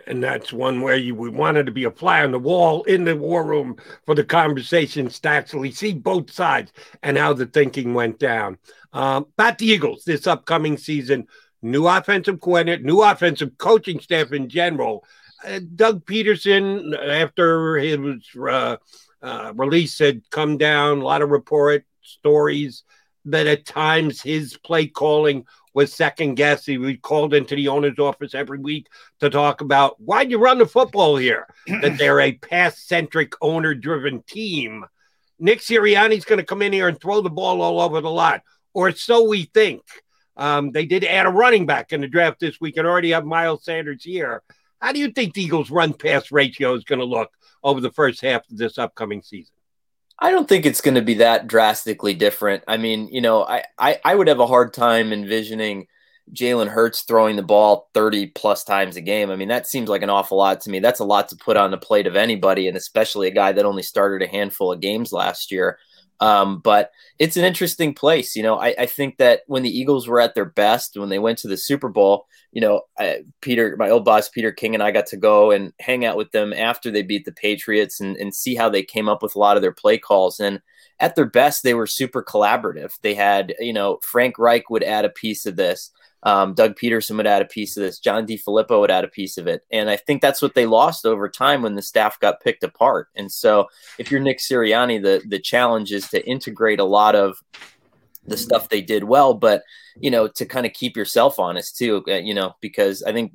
And that's one where you would wanted to be a fly on the wall in the war room for the conversations to actually see both sides and how the thinking went down. Um, about the Eagles this upcoming season, new offensive coordinator, new offensive coaching staff in general. Uh, Doug Pederson, after his uh, uh, release, had come down, a lot of report stories that at times his play calling was second guess. He was called into the owner's office every week to talk about why'd you run the football here? that they're a pass centric, owner driven team. Nick Sirianni's going to come in here and throw the ball all over the lot, or so we think. Um, they did add a running back in the draft this week and already have Miles Sanders here. How do you think the Eagles' run pass ratio is going to look over the first half of this upcoming season? I don't think it's going to be that drastically different. I mean, you know, I, I, I would have a hard time envisioning Jalen Hurts throwing the ball 30 plus times a game. I mean, that seems like an awful lot to me. That's a lot to put on the plate of anybody, and especially a guy that only started a handful of games last year. Um, but it's an interesting place. You know, I, I, think that when the Eagles were at their best, when they went to the Super Bowl, you know, I, Peter, my old boss, Peter King, and I got to go and hang out with them after they beat the Patriots and, and see how they came up with a lot of their play calls. And at their best, they were super collaborative. They had, you know, Frank Reich would add a piece of this. Um, Doug Pederson would add a piece of this. John DeFilippo would add a piece of it. And I think that's what they lost over time when the staff got picked apart. And so if you're Nick Sirianni, the, the challenge is to integrate a lot of the stuff they did well, but you know, to kind of keep yourself honest too, uh, you know, because I think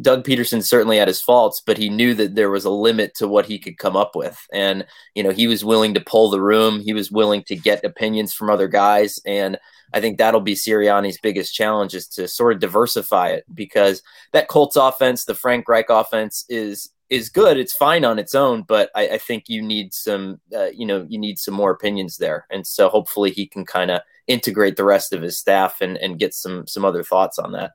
Doug Pederson certainly had his faults, but he knew that there was a limit to what he could come up with. And, you know, he was willing to pull the room. He was willing to get opinions from other guys. And I think that'll be Sirianni's biggest challenge is to sort of diversify it because that Colts offense, the Frank Reich offense is is good. It's fine on its own, but I, I think you need some, uh, you know, you need some more opinions there. And so hopefully he can kind of integrate the rest of his staff and, and get some some other thoughts on that.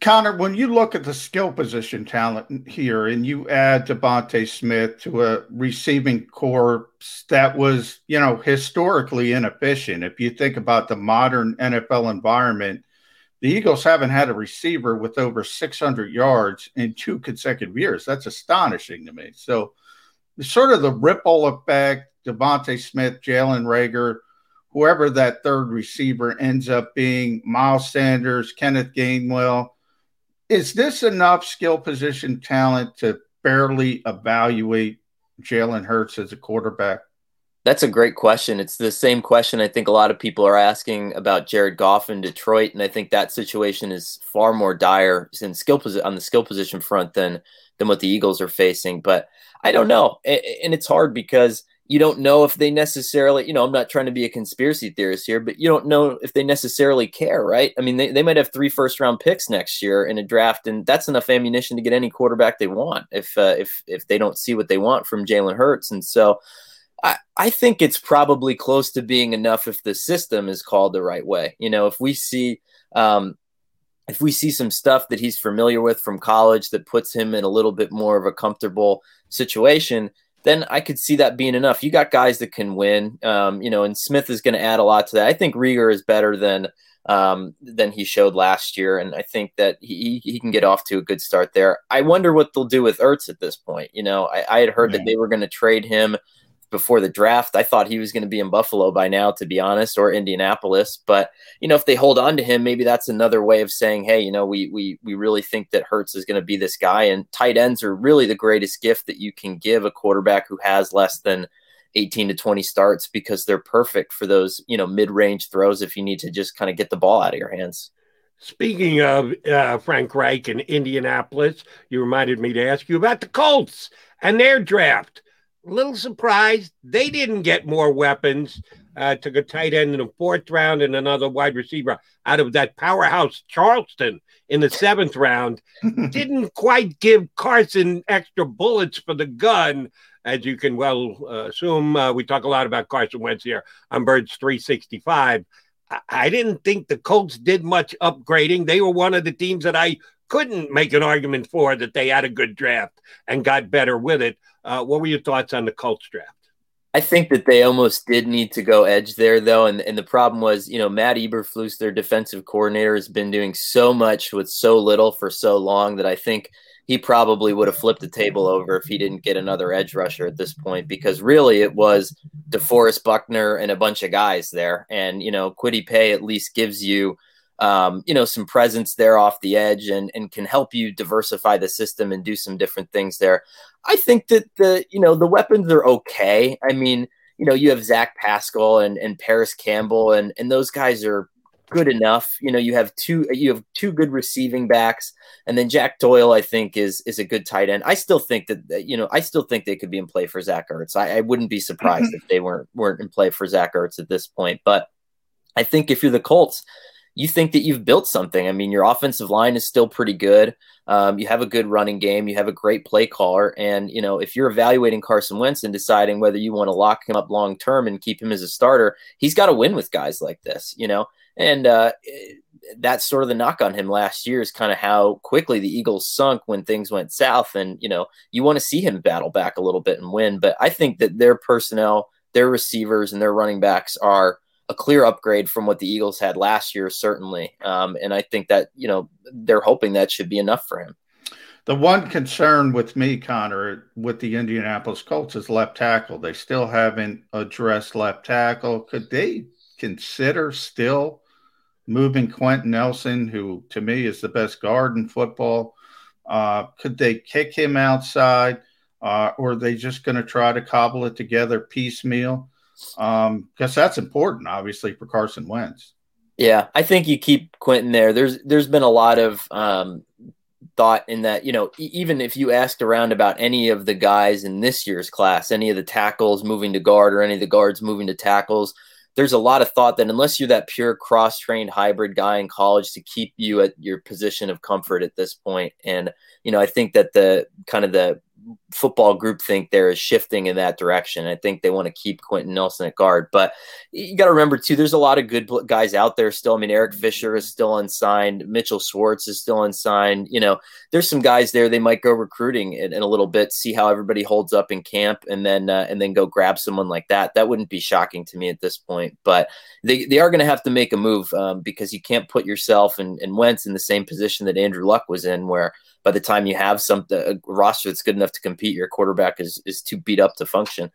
Conor, when you look at the skill position talent here and you add DeVonta Smith to a receiving corps that was, you know, historically inefficient. If you think about the modern NFL environment, the Eagles haven't had a receiver with over 600 yards in two consecutive years. That's astonishing to me. So, sort of the ripple effect, DeVonta Smith, Jalen Reagor, whoever that third receiver ends up being, Miles Sanders, Kenneth Gainwell, is this enough skill position talent to fairly evaluate Jalen Hurts as a quarterback? That's a great question. It's the same question I think a lot of people are asking about Jared Goff in Detroit, and I think that situation is far more dire in skill posi- on the skill position front than than what the Eagles are facing. But I don't know, and it's hard because you don't know if they necessarily, you know, I'm not trying to be a conspiracy theorist here, but you don't know if they necessarily care, right? I mean, they, they might have three first round picks next year in a draft, and that's enough ammunition to get any quarterback they want if uh, if if they don't see what they want from Jalen Hurts. And so I, I think it's probably close to being enough if the system is called the right way. You know, if we see um, if we see some stuff that he's familiar with from college that puts him in a little bit more of a comfortable situation – then I could see that being enough. You got guys that can win, um, you know, and Smith is going to add a lot to that. I think Reagor is better than um, than he showed last year, and I think that he he can get off to a good start there. I wonder what they'll do with Ertz at this point. You know, I, I had heard that they were going to trade him before the draft. I thought he was going to be in Buffalo by now, to be honest, or Indianapolis. But you know, if they hold on to him, maybe that's another way of saying, hey, you know, we we we really think that Hurts is going to be this guy. And tight ends are really the greatest gift that you can give a quarterback who has less than 18 to 20 starts because they're perfect for those you know mid-range throws if you need to just kind of get the ball out of your hands. Speaking of uh, Frank Reich and Indianapolis, you reminded me to ask you about the Colts and their draft a little surprised they didn't get more weapons. Uh, took a tight end in the fourth round and another wide receiver out of that powerhouse Charleston in the seventh round. didn't quite give Carson extra bullets for the gun, as you can well uh, assume. Uh, we talk a lot about Carson Wentz here on Birds 365. I-, I didn't think the Colts did much upgrading. They were one of the teams that I couldn't make an argument for that they had a good draft and got better with it. Uh, what were your thoughts on the Colts draft? I think that they almost did need to go edge there, though. And, and the problem was, you know, Matt Eberflus, their defensive coordinator, has been doing so much with so little for so long that I think he probably would have flipped the table over if he didn't get another edge rusher at this point, because really it was DeForest Buckner and a bunch of guys there. And, you know, Kwity Paye at least gives you – um, you know, some presence there off the edge and, and can help you diversify the system and do some different things there. I think that the, you know, the weapons are okay. I mean, you know, you have Zach Pascal and, and Parris Campbell and, and those guys are good enough. You know, you have two, you have two good receiving backs and then Jack Doyle, I think is, is a good tight end. I still think that, you know, I still think they could be in play for Zach Ertz. I, I wouldn't be surprised if they weren't, weren't in play for Zach Ertz at this point, but I think if you're the Colts, you think that you've built something. I mean, your offensive line is still pretty good. Um, you have a good running game. You have a great play caller. And, you know, if you're evaluating Carson Wentz and deciding whether you want to lock him up long term and keep him as a starter, he's got to win with guys like this, you know? And uh, that's sort of the knock on him last year is kind of how quickly the Eagles sunk when things went south. And, you know, you want to see him battle back a little bit and win. But I think that their personnel, their receivers, and their running backs are a clear upgrade from what the Eagles had last year, certainly. Um, and I think that, you know, they're hoping that should be enough for him. The one concern with me, Conor, with the Indianapolis Colts is left tackle. They still haven't addressed left tackle. Could they consider still moving Quenton Nelson, who to me is the best guard in football? Uh, could they kick him outside, uh, or are they just going to try to cobble it together piecemeal? Because um, that's important, obviously, for Carson Wentz. Yeah, I think you keep Quenton there. There's there's been a lot of um, thought in that you know even if you asked around about any of the guys in this year's class, any of the tackles moving to guard or any of the guards moving to tackles, there's a lot of thought that unless you're that pure cross trained hybrid guy in college to keep you at your position of comfort at this point. And, you know, I think that the kind of the football group think there is shifting in that direction. I think they want to keep Quenton Nelson at guard, but you got to remember too, there's a lot of good guys out there still. I mean, Eric Fisher is still unsigned. Mitchell Schwartz is still unsigned. You know, there's some guys there. They might go recruiting in, in a little bit, see how everybody holds up in camp, and then uh, and then go grab someone like that. That wouldn't be shocking to me at this point. But they they are going to have to make a move um, because you can't put yourself and, and Wentz in the same position that Andrew Luck was in, where by the time you have some a roster that's good enough to compete, your quarterback is is too beat up to function.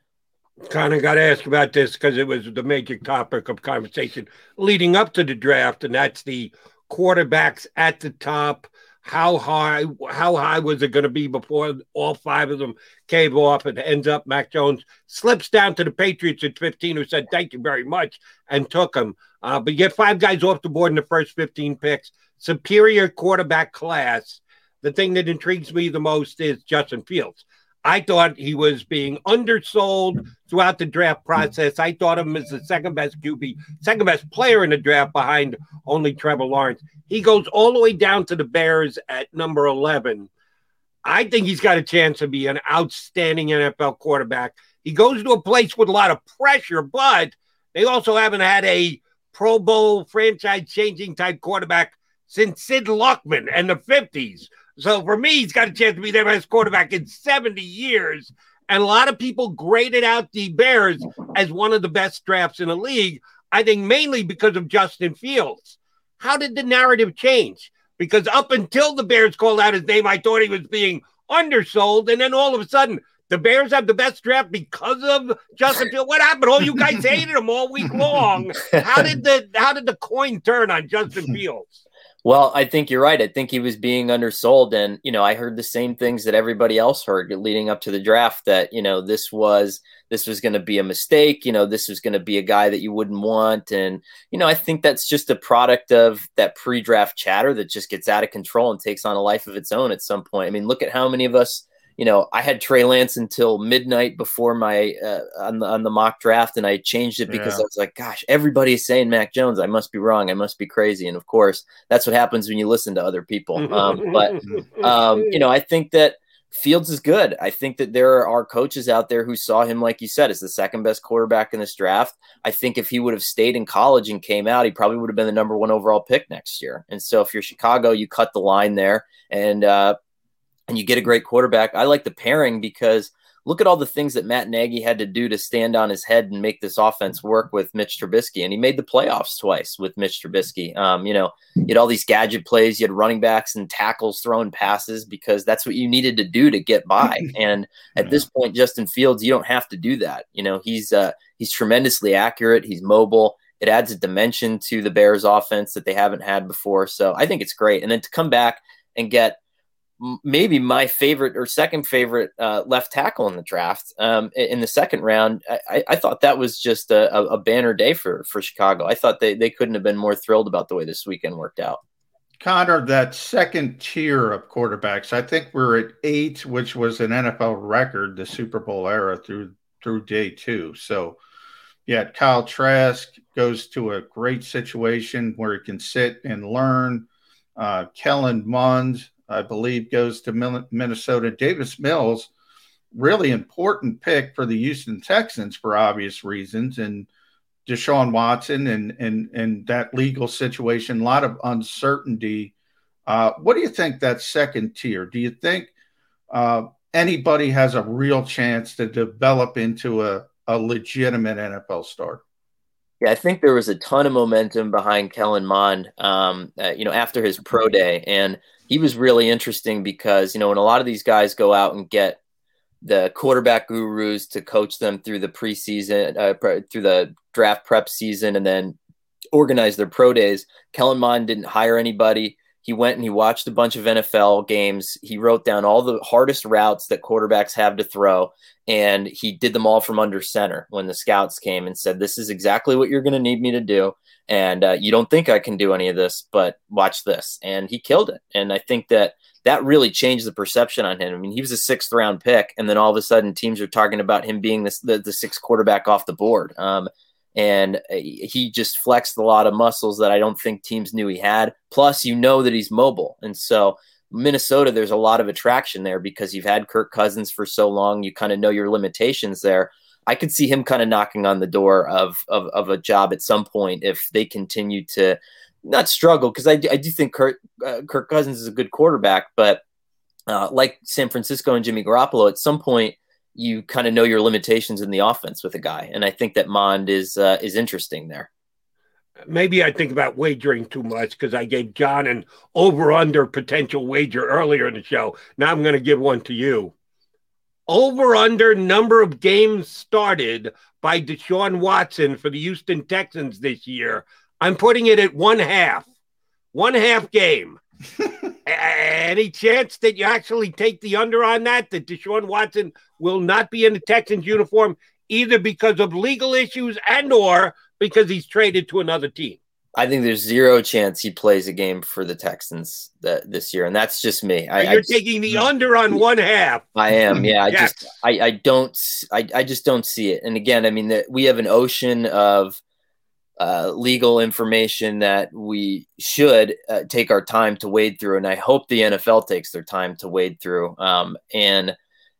Kind of got to ask about this because it was the major topic of conversation leading up to the draft, and that's the quarterbacks at the top. How high? How high was it going to be before all five of them came off? And ends up Mac Jones slips down to the Patriots at 15, who said thank you very much and took him. Uh, but you get five guys off the board in the first 15 picks. Superior quarterback class the thing that intrigues me the most is Justin Fields. I thought he was being undersold throughout the draft process. I thought of him as the second best QB, second best player in the draft behind only Trevor Lawrence. He goes all the way down to the Bears at number 11. I think he's got a chance to be an outstanding NFL quarterback. He goes to a place with a lot of pressure, but they also haven't had a Pro Bowl franchise changing type quarterback since Sid Luckman and the 50s. So for me, he's got a chance to be their best quarterback in 70 years. And a lot of people graded out the Bears as one of the best drafts in the league. I think mainly because of Justin Fields. How did the narrative change? Because up until the Bears called out his name, I thought he was being undersold. And then all of a sudden, the Bears have the best draft because of Justin Fields. What happened? All you guys hated him all week long. How did the how did the coin turn on Justin Fields? Well, I think you're right. I think he was being undersold. And, you know, I heard the same things that everybody else heard leading up to the draft that, you know, this was this was going to be a mistake. You know, this was going to be a guy that you wouldn't want. And, you know, I think that's just a product of that pre draft chatter that just gets out of control and takes on a life of its own at some point. I mean, look at how many of us you know, I had Trey Lance until midnight before my uh, on the on the mock draft, and I changed it because yeah. I was like, "Gosh, everybody's saying Mac Jones. I must be wrong. I must be crazy." And of course, that's what happens when you listen to other people. Um, but um, you know, I think that Fields is good. I think that there are coaches out there who saw him, like you said, as the second best quarterback in this draft. I think if he would have stayed in college and came out, he probably would have been the number one overall pick next year. And so, if you're Chicago, you cut the line there, and uh, and you get a great quarterback. I like the pairing because look at all the things that Matt Nagy had to do to stand on his head and make this offense work with Mitch Trubisky. And he made the playoffs twice with Mitch Trubisky. Um, you know, you had all these gadget plays, you had running backs and tackles throwing passes because that's what you needed to do to get by. And at this point, Justin Fields, you don't have to do that. You know, he's uh, he's tremendously accurate. He's mobile. It adds a dimension to the Bears offense that they haven't had before. So I think it's great. And then to come back and get maybe my favorite or second favorite uh, left tackle in the draft um, in the second round. I, I thought that was just a, a, banner day for, for Chicago. I thought they, they couldn't have been more thrilled about the way this weekend worked out. Conor, that second tier of quarterbacks, I think we're at eight, which was an NFL record, the Super Bowl era through through day two. So, yeah, Kyle Trask goes to a great situation where he can sit and learn. Uh, Kellen Mond I believe, goes to Minnesota. Davis Mills, really important pick for the Houston Texans for obvious reasons, and Deshaun Watson and and and that legal situation, a lot of uncertainty. Uh, what do you think that second tier? Do you think uh, anybody has a real chance to develop into a, a legitimate NFL star? Yeah, I think there was a ton of momentum behind Kellen Mond, um, uh, you know, after his pro day, and he was really interesting because you know when a lot of these guys go out and get the quarterback gurus to coach them through the preseason, uh, through the draft prep season, and then organize their pro days. Kellen Mond didn't hire anybody. He went and he watched a bunch of NFL games. He wrote down all the hardest routes that quarterbacks have to throw, and he did them all from under center when the scouts came and said, This is exactly what you're going to need me to do. And uh, you don't think I can do any of this, but watch this. And he killed it. And I think that that really changed the perception on him. I mean, he was a sixth round pick, and then all of a sudden, teams are talking about him being the, the sixth quarterback off the board. Um, and uh, he just flexed a lot of muscles that I don't think teams knew he had. Plus, you know that he's mobile, and so Minnesota, there's a lot of attraction there because you've had Kirk Cousins for so long. You kind of know your limitations there. I could see him kind of knocking on the door of, of, of a job at some point if they continue to not struggle because I, I do think Kirk, uh, Kirk Cousins is a good quarterback, but uh, like San Francisco and Jimmy Garoppolo, at some point you kind of know your limitations in the offense with a guy, and I think that Mond is uh, is interesting there. Maybe I think about wagering too much because I gave John an over under potential wager earlier in the show. Now I'm going to give one to you. Over under number of games started by Deshaun Watson for the Houston Texans this year. I'm putting it at one half, one half game. Any chance that you actually take the under on that? That Deshaun Watson will not be in the Texans uniform either because of legal issues and or because he's traded to another team. I think there's zero chance he plays a game for the Texans that, this year, and that's just me. I, you're I just, taking the under on mm. one half. I am, yeah. I yes. just, I, I don't, I, I just don't see it. And again, I mean that we have an ocean of uh, legal information that we should uh, take our time to wade through, and I hope the NFL takes their time to wade through. Um, and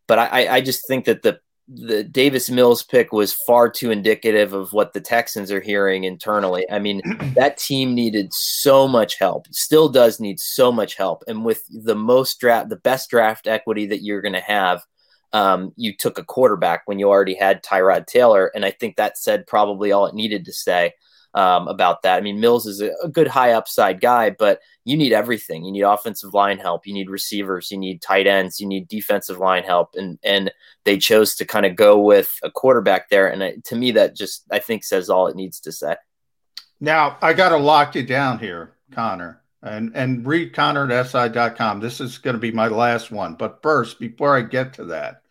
but I, I just think that the the Davis Mills pick was far too indicative of what the Texans are hearing internally. I mean, that team needed so much help, still does need so much help. And with the most draft, the best draft equity that you're going to have, um, you took a quarterback when you already had Tyrod Taylor. And I think that said probably all it needed to say um, about that. I mean, Mills is a, a, good high upside guy, but you need everything. You need offensive line help, you need receivers, you need tight ends, you need defensive line help, and and they chose to kind of go with a quarterback there. And it, to me, that just I think says all it needs to say. Now I got to lock you down here, Conor. And, and read Conor at SI.com. This is going to be my last one. But first, before I get to that,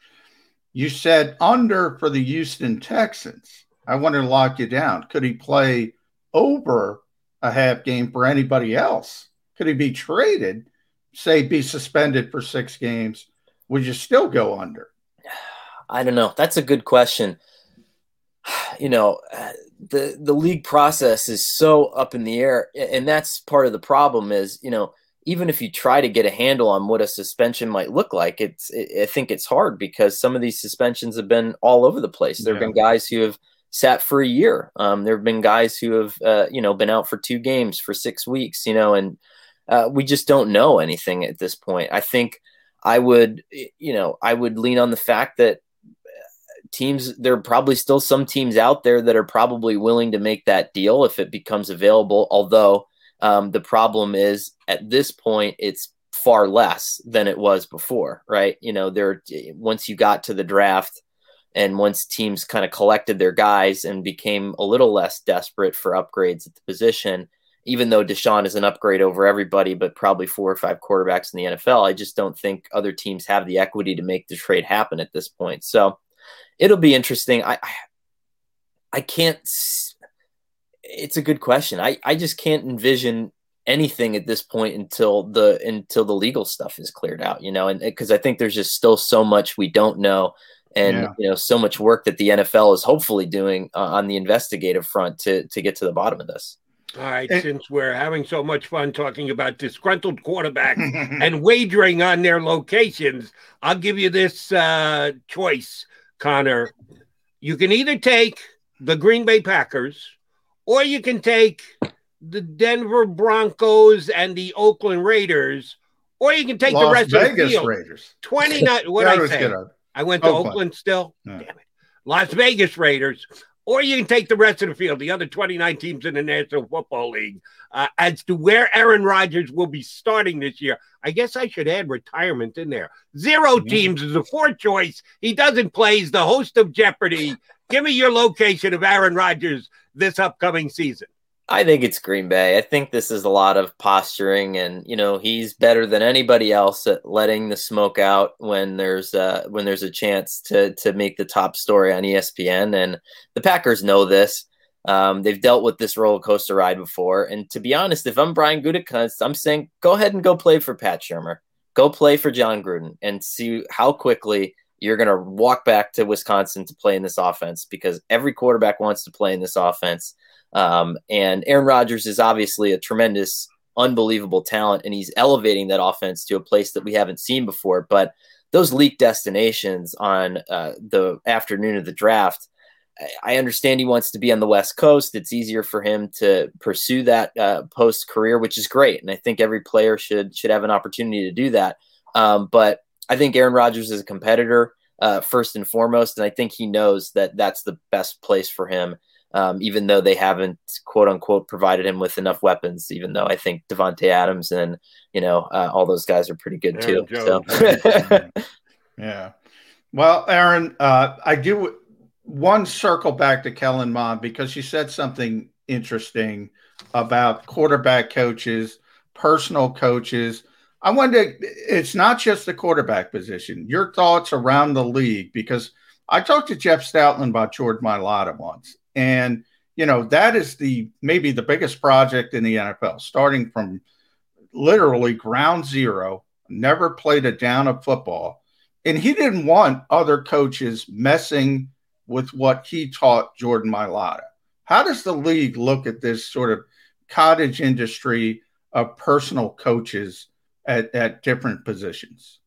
you said under for the Houston Texans. I want to lock you down. Could he play over a half game for anybody else? Could he be traded, say, be suspended for six games? Would you still go under? I don't know. That's a good question. You know, the the league process is so up in the air, and that's part of the problem. Is you know, even if you try to get a handle on what a suspension might look like, it's it, I think it's hard because some of these suspensions have been all over the place. There have yeah. been guys who have sat for a year. Um, there have been guys who have, uh, you know, been out for two games for six weeks, you know, and uh, we just don't know anything at this point. I think I would, you know, I would lean on the fact that uh, teams, there are probably still some teams out there that are probably willing to make that deal if it becomes available. Although um, the problem is at this point, it's far less than it was before, right? You know, there, once you got to the draft, and once teams kind of collected their guys and became a little less desperate for upgrades at the position, even though Deshaun is an upgrade over everybody, but probably four or five quarterbacks in the NFL, I just don't think other teams have the equity to make the trade happen at this point. So it'll be interesting. I, I can't. It's a good question. I, I just can't envision anything at this point until the until the legal stuff is cleared out. You know, and because I think there's just still so much we don't know and yeah. you know so much work that the NFL is hopefully doing uh, on the investigative front to to get to the bottom of this. All right, since we're having so much fun talking about disgruntled quarterbacks and wagering on their locations, I'll give you this uh, choice, Conor. You can either take the Green Bay Packers or you can take the Denver Broncos and the Oakland Raiders, or you can take Las the rest Vegas of the field. Raiders. 29 what I say? I went to Oakland, Oakland still. Yeah. Damn it. Las Vegas Raiders. Or you can take the rest of the field, the other 29 teams in the National Football League, uh, as to where Aaron Rodgers will be starting this year. I guess I should add retirement in there. 0 mm-hmm. teams is a fourth choice. He doesn't play. He's the host of Jeopardy. Give me your location of Aaron Rodgers this upcoming season. I think it's Green Bay. I think this is a lot of posturing, and you know he's better than anybody else at letting the smoke out when there's uh, when there's a chance to to make the top story on ESPN. And the Packers know this. Um, they've dealt with this roller coaster ride before. And to be honest, if I'm Brian Gutekunst, I'm saying go ahead and go play for Pat Shurmur, go play for Jon Gruden, and see how quickly you're going to walk back to Wisconsin to play in this offense because every quarterback wants to play in this offense. Um, and Aaron Rodgers is obviously a tremendous, unbelievable talent, and he's elevating that offense to a place that we haven't seen before. But those leaked destinations on uh, the afternoon of the draft, I understand he wants to be on the West Coast. It's easier for him to pursue that uh, post career, which is great, and I think every player should should have an opportunity to do that. Um, but I think Aaron Rodgers is a competitor uh, first and foremost, and I think he knows that that's the best place for him um, even though they haven't quote unquote provided him with enough weapons. Even though I think Davante Adams and you know uh, all those guys are pretty good too. So yeah. Well, Aaron, uh, I do one circle back to Kellen Mond because she said something interesting about quarterback coaches, personal coaches. I wonder, it's not just the quarterback position. Your thoughts around the league because I talked to Jeff Stoutland about Jordan Mailata once, and, you know, that is the maybe the biggest project in the NFL, starting from literally ground zero, never played a down of football. And he didn't want other coaches messing with what he taught Jordan Mailata. How does the league look at this sort of cottage industry of personal coaches at, at different positions?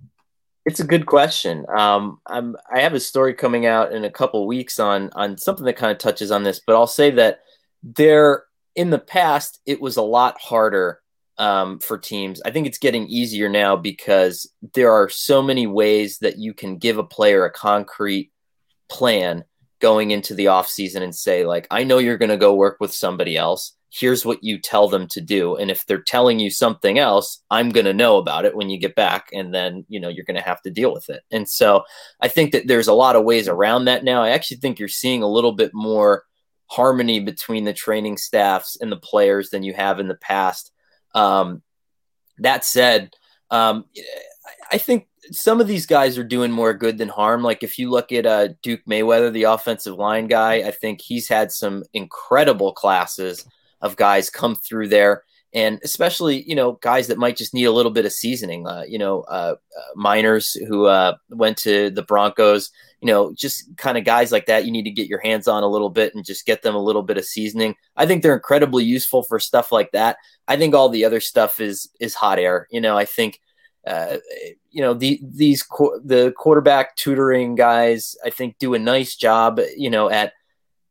It's a good question. Um, I'm, I have a story coming out in a couple weeks on on something that kind of touches on this, but I'll say that there in the past it was a lot harder um, for teams. I think it's getting easier now because there are so many ways that you can give a player a concrete plan going into the offseason and say like I know you're going to go work with somebody else here's what you tell them to do. And if they're telling you something else i'm going to know about it when you get back and then you know you're going to have to deal with it. And so i think that there's a lot of ways around that now. I actually think you're seeing a little bit more harmony between the training staffs and the players than you have in the past. Um, that said um, i think some of these guys are doing more good than harm. Like if you look at uh, Duke Manyweather, the offensive line guy, I think he's had some incredible classes of guys come through there. And especially you know guys that might just need a little bit of seasoning uh, you know uh, uh, Meinerz who uh, went to the broncos you know just kind of guys like that you need to get your hands on a little bit and just get them a little bit of seasoning. I think they're incredibly useful for stuff like that. I think all the other stuff is is hot air. You know i think uh, you know the these the quarterback tutoring guys i think do a nice job you know at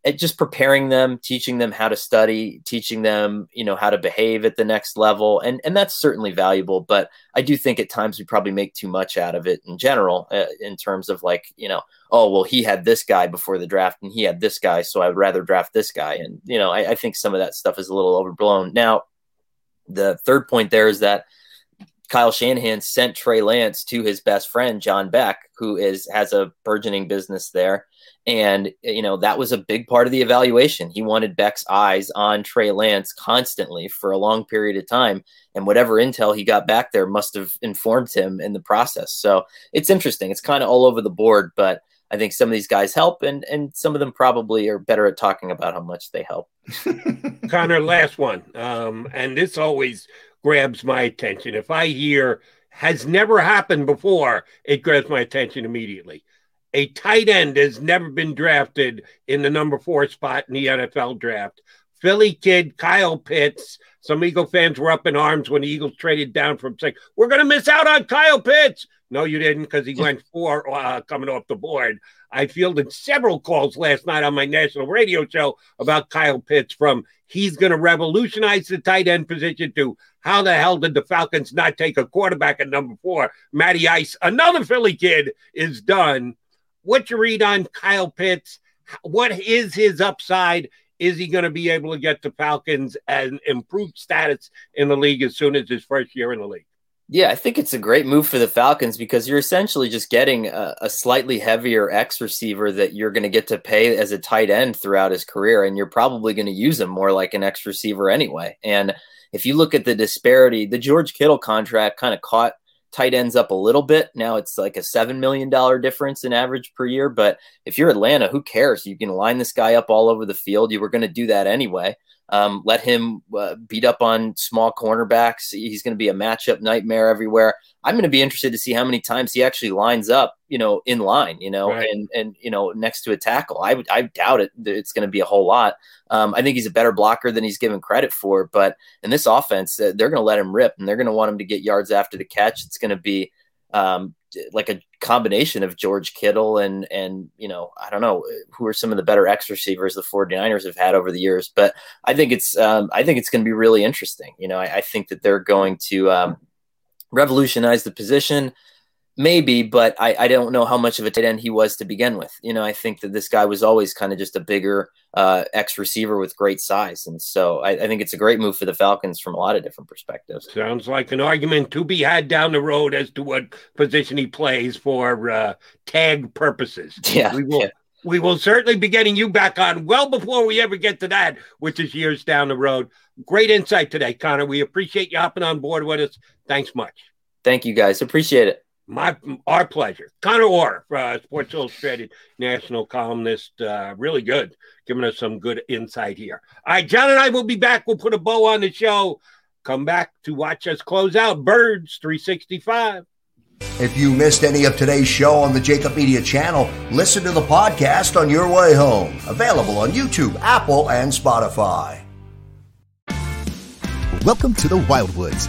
at just preparing them, teaching them how to study, teaching them, you know, how to behave at the next level, and and that's certainly valuable. But I do think at times we probably make too much out of it in general, uh, in terms of like, you know, oh well, he had this guy before the draft, and he had this guy, so I would rather draft this guy, and you know, I, I think some of that stuff is a little overblown. Now, the third point there is that Kyle Shanahan sent Trey Lance to his best friend John Beck, who is has a burgeoning business there and, you know, that was a big part of the evaluation. He wanted Beck's eyes on Trey Lance constantly for a long period of time. And whatever intel he got back there must have informed him in the process. So it's interesting. It's kind of all over the board, but I think some of these guys help, and, and some of them probably are better at talking about how much they help. Conor, last one. Um, and this always grabs my attention. If I hear has never happened before, it grabs my attention immediately a tight end has never been drafted in the number four spot in the NFL draft. Philly kid Kyle Pitts. Some Eagle fans were up in arms when the Eagles traded down from saying, We're going to miss out on Kyle Pitts. No, you didn't because he went four uh, coming off the board. I fielded several calls last night on my national radio show about Kyle Pitts from he's going to revolutionize the tight end position to how the hell did the Falcons not take a quarterback at number four? Matty Ice, another Philly kid, is done what you read on Kyle Pitts? What is his upside? Is he going to be able to get the Falcons and improved status in the league as soon as his first year in the league? Yeah, I think it's a great move for the Falcons because you're essentially just getting a, a slightly heavier X receiver that you're going to get to pay as a tight end throughout his career, and you're probably going to use him more like an X receiver anyway. And if you look at the disparity, the George Kittle contract kind of caught tight ends up a little bit. Now it's like a $7 million difference in average per year. But if you're Atlanta, who cares? You can line this guy up all over the field. You were going to do that anyway. Um, let him uh, beat up on small cornerbacks. He's going to be a matchup nightmare everywhere. I'm going to be interested to see how many times he actually lines up, you know, in line, you know, right. and and you know, next to a tackle. I I doubt it. It's going to be a whole lot. Um, I think he's a better blocker than he's given credit for. But in this offense, uh, they're going to let him rip, and they're going to want him to get yards after the catch. It's going to be um, like a combination of George Kittle and and you know I don't know who are some of the better X receivers the 49ers have had over the years but I think it's um, I think it's going to be really interesting. You know I, I think that they're going to um, revolutionize the position Maybe, but I, I don't know how much of a tight end he was to begin with. You know, I think that this guy was always kind of just a bigger uh, X receiver with great size. And so I, I, think it's a great move for the Falcons from a lot of different perspectives. Sounds like an argument to be had down the road as to what position he plays for uh, tag purposes. Yeah. We will. Yeah. We will certainly be getting you back on well before we ever get to that, which is years down the road. Great insight today, Conor. We appreciate you hopping on board with us. Thanks much. Thank you, guys. Appreciate it. My our pleasure. Conor Orr, uh, Sports Illustrated national columnist, uh, really good, giving us some good insight here. All right, John and I will be back. We'll put a bow on the show. Come back to watch us close out Birds 365. If you missed any of today's show on the JAKIB Media channel, listen to the podcast on your way home. Available on YouTube, Apple, and Spotify. Welcome to the Wildwoods,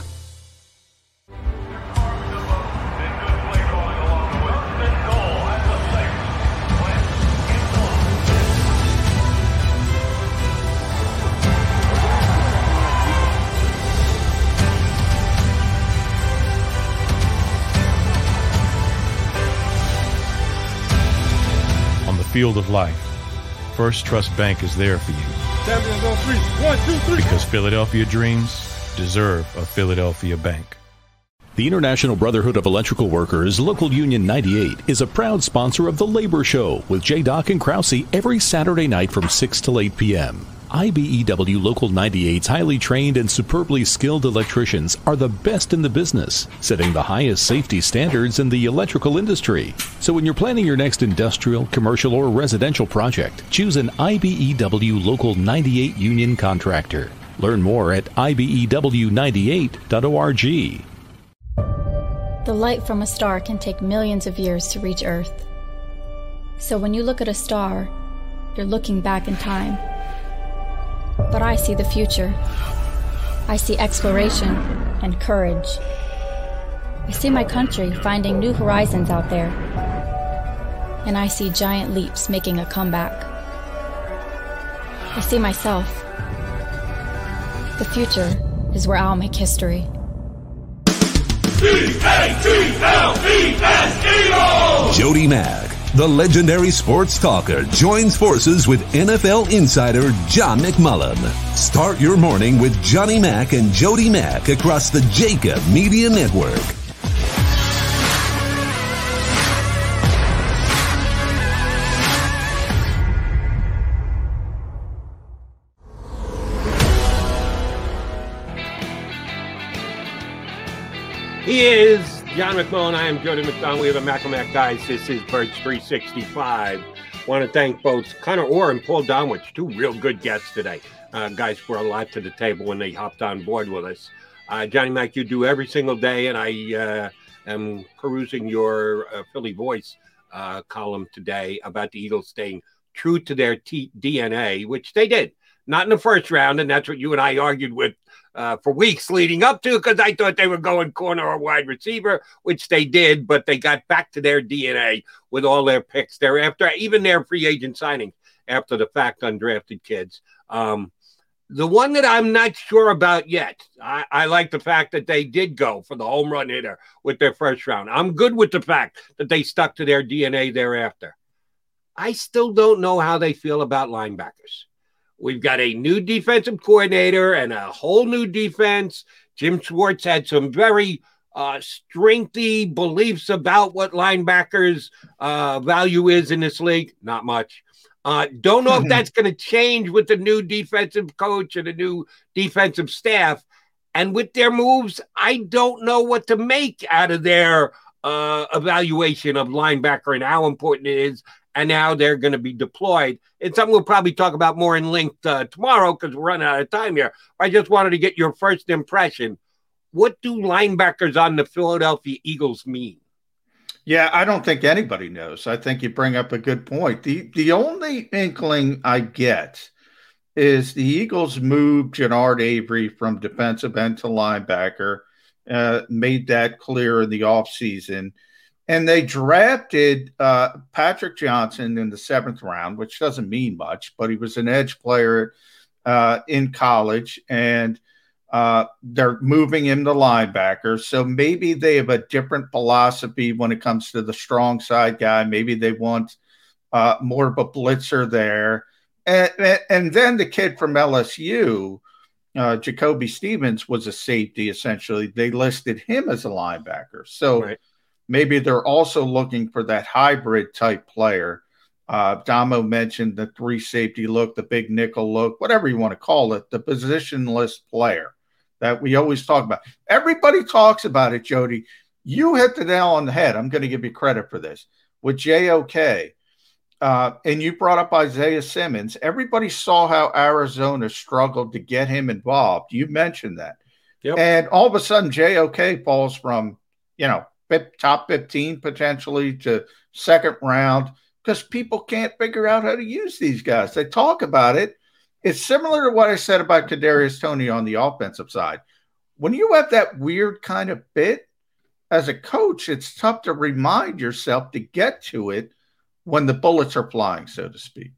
Field of life, First Trust Bank is there for you. Champions on three. One, two, three. Because Philadelphia dreams deserve a Philadelphia bank. The International Brotherhood of Electrical Workers, Local Union 98, is a proud sponsor of The Labor Show with J. Doc and Krause every Saturday night from 6 to 8 p.m. IBEW Local 98's highly trained and superbly skilled electricians are the best in the business, setting the highest safety standards in the electrical industry. So when you're planning your next industrial, commercial, or residential project, choose an IBEW Local 98 union contractor. Learn more at IBEW98.org. The light from a star can take millions of years to reach Earth. So when you look at a star, you're looking back in time but I see the future. I see exploration and courage. I see my country finding new horizons out there. And I see giant leaps making a comeback. I see myself. The future is where I'll make history. Jody Mack the legendary sports talker joins forces with NFL insider John McMullen. Start your morning with Johnny Mack and Jody Mack across the JAKIB Media Network. He is John McMullen, I am Jody McDonald. We have a Mac Mac guys. This is Birds 365. Want to thank both Connor Orr and Paul Domowitz, two real good guests today. Uh, guys brought a lot to the table when they hopped on board with us. Uh, Johnny Mac, you do every single day, and I uh, am perusing your uh, Philly Voice uh, column today about the Eagles staying true to their T- DNA, which they did. not in the first round, and that's what you and I argued with uh, for weeks leading up to because I thought they were going corner or wide receiver, which they did, but they got back to their DNA with all their picks thereafter, even their free agent signing after the fact, undrafted kids. Um, the one that I'm not sure about yet, I, I, like the fact that they did go for the home run hitter with their first round. I'm good with the fact that they stuck to their DNA thereafter. I still don't know how they feel about linebackers. We've got a new defensive coordinator and a whole new defense. Jim Schwartz had some very uh, strengthy beliefs about what linebackers' uh, value is in this league. Not much. Uh, don't know if that's going to change with the new defensive coach and the new defensive staff. And with their moves, I don't know what to make out of their uh, evaluation of linebacker and how important it is and now they're going to be deployed. It's something we'll probably talk about more in length uh, tomorrow because we're running out of time here. I just wanted to get your first impression. What do linebackers on the Philadelphia Eagles mean? Yeah, I don't think anybody knows. I think you bring up a good point. The the only inkling I get is the Eagles moved Genard Avery from defensive end to linebacker, uh, made that clear in the offseason. And they drafted uh, Patrick Johnson in the seventh round, which doesn't mean much, but he was an edge player uh, in college, and uh, they're moving him to linebacker. So maybe they have a different philosophy when it comes to the strong side guy. Maybe they want uh, more of a blitzer there. And, and then the kid from LSU, uh, Jacoby Stevens, was a safety essentially. They listed him as a linebacker. So. Right maybe they're also looking for that hybrid type player. Uh, Damo mentioned the three safety look, the big nickel look, whatever you want to call it, the positionless player that we always talk about. Everybody talks about it, Jody. You hit the nail on the head. I'm going to give you credit for this with JOK. Uh, and you brought up Isaiah Simmons. Everybody saw how Arizona struggled to get him involved. You mentioned that. Yep. And all of a sudden, JOK falls from, you know, top 15 potentially to second round because people can't figure out how to use these guys. They talk about it. It's similar to what I said about Kadarius Toney on the offensive side. When you have that weird kind of fit as a coach, it's tough to remind yourself to get to it when the bullets are flying, so to speak.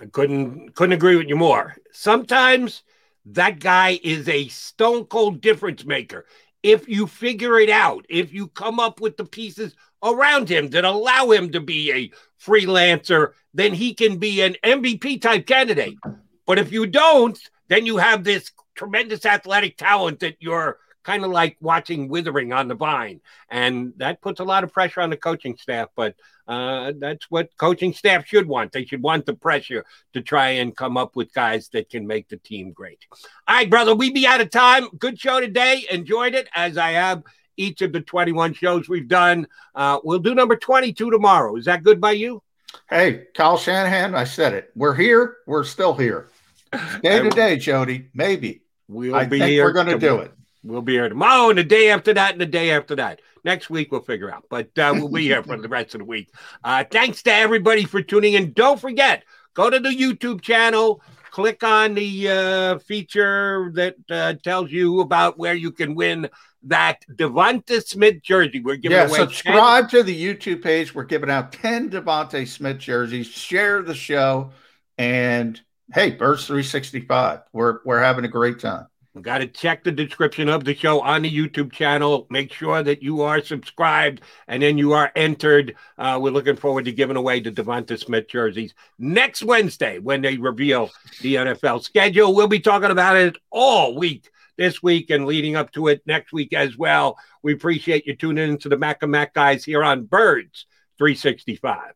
I couldn't couldn't agree with you more. Sometimes that guy is a stone cold difference maker if you figure it out, if you come up with the pieces around him that allow him to be a freelancer, then he can be an MVP type candidate. But if you don't, then you have this tremendous athletic talent that you're kind of like watching withering on the vine. And that puts a lot of pressure on the coaching staff. But uh, that's what coaching staff should want. They should want the pressure to try and come up with guys that can make the team great. All right, brother, we be out of time. Good show today. Enjoyed it as I have each of the 21 shows we've done. Uh, we'll do number 22 tomorrow. Is that good by you? Hey, Kyle Shanahan, I said it. We're here. We're still here. Day to day, Jody. Maybe. We'll I be here. We're going to do it. We'll be here tomorrow and the day after that and the day after that. Next week, we'll figure out, but uh, we'll be here for the rest of the week. Uh, thanks to everybody for tuning in. Don't forget, go to the YouTube channel, click on the uh, feature that uh, tells you about where you can win that DeVonta Smith jersey. We're giving yeah, away subscribe 10. to the YouTube page. We're giving out 10 DeVonta Smith jerseys. Share the show. And hey, Birds 365. We're we're having a great time. Got to check the description of the show on the YouTube channel. Make sure that you are subscribed and then you are entered. Uh, we're looking forward to giving away the DeVonta Smith jerseys next Wednesday when they reveal the NFL schedule. We'll be talking about it all week this week and leading up to it next week as well. We appreciate you tuning into the Mac and Mac guys here on Birds 365.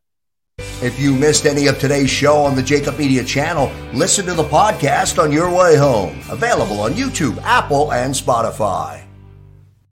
If you missed any of today's show on the JAKIB Media channel, listen to the podcast on your way home. Available on YouTube, Apple, and Spotify.